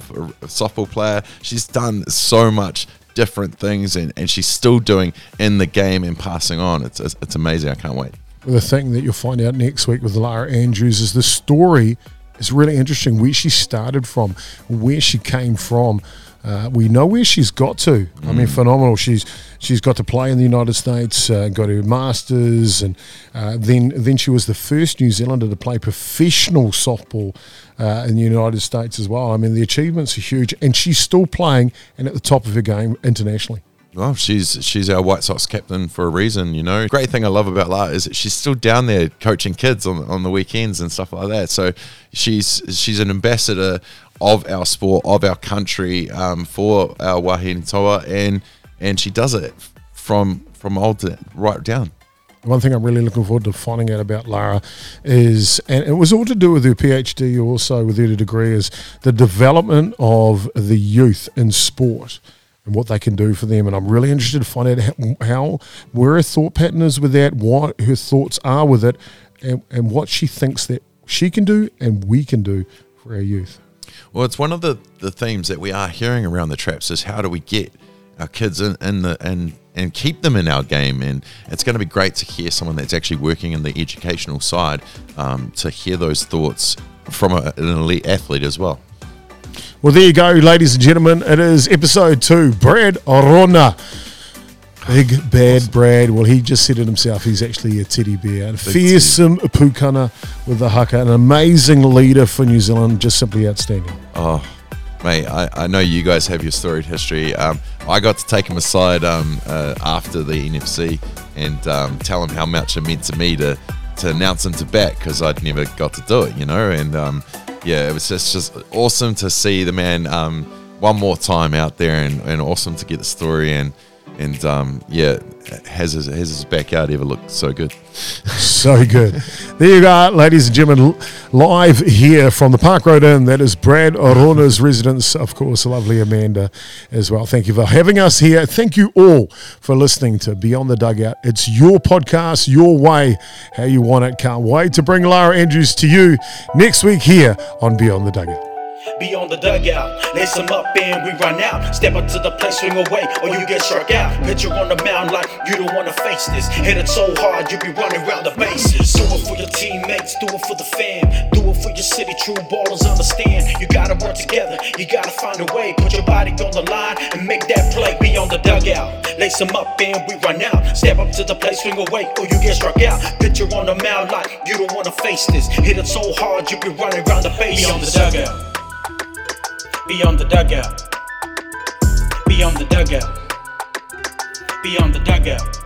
softball player. She's done so much different things, and, and she's still doing in the game and passing on. It's it's, it's amazing. I can't wait. the thing that you'll find out next week with Lara Andrews is the story is really interesting. Where she started from, where she came from. Uh, we know where she's got to. I mean, phenomenal. She's she's got to play in the United States, uh, got her masters, and uh, then then she was the first New Zealander to play professional softball uh, in the United States as well. I mean, the achievements are huge, and she's still playing and at the top of her game internationally. Well, she's she's our White Sox captain for a reason, you know. Great thing I love about Lara is that she's still down there coaching kids on on the weekends and stuff like that. So she's she's an ambassador of our sport, of our country, um, for our wahine toa, and and she does it from from old to right down. One thing I'm really looking forward to finding out about Lara is, and it was all to do with her PhD, also with her degree, is the development of the youth in sport and what they can do for them. And I'm really interested to find out how, where her thought pattern is with that, what her thoughts are with it, and, and what she thinks that she can do and we can do for our youth. Well, it's one of the, the themes that we are hearing around the traps is how do we get our kids in, in the and and keep them in our game and it's going to be great to hear someone that's actually working in the educational side um, to hear those thoughts from a, an elite athlete as well. Well, there you go, ladies and gentlemen. It is episode two. Brad Rona. Big bad Brad. Well, he just said it himself. He's actually a teddy bear. And fearsome pukana with the haka. An amazing leader for New Zealand. Just simply outstanding. Oh, mate, I, I know you guys have your storied history. Um, I got to take him aside um, uh, after the NFC and um, tell him how much it meant to me to, to announce him to bat because I'd never got to do it, you know? And um, yeah, it was just, just awesome to see the man um, one more time out there and, and awesome to get the story and and um, yeah, has his, has his backyard ever looked so good? So good. There you go, ladies and gentlemen, live here from the Park Road Inn. That is Brad Rona's residence, of course, lovely Amanda as well. Thank you for having us here. Thank you all for listening to Beyond the Dugout. It's your podcast, your way, how you want it. Can't wait to bring Lara Andrews to you next week here on Beyond the Dugout. Beyond the dugout, lace them up and we run out. Step up to the plate, swing away, or you get struck out. Pitcher on the mound like you don't wanna face this. Hit it so hard you be running around the bases. Do it for your teammates, do it for the fam, do it for your city. True ballers understand. You gotta work together, you gotta find a way. Put your body on the line and make that play. Beyond the dugout, lace them up and we run out. Step up to the plate, swing away, or you get struck out. Pitcher on the mound like you don't wanna face this. Hit it so hard you be running around the bases. Beyond the dugout. Beyond the dugout. Beyond the dugout. Beyond the dugout.